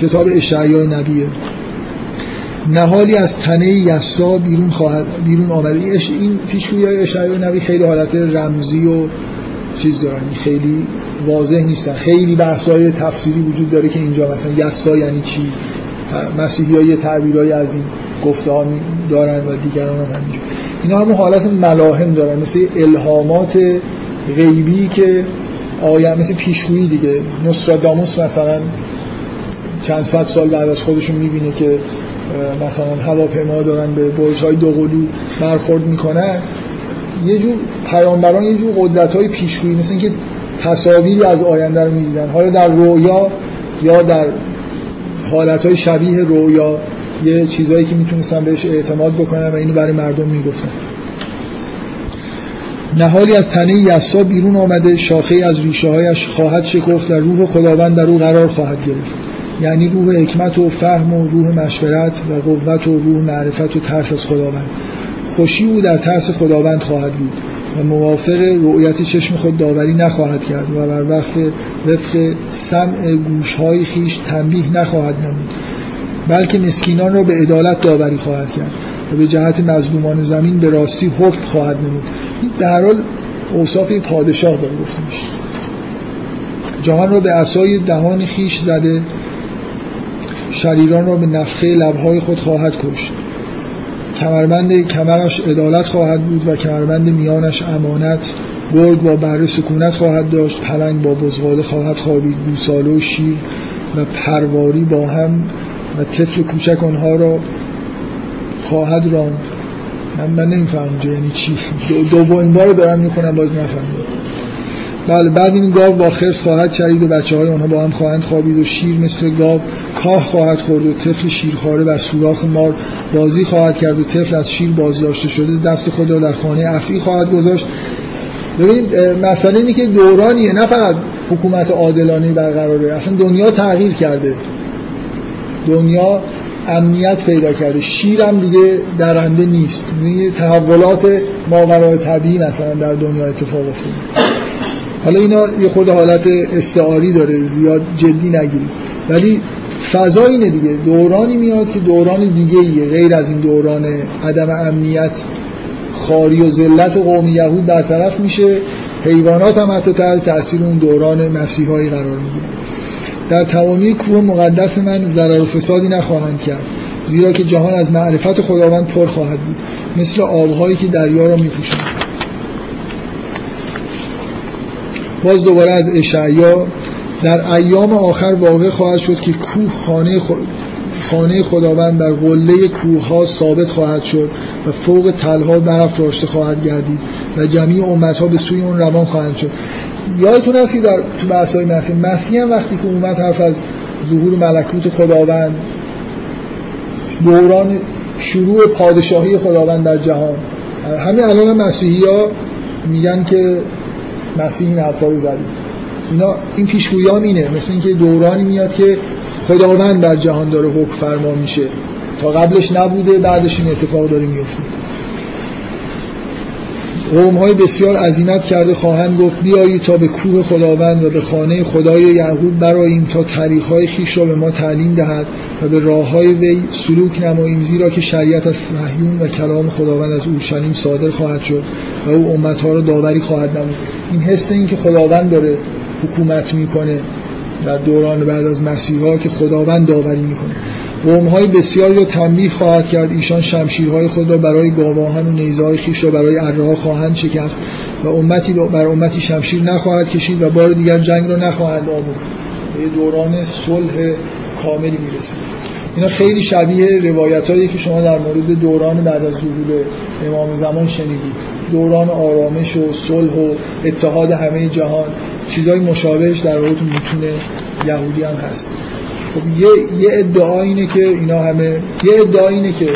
کتاب اشعیا نبیه. نهالی از تنه یسا بیرون خواهد بیرون آمده. این پیشگویی های اشعیا نبی خیلی حالت رمزی و چیز دارن. خیلی واضح نیستن. خیلی بحث های تفسیری وجود داره که اینجا مثلا یسا یعنی چی؟ مسیحی های تعبیرهای از این گفته ها دارن و دیگران هم همینجور. اینا هم حالت ملاهم دارن. مثل الهامات غیبی که آیا مثل پیشگویی دیگه. نوستراداموس مثلا چند صد سال بعد از خودشون می‌بینه که مثلا هواپیما دارن به برج های دوقلو برخورد می‌کنن یه جور پیامبران یه جور قدرت های پیشگویی مثل اینکه تصاویری از آینده رو می‌دیدن حالا در رویا یا در حالت های شبیه رویا یه چیزایی که می‌تونستن بهش اعتماد بکنن و اینو برای مردم می‌گفتن. نهالی از تنه یسا بیرون آمده شاخه از ریشه هایش خواهد شکفت و روح خداوند در او قرار خواهد گرفت. یعنی روح حکمت و فهم و روح مشورت و قوت و روح معرفت و ترس از خداوند. خوشی او در ترس خداوند خواهد بود و موافق رؤیت چشم خود داوری نخواهد کرد و بر وقت وفق سمع گوشهای خیش تنبیه نخواهد نمود بلکه مسکینان را به عدالت داوری خواهد کرد و به جهت مظلومان زمین به راستی حکم خواهد نمود. در حال اوصاف پادشاه داره گفته میشه جهان را به اسای دهان خیش زده شریران را به نفخه لبهای خود خواهد کشت. کمربند کمرش عدالت خواهد بود و کمربند میانش امانت گرگ با بره سکونت خواهد داشت پلنگ با بزغاله خواهد خوابید گوساله و شیر و پرواری با هم و طفل کوچک آنها را خواهد راند. من, من نمیفهم یعنی چی. دومین بار دارم می‌خونم باز نفهمیدم. بله بعد این گاو با خرس خواهد چرید و بچه های آنها با هم خواهند خوابید و شیر مثل گاو کاه خواهد خورد و طفل شیرخواره و سوراخ مار بازی خواهد کرد و طفل از شیر بازداشته شده دست خود را در خانه افعی خواهد گذاشت. ببینید مسئله اینه که دورانیه نه فقط حکومت عادلانه برقراره اصلا دنیا تغییر کرده. دنیا امنیت پیدا کرده. شیرم دیگه درنده نیست. یعنی تحولات ماورای طبیعی مثلا در دنیا اتفاق افتاده. حالا اینا یه خود حالت استعاری داره زیاد جدی نگیرید ولی فضا اینه دیگه. دورانی میاد که دوران دیگه ایه. غیر از این دوران عدم امنیت خاری و ذلت قوم یهود برطرف میشه. حیوانات هم حتی تحت تاثیر اون دوران مسیحایی قرار می‌گیره. در تمامی کوه مقدس من ضرر و فسادی نخواهند کرد زیرا که جهان از معرفت خداوند پر خواهد بود. مثل آبهایی که دریا را میپوشند. باز دوباره از اشعیا در ایام آخر واقع خواهد شد که کوه خانه خانه خداوند در قله کوه ها ثابت خواهد شد و فوق تلها برف راشته خواهد گردید و جمعی امت ها به سوی اون روان خواهند شد. یادتون هست که در تو بحث های مسیح مسیح هم وقتی که اومد حرف از ظهور ملکوت خداوند دوران شروع پادشاهی خداوند در جهان. همین الان مسیحی ها میگن که مسیح این حرفا رو زدید اینا این پیشگویان اینه. مثل اینکه دورانی میاد که خداوند در جهان داره حکم فرما میشه. تا قبلش نبوده بعدش این اتفاق داره میفته. قوم های بسیار عظیمت کرده خواهند گفت بیایی تا به کوه خداوند و به خانه خدای یعقوب براییم تا تاریخ های خیش را به ما تعلیم دهد و به راه های وی سلوک نماییم زیرا که شریعت از صهیون و کلام خداوند از اورشلیم صادر خواهد شد و او امت ها را داوری خواهد نمود. این حس این که خداوند داره حکومت می‌کنه در دوران بعد از مسیح ها که خداوند داوری می‌کنه. قوم های بسیاری را تنبیه خواهد کرد. ایشان شمشیرهای خود را برای گاواهن و نیزهای خیش را برای اره خواهند شکست و امتی بر امتی شمشیر نخواهد کشید و بار دیگر جنگ را نخواهند آموخت. به دوران صلح کاملی می‌رسید. اینا خیلی شبیه روایت هایی که شما در مورد دوران بعد از ظهور امام زمان شنیدید. دوران آرامش و صلح و اتحاد همه جهان. چیزهای مشابهش در واقع تو متون یهودی هم هست. خب یه, یه ادعا اینه که اینا همه یه ادعا اینه که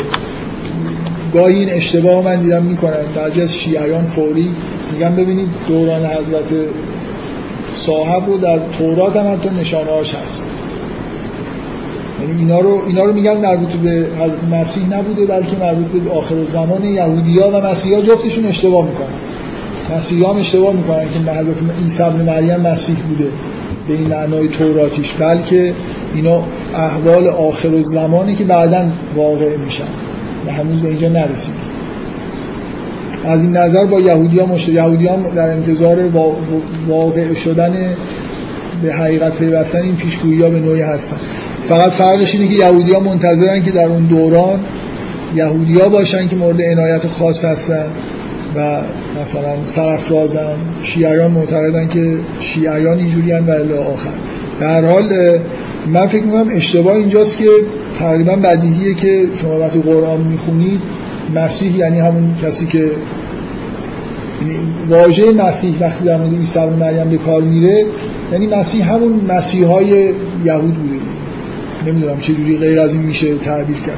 گاهی این اشتباه من دیدم می‌کنن. بعضی از شیعیان فوری میگن ببینید دوران حضرت صاحب رو در تورات هم حتی نشانه هاش هست. یعنی اینا رو, اینا رو میگن مربوط به مسیح نبوده بلکه مربوط به آخر زمان یهودیا و مسیحا جفتشون اشتباه می‌کنن. مسیحا هم اشتباه می‌کنن که حضرت عیسی ابن مریم مسیح بوده. به این معنای توراتیش بلکه اینا احوال آخر زمانی که بعدا واقع میشن و هنوز به اینجا نرسید. از این نظر با یهودی ها مشت... یهودی ها در انتظار واقع شدن به حقیقت پیوستن این پیشگویی ها به نوعی هستن. فقط فرقش اینه که یهودی ها منتظرن که در اون دوران یهودی ها باشن که مورد عنایت خاص هستن. و مثلا سرفرازن شیعیان معتقدن که شیعیان اینجوری و الی آخر. در حال من فکر می‌کنم اشتباه اینجاست که تقریبا بدیهیه که شما وقتی قرآن می‌خونید مسیح یعنی همون کسی که واژه مسیح وقتی در مورد عیسی مریم به کار میره یعنی مسیح همون مسیح های یهود بوده. نمی‌دونم چه جوری غیر از این میشه تعبیر کرد.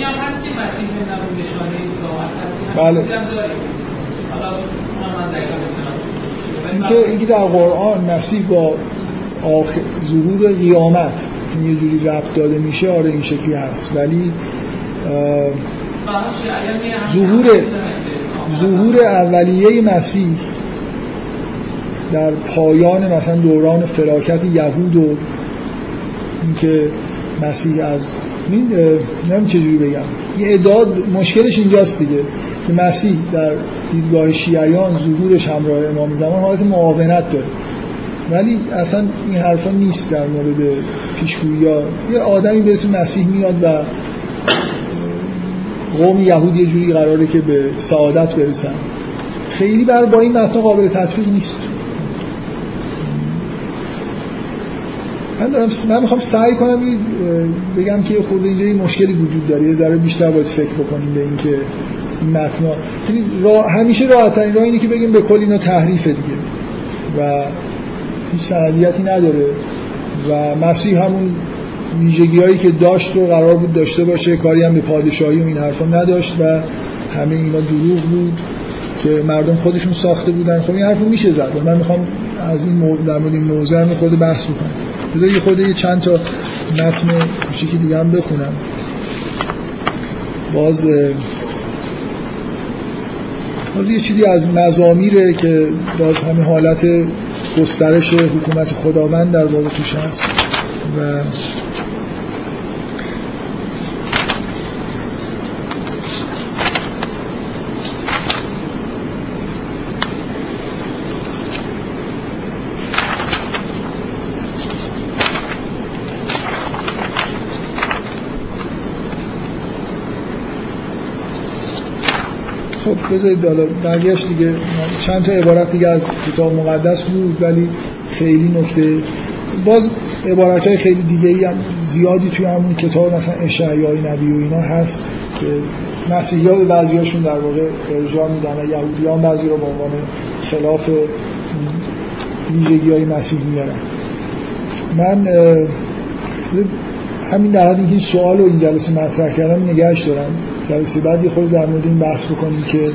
یه هم که بله. اینکه اینکه در قرآن مسیح با آخر ظهور قیامت که یه جوری ربط داده میشه آره این شکلی هست ولی ظهور ظهور اولیه مسیح در پایان مثلا دوران فراکت یهود و اینکه مسیح از نمیم چجوری بگم. این ادعا مشکلش اینجاست دیگه. که مسیح در دیدگاه شیعیان ظهورش همراه امام زمان حالت معاونت داره. ولی اصلا این حرفا نیست در مورد پیشگویی ها یه آدمی به اسم مسیح میاد و قوم یهود یه جوری قراره که به سعادت برسن. خیلی بر با این متن قابل تطبیق نیست. من دارم من می‌خوام سعی کنم بگم که خود اینجا یه مشکلی وجود داره. یه ذره بیشتر باید فکر بکنیم به اینکه این متن یعنی راه همیشه راحت ترین راه اینه که بگیم به کل اینا تحریفه دیگه. و هیچ سندیتی نداره. و مسیح همون ویژگی هایی که داشت رو قرار بود داشته باشه کاری هم به پادشاهی و این حرفا نداشت و همه اینا دروغ بود که مردم خودشون ساخته بودن. خب این حرفو میشه زد. من می‌خوام از این مو... در مورد این موضوع هم خورده بحث بکنم. بذار یه خورده یه چند تا متن کوچیکی دیگه هم بخونم. باز باز یه چیزی از مزامیره که باز همین حالت گسترش حکومت خداوند در واقع توش هست. و بذارید حالا بقیهش دیگه. چند تا عبارت دیگه از کتاب مقدس بود ولی خیلی نکته. باز عبارت های خیلی دیگه ای هم زیادی توی همون کتاب مثلا اشعیای نبی و اینا هست که مسیحی ها به بعضی هاشون در واقع ارجاع میدن و یهودی ها بعضی رو به عنوان خلاف ویژگی های مسیح میارن من همین در حد اینکه این سوال رو این جلسه مطرح کردم نگهش دارم. جلسه بعد یه خود در مورد این بحث بکنیم که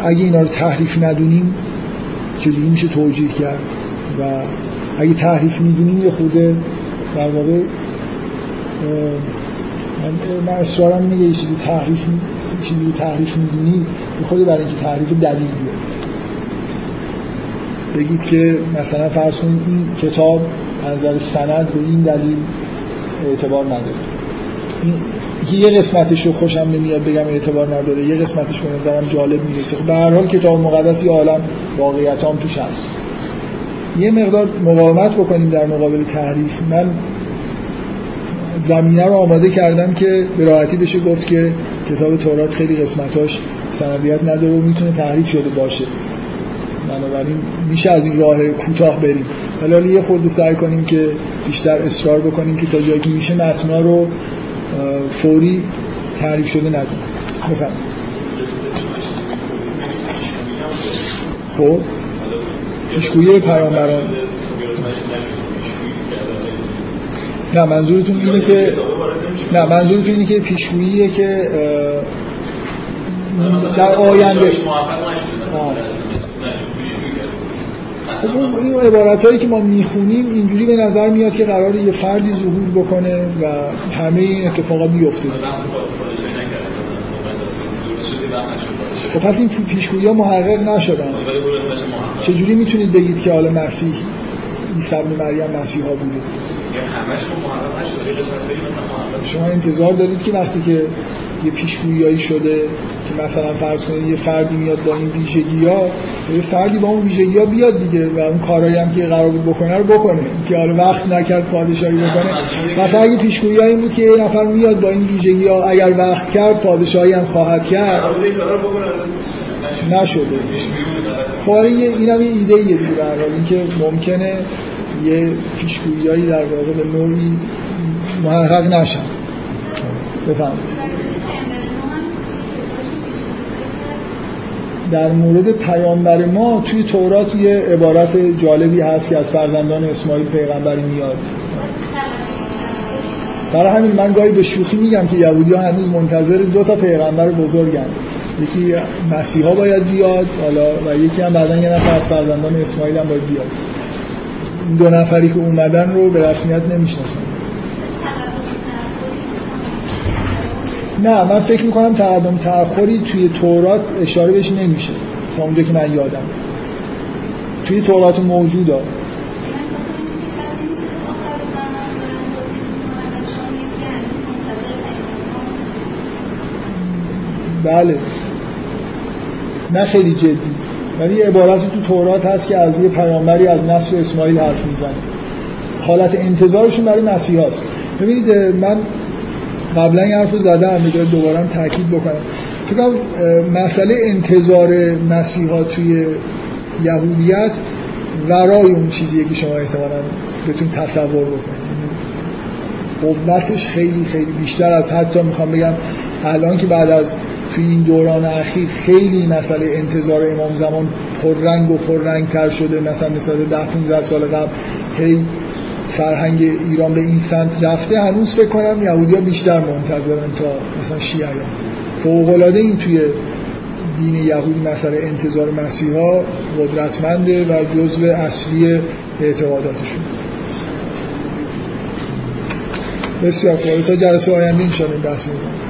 اگه اینا رو تحریف ندونیم چجوری میشه توجیه کرد. و اگه تحریف می‌دونیم یه خوده در واقع من, من اصرارم اینه یه چیزی تحریف چیزی رو تحریف می‌دونی یه خود برای اینکه تحریف دلیل بگید که مثلا فرض کنید این کتاب از نظر سند به این دلیل اعتبار نداره. این که یه قسمتش رو خوشم نمیاد بگم اعتبار نداره. یه قسمتش به نظرم جالب می‌رسه به هر حال کتاب مقدس یه عالم واقعیت هم توش هست. یه مقدار مقاومت بکنیم در مقابل تحریف. من زمینه رو آماده کردم که به راحتی بشه گفت که کتاب تورات خیلی قسمتاش سندیت نداره و می‌تونه تحریف شده باشه. بنابراین میشه از این راه کوتاه بریم. ولی یه خورده سعی کنیم که بیشتر اصرار بکنیم که تا جایی که میشه متنا رو فوری تعریف شده ندیم بفهم خب. پیشگویی پیامبران. نه منظورتون اینه که نه منظورتون اینه که پیشگوییه که در آینده. خب اون این عبارت هایی که ما می‌خونیم اینجوری به نظر میاد که قرار یه فردی ظهور بکنه و همه این اتفاقا بیفته. خب پس این پیشگویی ها محقق نشدن. چجوری می‌تونید بگید که حالا مسیح عیسی ابن مریم مسیحا بوده؟ شما انتظار دارید که وقتی که یه پیشگویی شده که مثلا فرض کنید یه فردی میاد با این ویژگی ها یه فردی با اون ویژگی ها بیاد دیگه و اون کارهایی هم که قرار بود بکنه رو بکنه. که حالا وقت نکرد پادشاهی بکنه. مثلا اگه پیشگویی این بود که یه نفر میاد با این ویژگی ها اگر وقت کرد پادشاهی هم خواهد کرد. نشده. خب این هم یه ایده ایه دیگه به هر حال. اینکه ممکنه یه پیشگویی در واقع به نوعی محقق نشن. بفهمید در مورد پیامبر ما توی تورات یه عبارت جالبی هست که از فرزندان اسماعیل پیغمبری میاد. برای همین من گاهی به شوخی میگم که یهودی ها هنوز منتظر دو تا پیغمبر بزرگن. یکی مسیحا باید بیاد حالا و یکی هم بعدا یه نفر از فرزندان اسماعیل هم باید بیاد. این دو نفری که اومدن رو به رسمیت نمی‌شناسن. نه من فکر می‌کنم تقدم تأخری توی تورات اشاره بهش نمیشه تا اونجا که من یادم. توی تورات موجود ها بله. نه خیلی جدی. ولی یه عبارتی تو تورات هست که از یه پیامبری از نسل اسماعیل حرف می‌زنه. حالت انتظارشون برای مسیح هست ببینید من قبلا این حرف رو زدم می‌ذاره دوباره هم تاکید بکنم. فکر مسئله انتظار مسیحا توی یهودیت ورای اون چیزیه که شما احتمالا بتون تصور بکنید. قوتش خیلی خیلی بیشتر از حتی می‌خوام بگم الان که بعد از توی این دوران اخیر خیلی مسئله انتظار امام زمان پررنگ و پررنگ تر شده مثلا مثال ده 15 سال قبل هی فرهنگ ایران به این سمت رفته هنوز فکر کنم یهودی ها بیشتر منتظرن تا مثلا شیعه فوقلاده این توی دین یهودی مسئله انتظار مسیحا قدرتمنده و جزو اصلی اعتقاداتشون. بسیار خوبه تا جلسه آینده این بحث می‌کنم.